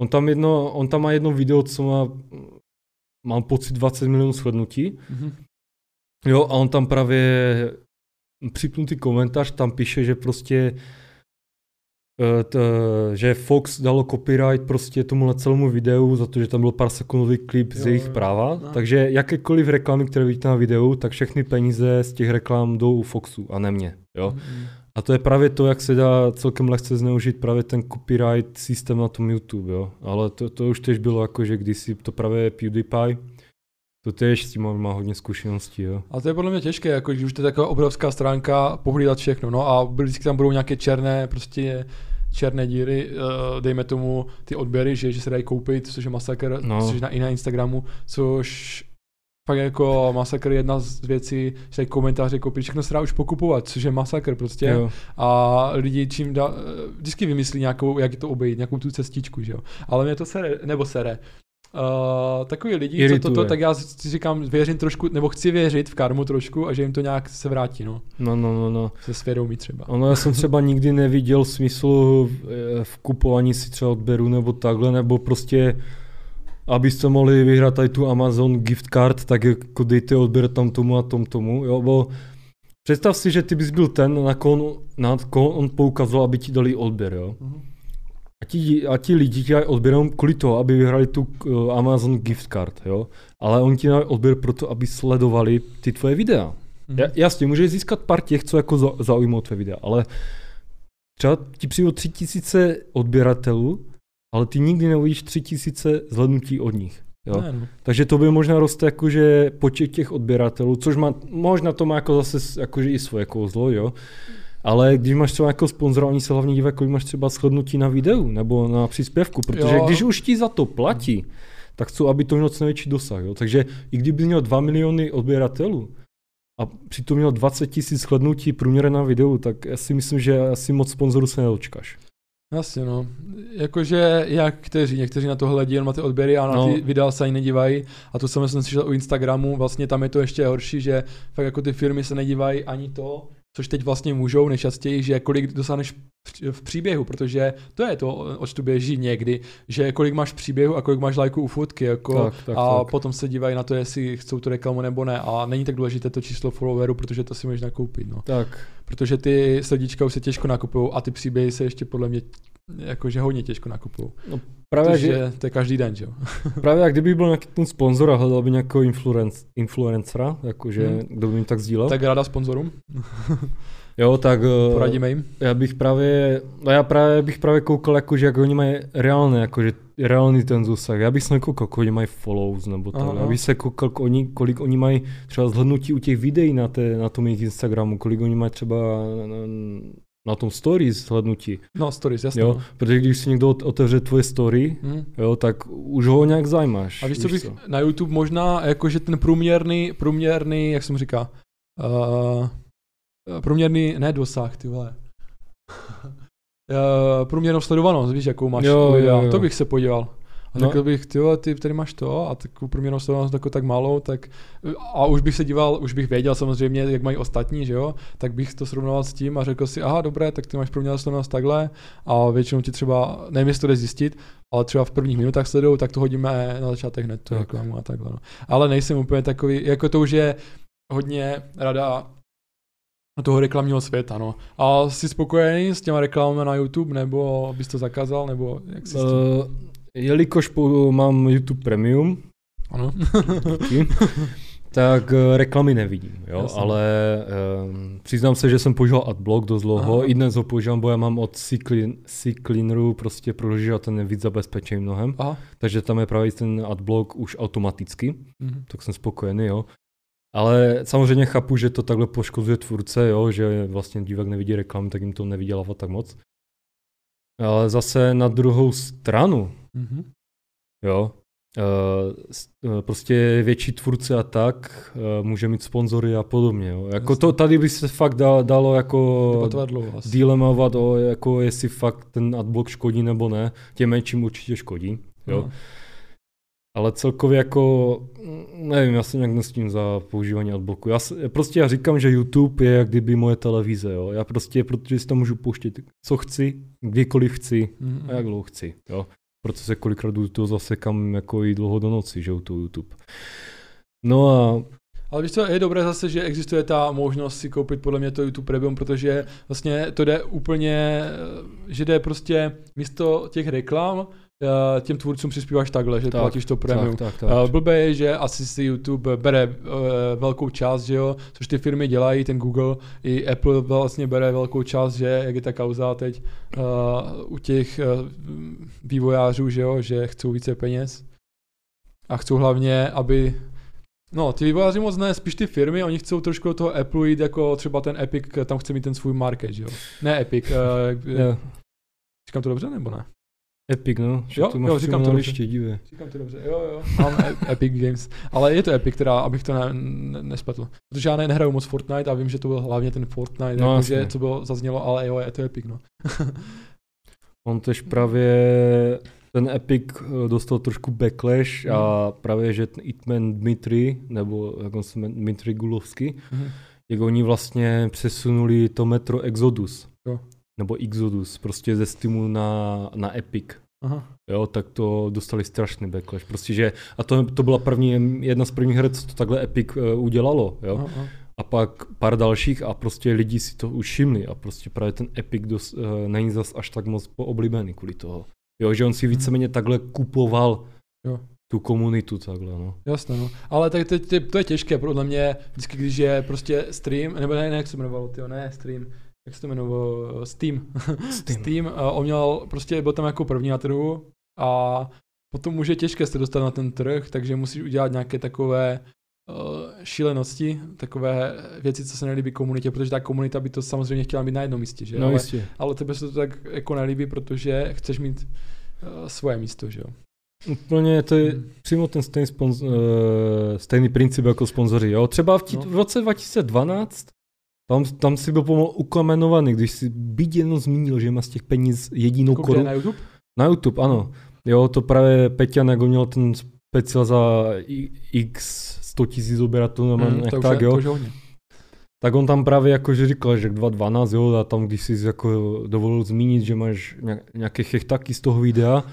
on tam jedno, on tam má jedno video, co má, mám pocit 20 milionů slednutí. Mhm. Jo, a on tam právě připnutý komentář tam píše, že prostě eh, t, že Fox dalo copyright prostě tomuhle celému videu za to, že tam byl pár sekundový klip z Jo, jejich jo. práva. No. Takže jakékoliv reklamy, které vidíte na videu, tak všechny peníze z těch reklam jdou u Foxu a ne mě. Jo? Mhm. A to je právě to, jak se dá celkem lehce zneužít právě ten copyright systém na tom YouTube, jo. Ale to, to už tež bylo jako, že kdysi to právě PewDiePie, To tež s tím má hodně zkušeností, jo. A to je podle mě těžké, jako když už to je taková obrovská stránka, pohlídat všechno, no a vždycky tam budou nějaké černé, prostě černé díry, uh, dejme tomu ty odběry, že, že se dají koupit, což je masakr, no. což na, i na Instagramu, což fakt jako masakr jedna z věcí, že komentáře koupit, všechno se dá už pokupovat, což je masakr prostě. Jo. A lidi čím dá, vždycky vymyslí nějakou, jak to obejít, nějakou tu cestičku, že jo. Ale mě to sere, nebo sere. Uh, takový lidi, co toto, tak já si říkám, věřím trošku, nebo chci věřit v karmu trošku a že jim to nějak se vrátí, no. No, no, no, no. Se svědomí třeba. Ono, já jsem třeba nikdy neviděl smysl v, v kupování si třeba odběru nebo takhle, nebo prostě abyste mohli vyhrát tady tu Amazon gift card, tak jako dejte odběr tam tomu a tom tomu, jo, bo představ si, že ty bys byl ten, na koho, na koho on poukazoval, aby ti dali odběr, jo. Uh-huh. A ti, a ti lidi ti odběrem kvůli toho, aby vyhrali tu uh, Amazon gift card, jo. Ale oni ti dají odběr proto, aby sledovali ty tvoje videa. Mm-hmm. Jasně, můžeš získat pár těch, co jako za, zaujmou tvoje videa, ale třeba ti přijde tři tisíce odběratelů, ale ty nikdy neuvidíš tři tisíce zhlednutí od nich. Jo? Ne, no. Takže to by možná roste jakože počet těch odběratelů, což má, možná to má jako zase jakože i svoje kouzlo, jo. Ale když máš třeba jako sponzora, oni se hlavně dívají, kolik máš třeba shodnutí na videu nebo na příspěvku, protože jo. když už ti za to platí, tak chcou, aby to mělo co největší dosah. Jo? Takže i kdyby měl 2 miliony odběratelů a přitom měl 20 tisíc shodnutí průměrně na videu, tak já si myslím, že asi moc sponzorů se nedočkáš. Jasně, no. Jakože jak kteří, někteří na to hledí jenom na ty odběry a na no. ty videa se ani nedívají. A to jsem slyšel u Instagramu, vlastně tam je to ještě horší, že fakt jako ty firmy se nedívají ani to, což teď vlastně můžou nejčastěji, že kolik dosáhneš v příběhu, protože to je to, oč tu běží někdy, že kolik máš příběhu a kolik máš lajků u fotky, jako, tak, tak, a tak. potom se dívají na to, jestli chcou tu reklamu nebo ne a není tak důležité to číslo followerů, protože to si můžeš nakoupit, no. Tak. Protože ty srdíčka už se těžko nakupují a ty příběhy se ještě podle mě jakože hodně těžko nakupují. No, Právě, že to je každý den, že jo? *laughs* právě jak kdyby byl nějaký ten sponzor a hledal by nějakého influenc, influencera, jakože hmm. kdo by mi tak sdílel. Tak ráda sponzorům. *laughs* jo, tak... *laughs* Eh, Poradíme jim. Já bych právě, no já právě bych právě koukal, jakože jak oni mají reálné, jakože reálný ten zůsah. Já bych se nekoukal, kolik oni mají follows nebo tak. Já bych se koukal, kolik oni, kolik oni mají třeba zhlednutí u těch videí na, té, na tom jejich Instagramu, kolik oni mají třeba na tom stories hlednutí. No, stories, jasně. Jo, protože když si někdo otevře tvoje story, hmm. jo, tak už ho nějak zajímáš. A víš, co bych co? na YouTube možná, jakože ten průměrný, průměrný, jak jsem říká, uh, průměrný, ne dosah, ty vole. *laughs* uh, průměrnou sledovanost, víš, jakou máš jo, jo, jo. to bych se podíval. A no. řekl bych, ty ty tady máš to a takovou průměrnou sledovanost jako tak malou, tak a už bych se díval, už bych věděl samozřejmě, jak mají ostatní, že jo, tak bych to srovnával s tím a řekl si, aha, dobré, tak ty máš průměrnou sledovanost takhle a většinou ti třeba, nevím, jestli to jde zjistit, ale třeba v prvních minutách sledují, tak to hodíme na začátek hned tu reklamu a takhle. No. Ale nejsem úplně takový, jako to už je hodně rada toho reklamního světa, no. A jsi spokojený s těma reklamami na YouTube, nebo bys to zakázal, nebo jak jsi uh, Jelikož po, mám YouTube Premium, ano. *laughs* tak uh, reklamy nevidím, jo, Jasně. ale um, přiznám se, že jsem používal Adblock dost dlouho, Aha. i dnes ho používám, bo já mám od CCleaneru prostě prohlížel ten víc zabezpečení mnohem, Aha. takže tam je právě ten Adblock už automaticky, mhm. tak jsem spokojený, jo. Ale samozřejmě chápu, že to takhle poškozuje tvůrce, jo, že vlastně divák nevidí reklamy, tak jim to nevydělává tak moc. Ale zase na druhou stranu, mm-hmm. jo, Uh, prostě větší tvůrce a tak uh, může mít sponzory a podobně. Jo. Jako to, tady by se fakt dalo, dalo jako dilemovat o jako jestli fakt ten adblock škodí nebo ne. Těm menším určitě škodí. Jo. Uh. Ale celkově jako, nevím, já se nějak nestím za používání adblocku. Já prostě já říkám, že YouTube je jak kdyby moje televize, jo. Já prostě, protože si tam můžu pouštět, co chci, kdykoliv chci mm-hmm. a jak dlouho chci, jo. Proto se kolikrát do toho kam jako i dlouho do noci, že to YouTube. No a ale víš co, je dobré zase, že existuje ta možnost si koupit podle mě to YouTube Premium, protože vlastně to jde úplně, že jde prostě místo těch reklam, těm tvůrcům přispíváš takhle, že tak, platíš to premium. Tak, tak, tak. Blbé je, že asi si YouTube bere uh, velkou část, že jo, což ty firmy dělají, ten Google i Apple vlastně bere velkou část, že jak je ta kauza teď uh, u těch uh, vývojářů, že jo, že chcou více peněz a chcou hlavně, aby No, ty vývojáři moc ne, spíš ty firmy, oni chcou trošku do toho Apple jít jako třeba ten Epic, tam chce mít ten svůj market, že jo? Ne Epic, uh, Jo. říkám to dobře nebo ne? Epic, no. Že Jo, to jo, říkám to dobře. liště. Říkám to dobře, jo, jo. Mám E- Epic Games. Ale je to Epic, teda, abych to ne, ne, nespletl. Protože já ne, nehraju moc Fortnite a vím, že to byl hlavně ten Fortnite, No, jasně. že to bylo zaznělo, ale jo, je to Epic, no. *laughs* On tež právě ten Epic eh, dostal trošku backlash a právě, že ten Itman Dmitry, nebo jak on se jmenuje, Dmitry Gulovsky, Mhm. jak oni vlastně přesunuli to metro Exodus. Jo. Nebo Exodus, prostě ze Steamu na, na Epic. Aha. Jo, tak to dostali strašný backlash. Prostě, že, a to, to byla první, jedna z prvních her, co to takhle Epic uh, udělalo. Jo. Aha, aha. A pak pár dalších a prostě lidi si to už všimli a prostě právě ten Epic dos, uh, není zas až tak moc pooblíbený kvůli toho. Jo, že on si Mhm. víceméně takhle kupoval Jo. tu komunitu takhle, no. Jasné, no. Ale tak to, to, to, je těžké, podle mě, vždycky, když je prostě stream, nebo ne, ne jak se jmenovalo, tyjo, ne stream, jak se to jmenovalo, Steam. Steam. *laughs* Steam, uh, on měl, prostě byl tam jako první na trhu a potom už je těžké se dostat na ten trh, takže musíš udělat nějaké takové uh, šílenosti, takové věci, co se nelíbí komunitě, protože ta komunita by to samozřejmě chtěla mít na jednom místě, že? No ale, jistě. ale tebe se to tak jako nelíbí, protože chceš mít uh, svoje místo, že jo? Úplně to je Hmm. přímo ten stejný, sponz, uh, stejný princip jako sponzoři. Jo? Třeba v, tí, No. v roce 2012 tam, tam si byl pomalu ukamenovaný, když si byť jenom zmínil, že má z těch peněz jedinou kde korunu. na YouTube? Na YouTube, ano. Jo, to právě Peťan, jak měl ten speciál za x 100 tisíc odběratelů, Mm, mm, to, už tak je, jo. to už. Tak on tam právě jakože říkal, že 2012, jo, a tam když jsi jako dovolil zmínit, že máš nějak- nějaké chechtaky z toho videa,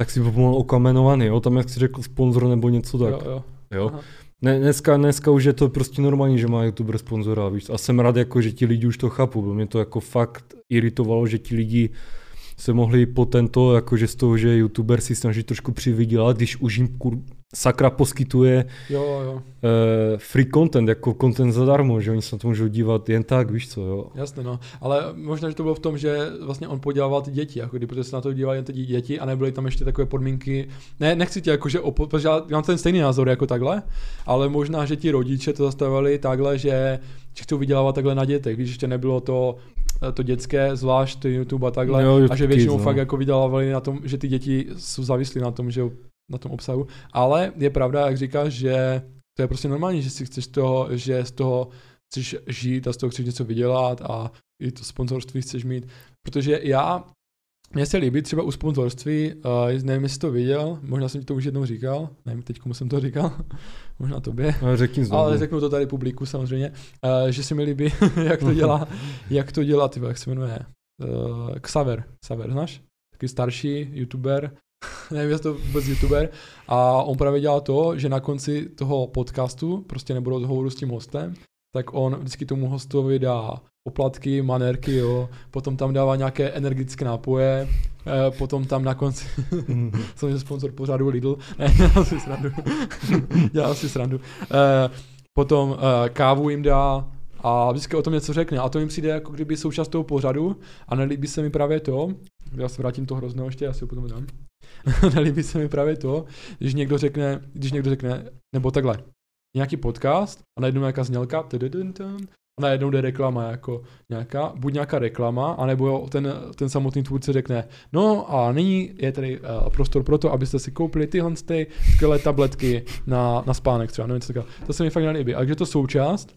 tak si byl pomalu okamenovaný, jo, tam jak jsi řekl sponzor nebo něco tak, Jo, jo. jo. Aha. Ne, dneska, dneska už je to prostě normální, že má youtuber sponzora, víš, a jsem rád jako, že ti lidi už to chápou, bo mě to jako fakt iritovalo, že ti lidi se mohli po tento, jakože z toho, že youtuber si snaží trošku přivydělat, když už jim kur, sakra poskytuje Jo, jo, uh, free content, jako content zadarmo, že oni se na to můžou dívat jen tak, víš co, jo. jasně no. Ale možná, že to bylo v tom, že vlastně on podělával ty děti, jako kdy, protože se na to dívali jen ty děti a nebyly tam ještě takové podmínky. Ne, nechci tě jakože, opo- protože já mám ten stejný názor jako takhle, ale možná, že ti rodiče to zastavili takhle, že že chcou vydělávat takhle na dětech, když ještě nebylo to, to dětské, zvlášť YouTube a takhle, Jo, a že většinou no. fakt jako vydělávali na tom, že ty děti jsou závislí na tom, že na tom obsahu. Ale je pravda, jak říkáš, že to je prostě normální, že si chceš toho, že z toho chceš žít a z toho chceš něco vydělat a i to sponzorství chceš mít. Protože já, mně se líbí třeba u sponzorství, uh, nevím, jestli to viděl, možná jsem ti to už jednou říkal, nevím teď, komu jsem to říkal, *laughs* možná tobě. No, řekni znovu. Ale řeknu to tady publiku samozřejmě, uh, že se mi líbí, *laughs* jak to dělá, *laughs* jak to dělá, ty vole, jak se jmenuje, uh, Xaver, Xaver, znáš? Taky starší youtuber, *laughs* nevím, jestli to vůbec youtuber, a on právě dělá to, že na konci toho podcastu, prostě nebo rozhovoru s tím hostem, tak on vždycky tomu hostovi dá poplatky, manérky, jo, potom tam dává nějaké energické nápoje, eh, potom tam na konci, *laughs* jsem sponsor pořádu Lidl, *laughs* ne, dělám si srandu, dělám si srandu. Eh, potom eh, kávu jim dá a vždycky o tom něco řekne. A to jim přijde jako kdyby součást toho pořadu a nelíbí se mi právě to, já se vrátím to hrozného ještě, já si ho potom dám. *laughs* nelíbí se mi právě to, když někdo řekne, když někdo řekne, nebo takhle, nějaký podcast a najednou nějaká znělka, a najednou jde reklama jako nějaká, buď nějaká reklama, anebo ten, ten samotný tvůrce řekne, no a nyní je tady uh, prostor pro to, abyste si koupili tyhle ty skvělé tabletky na, na spánek třeba, nevím, co. To se mi fakt nelíbí. A když je to součást,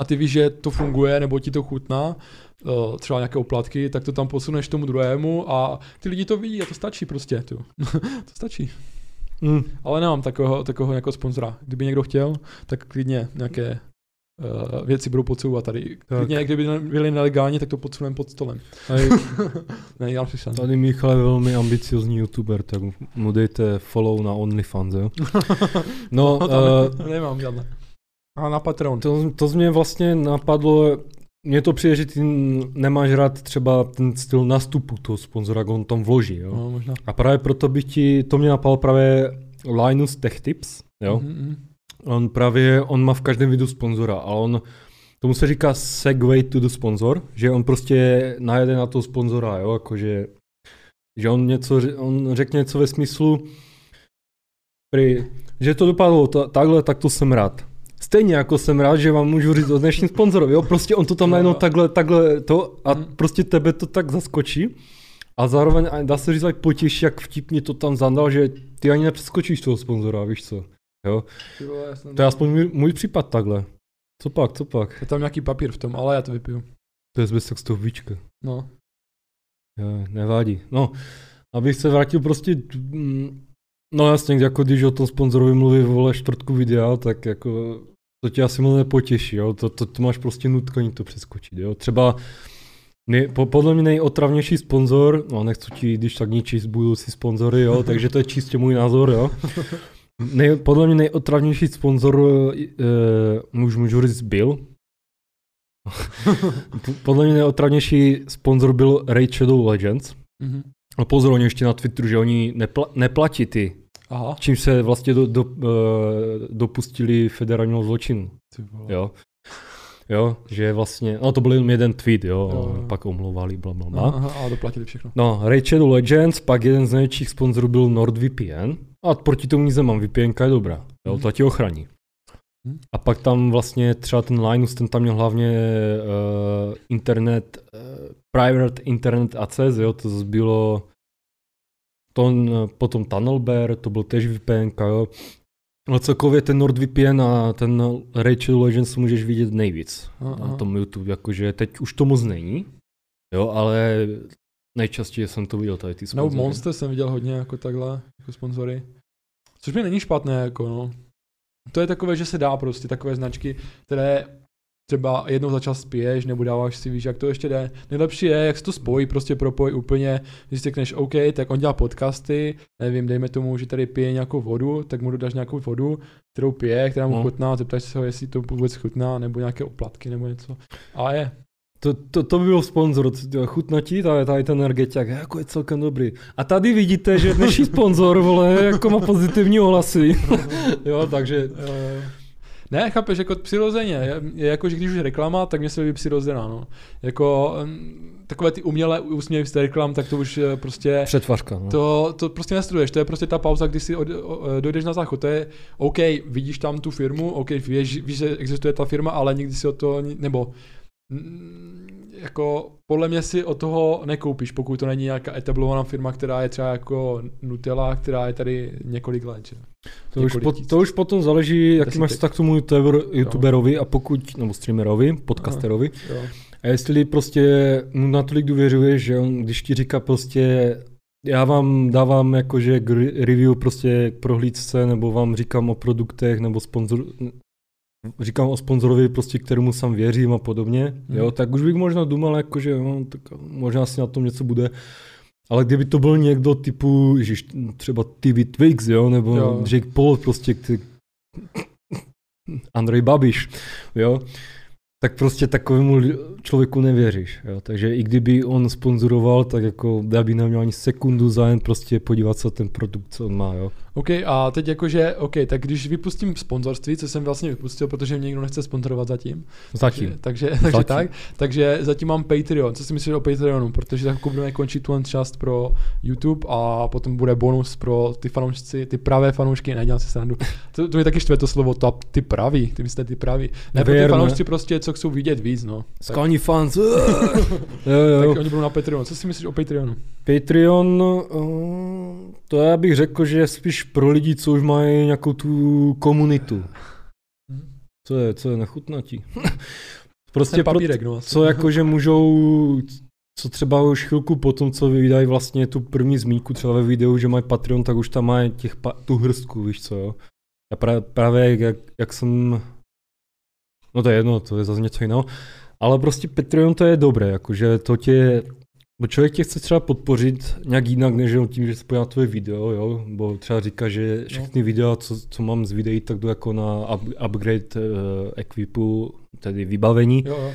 a ty víš, že to funguje, nebo ti to chutná, uh, třeba nějaké oplatky, tak to tam posuneš tomu druhému a ty lidi to vidí a to stačí prostě. Tu. *laughs* to stačí. Mm. Ale nemám takového, takového jako sponzora. Kdyby někdo chtěl, tak klidně nějaké uh, věci budou podsouvat tady. Klidně, kdyby byly nelegální, tak to podsuneme pod stolem. Tady, *laughs* ne, já si tady Michal je velmi ambiciozní youtuber, tak mu dejte follow na OnlyFans, jo. *laughs* No, No, uh, nemám žádné. A na Patreon. to, to z mě vlastně napadlo, mně to přijde, že ty nemáš rád třeba ten styl nastupu toho sponzora, jak on tam vloží, jo. No, možná. A právě proto bych ti, to mě napadlo právě Linus Tech Tips, jo. Mhm, mhm. On právě, on má v každém videu sponzora, ale on, tomu se říká segway to the sponsor, že on prostě najede na toho sponzora, jo, jakože, že on něco, on řekne něco ve smyslu, že to dopadlo ta, takhle, tak to jsem rád. Stejně jako jsem rád, že vám můžu říct o dnešním sponzorovi, jo, prostě on to tam najednou takhle, takhle to a Mhm. prostě tebe to tak zaskočí. A zároveň dá se říct, jak potěší, jak vtipně to tam zandal, že ty ani nepřeskočíš toho sponzora, víš co. Jo? To je aspoň můj, můj případ takhle. Co pak, co pak? Je tam nějaký papír v tom, ale já to vypiju. To je zbytek z toho víčka. No. Jo, nevadí. No, abych se vrátil prostě, mm, no jasně, jako když o tom sponzorovi mluví vole čtvrtku videa, tak jako to tě asi moc nepotěší, jo, to, to, to máš prostě nutkání to přeskočit, jo, třeba nej, po, podle mě nejotravnější sponzor, no nechci ti když tak ničit budoucí sponzory, jo, *laughs* takže to je čistě můj názor, jo. Nej, podle mě nejotravnější sponzor, e, už můžu říct, byl, *laughs* podle mě nejotravnější sponzor byl Raid Shadow Legends. Mhm. No pozor, oni ještě na Twitteru, že oni nepla- neplatí ty, Aha. čím se vlastně do, do, uh, dopustili federálního zločinu, jo. Jo, že vlastně, no to byl jen jeden tweet, jo, Jo, jo. pak omlouvali, bla, bla, Aha, bla. aha, a doplatili všechno. No, Raid Shadow Legends, pak jeden z největších sponzorů byl NordVPN. A proti tomu nic nemám, VPN je dobrá, jo, Mhm. to tě ochrání. Mhm. A pak tam vlastně třeba ten Linus, ten tam měl hlavně uh, internet, uh, private internet access, jo, to bylo to, potom Tunnelbear, to byl tež VPN, jo. Ale celkově ten NordVPN a ten Shadow Legends můžeš vidět nejvíc Aha, na tom YouTube, jakože teď už to moc není, jo, ale nejčastěji jsem to viděl tady ty No, sponzory. Monster jsem viděl hodně jako takhle, jako sponzory. Což mi není špatné, jako no. To je takové, že se dá prostě takové značky, které třeba jednou za čas piješ, nebo dáváš si, víš, jak to ještě jde. Nejlepší je, jak se to spojí, prostě propoj úplně, když si řekneš OK, tak on dělá podcasty, nevím, dejme tomu, že tady pije nějakou vodu, tak mu dodáš nějakou vodu, kterou pije, která mu No. chutná, zeptáš se ho, jestli to vůbec chutná, nebo nějaké oplatky, nebo něco. A je. To, to, to by byl sponzor, ti, tady, tady ten energetiak, jako je celkem dobrý. A tady vidíte, že dnešní *laughs* sponzor, vole, jako má pozitivní ohlasy. *laughs* jo, takže Eh, Ne, chápeš, jako přirozeně. Je, jako, že když už reklama, tak mě se líbí přirozená, no. Jako takové ty umělé úsměvy z té reklam, tak to už eh, prostě... přetvařka. No. To, to prostě nestuduješ, to je prostě ta pauza, kdy si od, o, dojdeš na záchod. To je OK, vidíš tam tu firmu, OK, víš, víš, že existuje ta firma, ale nikdy si o to, nebo jako podle mě si od toho nekoupíš, pokud to není nějaká etablovaná firma, která je třeba jako Nutella, která je tady několik let. Že? To už, několik po, tisíc. to už potom záleží, jaký máš vztah k tomu youtuber, youtuberovi a pokud, nebo streamerovi, podcasterovi. Jo. A jestli prostě mu natolik důvěřuješ, že on, když ti říká prostě, já vám dávám jakože review prostě k prohlídce, nebo vám říkám o produktech, nebo sponzor, říkám o sponzorovi prostě, kterému sám věřím a podobně, Mhm. jo, tak už bych možná dumal, jakože no, tak možná si na tom něco bude. Ale kdyby to byl někdo typu, ježiš, třeba TV Twix, jo, nebo Jo. Jake Paul, prostě, který, Andrej Babiš, jo, tak prostě takovému člověku nevěříš. Jo. Takže i kdyby on sponzoroval, tak jako já by neměl ani sekundu zájem prostě podívat se na ten produkt, co on má. Jo. OK, a teď jakože, OK, tak když vypustím sponzorství, co jsem vlastně vypustil, protože mě nikdo nechce sponzorovat zatím. Zatím. Takže, takže, *laughs* takže Zatím. tak, takže zatím mám Patreon. Co si myslíš o Patreonu? Protože tak budeme končit tu část pro YouTube a potom bude bonus pro ty fanoušci, ty pravé fanoušky, nedělám si srandu. To, to je taky štve to slovo, to, ty praví, ty myslíte ty praví. Ne, pro ty fanoušci prostě, co chcou vidět víc, no. Skalní fans. *laughs* jo, jo. tak oni budou na Patreonu. Co si myslíš o Patreonu? Patreon, uh, to já bych řekl, že je spíš pro lidi, co už mají nějakou tu komunitu. Co je, co je nechutnatí? *laughs* prostě Ten pro, papírek, no. co jakože můžou, co třeba už chvilku potom, co vydají vlastně tu první zmínku třeba ve videu, že mají Patreon, tak už tam mají těch tu hrstku, víš co, jo. A pra, právě jak, jak jsem, no to je jedno, to je zase něco jiného, ale prostě Patreon to je dobré, jakože to tě, bo člověk tě chce třeba podpořit nějak jinak, než jenom tím, že se podívá na tvoje video, jo, bo třeba říká, že všechny videa, co, co mám z videí, tak jdu jako na up, upgrade uh, equipu, tedy vybavení, Jo, jo.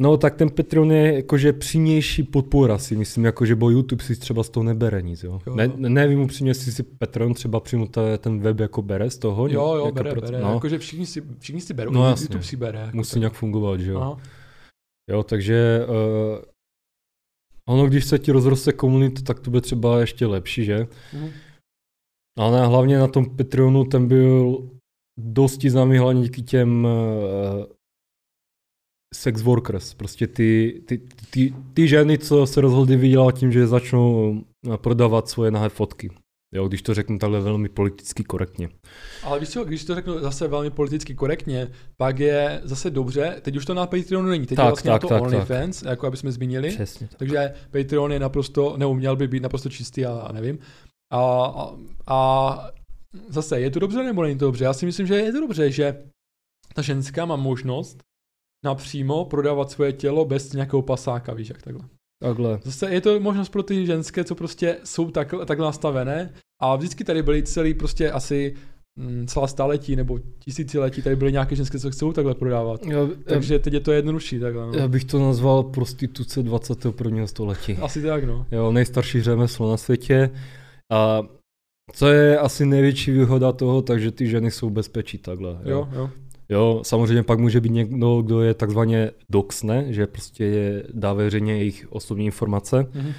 No tak ten Patreon je jakože přímější podpora si myslím, jakože bo YouTube si třeba z toho nebere nic, jo. Jo. Ne, ne, nevím upřímně, jestli si Patreon třeba přímo ten web jako bere z toho. Jo, jo, jako bere, proc- bere. No, Jakože všichni si, všichni si berou, No, no, jasně. YouTube si bere. Jako musí tak. nějak fungovat, že jo. Aha. Jo, takže uh, ono, když se ti rozroste komunita, tak to bude třeba ještě lepší, že? Mhm. Ale hlavně na tom Patreonu ten byl dosti známý hlavně díky těm uh, sex workers, prostě ty, ty, ty, ty ženy, co se rozhodly vydělat tím, že začnou prodávat svoje nahé fotky. Jo, když to řeknu takhle velmi politicky korektně. Ale víš co, když to řeknu zase velmi politicky korektně, pak je zase dobře, teď už to na Patreonu není, teď tak, je vlastně tak, na to tak, OnlyFans, tak. jako aby jsme zmínili. Přesně tak. Takže Patreon je naprosto, neuměl by být naprosto čistý a, a nevím. A, a, a zase, je to dobře nebo není to dobře? Já si myslím, že je to dobře, že ta ženská má možnost napřímo prodávat svoje tělo bez nějakého pasáka, víš, jak takhle. Takhle. Zase je to možnost pro ty ženské, co prostě jsou tak, takhle nastavené a vždycky tady byly celý prostě asi mm, celá staletí nebo tisíciletí tady byly nějaké ženské, co chcou takhle prodávat. Já, Takže teď je to jednodušší takhle. No. Já bych to nazval prostituce 21. století. Asi tak, no. Jo, nejstarší řemeslo na světě. A co je asi největší výhoda toho, takže ty ženy jsou bezpečí takhle. Jo, jo. jo. Jo, samozřejmě pak může být někdo, kdo je takzvaně doxne, že prostě je, dá veřejně jejich osobní informace, mm-hmm.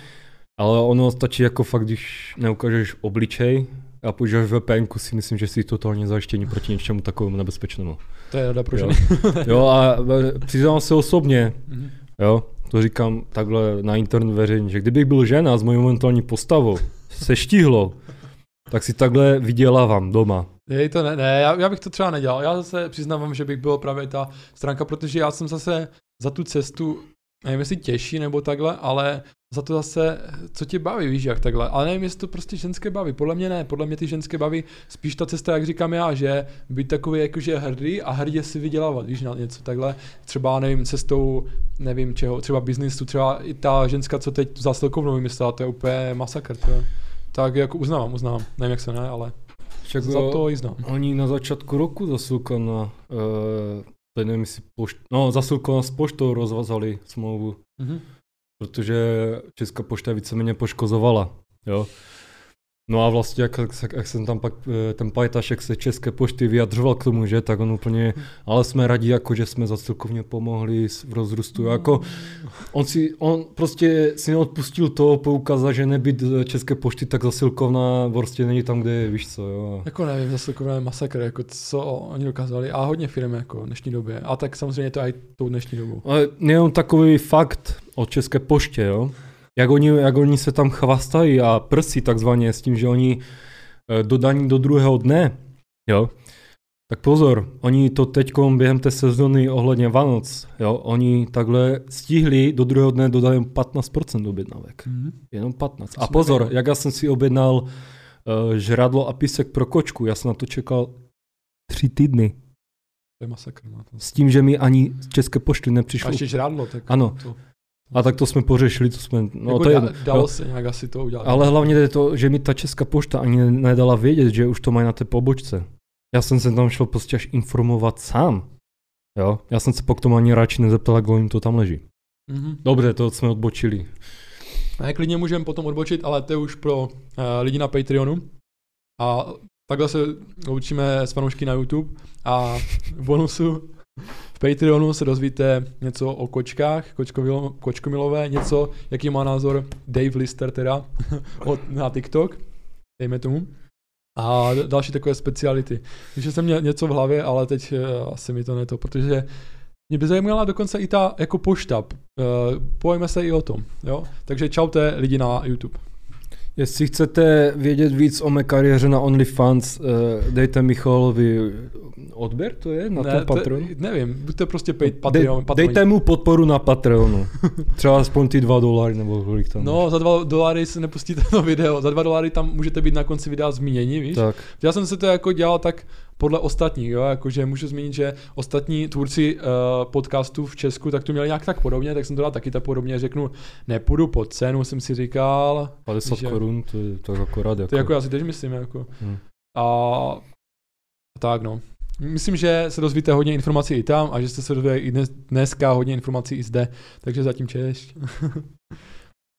Ale ono stačí jako fakt, když neukážeš obličej a používáš VPN, si myslím, že jsi totálně zajištění proti něčemu takovému nebezpečnému. To je rada pro jo. *laughs* jo, a přiznám se osobně, mm-hmm. jo, to říkám takhle na internet veřejně, že kdybych byl žena s mojí momentální postavou, se štíhlou, tak si takhle vydělávám doma. Je to ne, ne já, já, bych to třeba nedělal. Já zase přiznávám, že bych byl právě ta stránka, protože já jsem zase za tu cestu, nevím jestli těžší nebo takhle, ale za to zase, co tě baví, víš jak takhle. Ale nevím, jestli to prostě ženské baví. Podle mě ne, podle mě ty ženské baví spíš ta cesta, jak říkám já, že být takový jakože hrdý a hrdě si vydělávat, víš, na něco takhle. Třeba, nevím, cestou, nevím čeho, třeba biznisu, třeba i ta ženská, co teď za Stelkovnou vymyslela, to je úplně masakr, to je tak jako uznávám, uznávám. Nevím, jak se ne, ale Však za to jízdám. Oni na začátku roku zasilkana, uh, eh, nevím, jestli pošt, no zasilkana s poštou rozvazali smlouvu, mm-hmm. Protože Česká pošta víceméně poškozovala, jo. No a vlastně, jak, jak, jak jsem tam pak, eh, ten pajtašek se České pošty vyjadřoval k tomu, že, tak on úplně, ale jsme rádi, jako, že jsme zasilkovně pomohli v rozrůstu, jako, on si, on prostě si neodpustil to poukázat, že nebyt eh, České pošty, tak zasilkovna prostě není tam, kde je, víš co, jo. Jako nevím, zasilkovna je masakr, jako co oni dokázali a hodně firm jako v dnešní době, a tak samozřejmě to i tou dnešní dobou. Ale jenom takový fakt o České poště, jo, jak oni, jak oni se tam chvastají a prsí takzvaně s tím, že oni eh, dodaní do druhého dne, jo, tak pozor, oni to teď během té sezóny ohledně Vánoc, jo, oni takhle stihli do druhého dne dodat jen 15% objednávek. Mm-hmm. Jenom 15. A pozor, jak já jsem si objednal uh, žradlo a písek pro kočku, já jsem na to čekal tři týdny. To je masakr. No. S tím, že mi ani z České pošty nepřišlo. A ještě žrádlo, tak ano. To... A tak to jsme pořešili, to jsme, no jako to je, da, dalo no, se nějak asi to udělat. Ale hlavně je to, že mi ta Česká pošta ani nedala vědět, že už to mají na té pobočce. Já jsem se tam šel prostě až informovat sám. Jo, já jsem se pak tomu ani radši nezeptal, jak jim to tam leží. Mm-hmm. Dobře, to jsme odbočili. Ne, klidně můžeme potom odbočit, ale to je už pro uh, lidi na Patreonu. A takhle se loučíme s fanoušky na YouTube a v bonusu v Patreonu se dozvíte něco o kočkách, kočkomilo, kočkomilové, něco, jaký má názor Dave Lister teda *laughs* od, na TikTok, dejme tomu. A další takové speciality. Takže jsem měl něco v hlavě, ale teď uh, asi mi to neto, protože mě by zajímala dokonce i ta jako pošta. Uh, pojďme se i o tom. Jo? Takže čaute lidi na YouTube. Jestli chcete vědět víc o mé kariéře na OnlyFans, uh, dejte Michalovi odběr, to je na ne, tom Patreonu? nevím, buďte prostě pay, Patreon, Dej, Dejte mu podporu na Patreonu. Třeba aspoň ty dva dolary nebo kolik tam. No, za dva dolary si nepustíte *laughs* to video, za dva dolary tam můžete být na konci videa zmíněni, víš? Tak. Já jsem se to jako dělal tak, podle ostatních, jo, jakože můžu zmínit, že ostatní tvůrci uh, podcastů v Česku tak to měli nějak tak podobně, tak jsem to dal taky tak podobně, řeknu, nepůjdu pod cenu, jsem si říkal. 50 že, korun, to je tak akorát. Jako. To jako já si teď myslím, jako. Hmm. A, a tak no. Myslím, že se dozvíte hodně informací i tam a že jste se dozvěděli i dnes, dneska hodně informací i zde, takže zatím češ. *laughs*